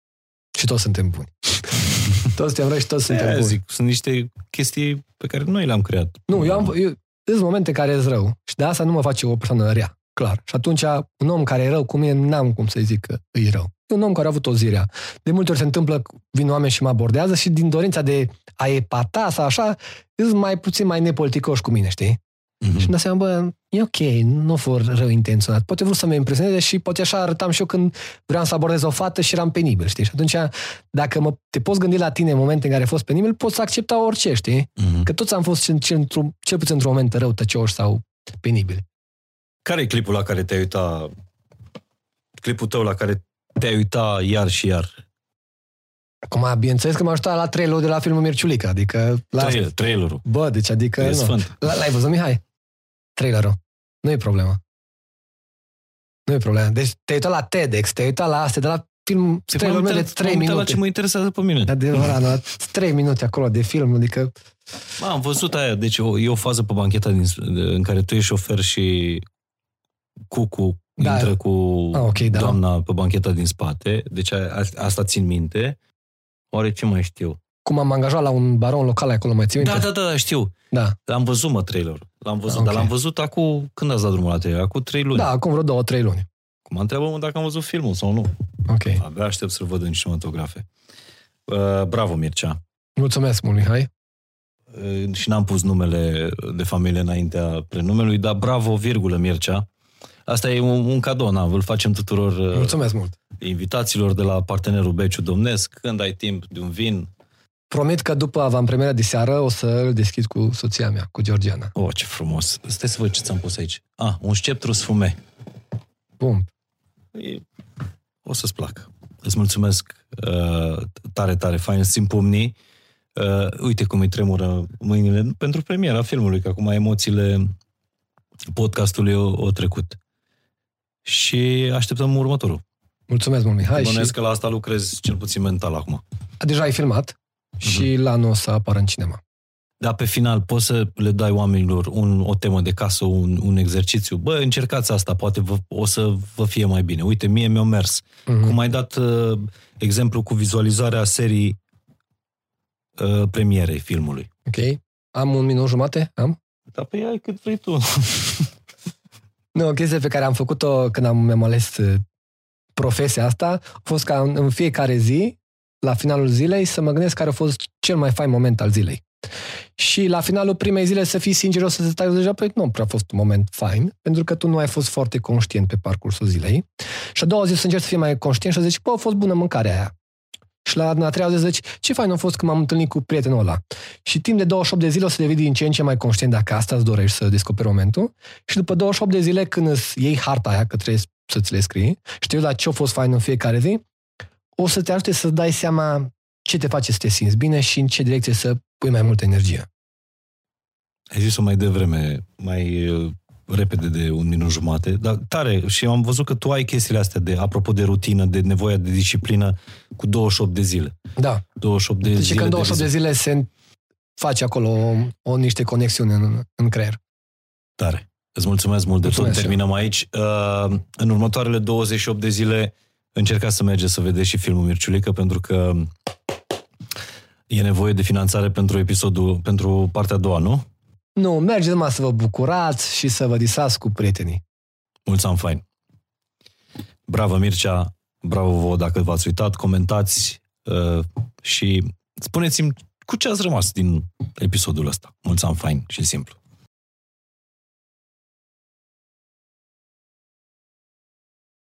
Și toți suntem buni. toți suntem răi și toți suntem Aia buni. zic, sunt niște chestii pe care noi le-am creat. Nu, eu am... Eu, sunt momente care sunt rău și de asta nu mă face o persoană rea, clar. Și atunci, un om care e rău cu mine, n-am cum să-i zic că e rău. E un om care a avut o zi rea. De multe ori se întâmplă, vin oameni și mă abordează și din dorința de a epata sau așa, sunt mai puțin mai nepoliticoși cu mine, știi? Mhm. Și îmi dau seama, bă, e ok, nu for rău intenționat. Poate vreau să mă impresioneze și poate așa arătam și eu când vreau să abordez o fată și eram penibil, știi? Și atunci, dacă mă, te poți gândi la tine în momente în care ai fost penibil, poți accepta orice, știi? Mhm. Că toți am fost cel, cel, într-un, cel puțin într-un moment răutăcioși sau penibili. Care e clipul la care te-ai uitat? Clipul tău la care te-ai uitat iar și iar? Acum, bineînțeles că m-a ajutat la trailerul de la filmul Mirciulică, adică... La Trailer, trailerul. Bă, deci adică... E nu. sfânt. L- L-ai văzut, Mihai? Trailerul. Nu e problemă. Nu e problemă. Deci te-ai uitat la TEDx, te-ai uitat la astea, de la film, trailerul meu de 3 m-am uitat minute. la ce mă interesează pe mine. Adevărat, la 3 minute acolo de film, adică... Mă, am văzut aia, deci o, e o fază pe bancheta din, în care tu ești șofer și Cucu Da. intră cu Ah, ok, da. doamna pe bancheta din spate, deci a, a, asta țin minte. Oare ce mai știu? Cum am angajat la un baron local acolo, mai ții Da, minte? da, da, da, știu. da. Am văzut, mă, trailerul. L-am văzut, Ah, dar ok. l-am văzut acum, când ați dat drumul la trailer? Acum trei luni. Da, acum vreo două, trei luni. Mă întreabă mă dacă am văzut filmul sau nu. Ok. Abia aștept să-l văd în cinematografe. Uh, bravo, Mircea. Mulțumesc mult, Mihai. Uh, și n-am pus numele de familie înaintea prenumelui, dar bravo, virgulă, Mircea. Asta e un, un cadou, na, îl facem tuturor uh, Mulțumesc mult. invitaților de la partenerul Beciu Domnesc, când ai timp de un vin. Promit că după avantpremierea de seară o să îl deschid cu soția mea, cu Georgiana. Oh, ce frumos! Stai să văd ce ți-am pus aici. Ah, un sceptru sfume. Bun. E- O să-ți placă. Îți mulțumesc uh, tare, tare fain, îți țin pumnii. Uh, uite cum îi tremură mâinile pentru premiera filmului, că acum emoțiile podcastului au, au trecut. Și așteptăm următorul. Mulțumesc mult, Mihai. Bănuiesc Și că la asta lucrez cel puțin mental acum. deja ai filmat și la anul o să apară în cinema. Dar pe final poți să le dai oamenilor un, o temă de casă, un, un exercițiu. Bă, încercați asta, poate vă, o să vă fie mai bine. Uite, mie mi-a mers. Mhm. Cum ai dat uh, exemplu cu vizualizarea serii uh, premierei filmului. Ok? Am un minut jumate? Am? Da, pe ai cât vrei tu. Nu, o chestie pe care am făcut-o când am, mi-am ales uh, profesia asta a fost ca în, în fiecare zi, la finalul zilei, să mă gândesc care a fost cel mai fain moment al zilei. Și la finalul primei zile să fii sincer, o să te stai deja, păi nu prea a fost un moment fain, pentru că tu nu ai fost foarte conștient pe parcursul zilei. Și a doua zi să încerci să fii mai conștient și să zici, bă, a fost bună mâncarea aia. Și la a treia zi să zici, ce fain a fost când m-am întâlnit cu prietenul ăla. Și timp de 28 de zile o să devii din ce în ce mai conștient dacă asta îți dorești să descoperi momentul. Și după 28 de zile, când îți iei harta aia, că trebuie să-ți le scrii, și te uiți la ce a fost fain în fiecare zi, o să te ajute să dai seama ce te face să te simți bine și în ce direcție să pui mai multă energie. Ai zis-o mai devreme, mai uh, repede de un minut jumate, dar tare. Și am văzut că tu ai chestiile astea, de, apropo de rutină, de nevoia de disciplină, cu 28 de zile. Da. 28 de Deci zile că în 28 de de zile se face acolo o, o niște conexiuni în, în creier. Tare. Îți mulțumesc mult de tot. Mulțumesc Terminăm aici. Uh, în următoarele 28 de zile încercați să mergeți să vedeți și filmul Mirciulică, pentru că e nevoie de finanțare pentru episodul, pentru partea a doua, nu? Nu, mergeți numai să vă bucurați și să vă disați cu prietenii. Mulți ani fain. Bravo Mircea, bravo vouă dacă v-ați uitat, comentați uh, și spuneți-mi cu ce ați rămas din episodul ăsta. Mulți ani fain și simplu.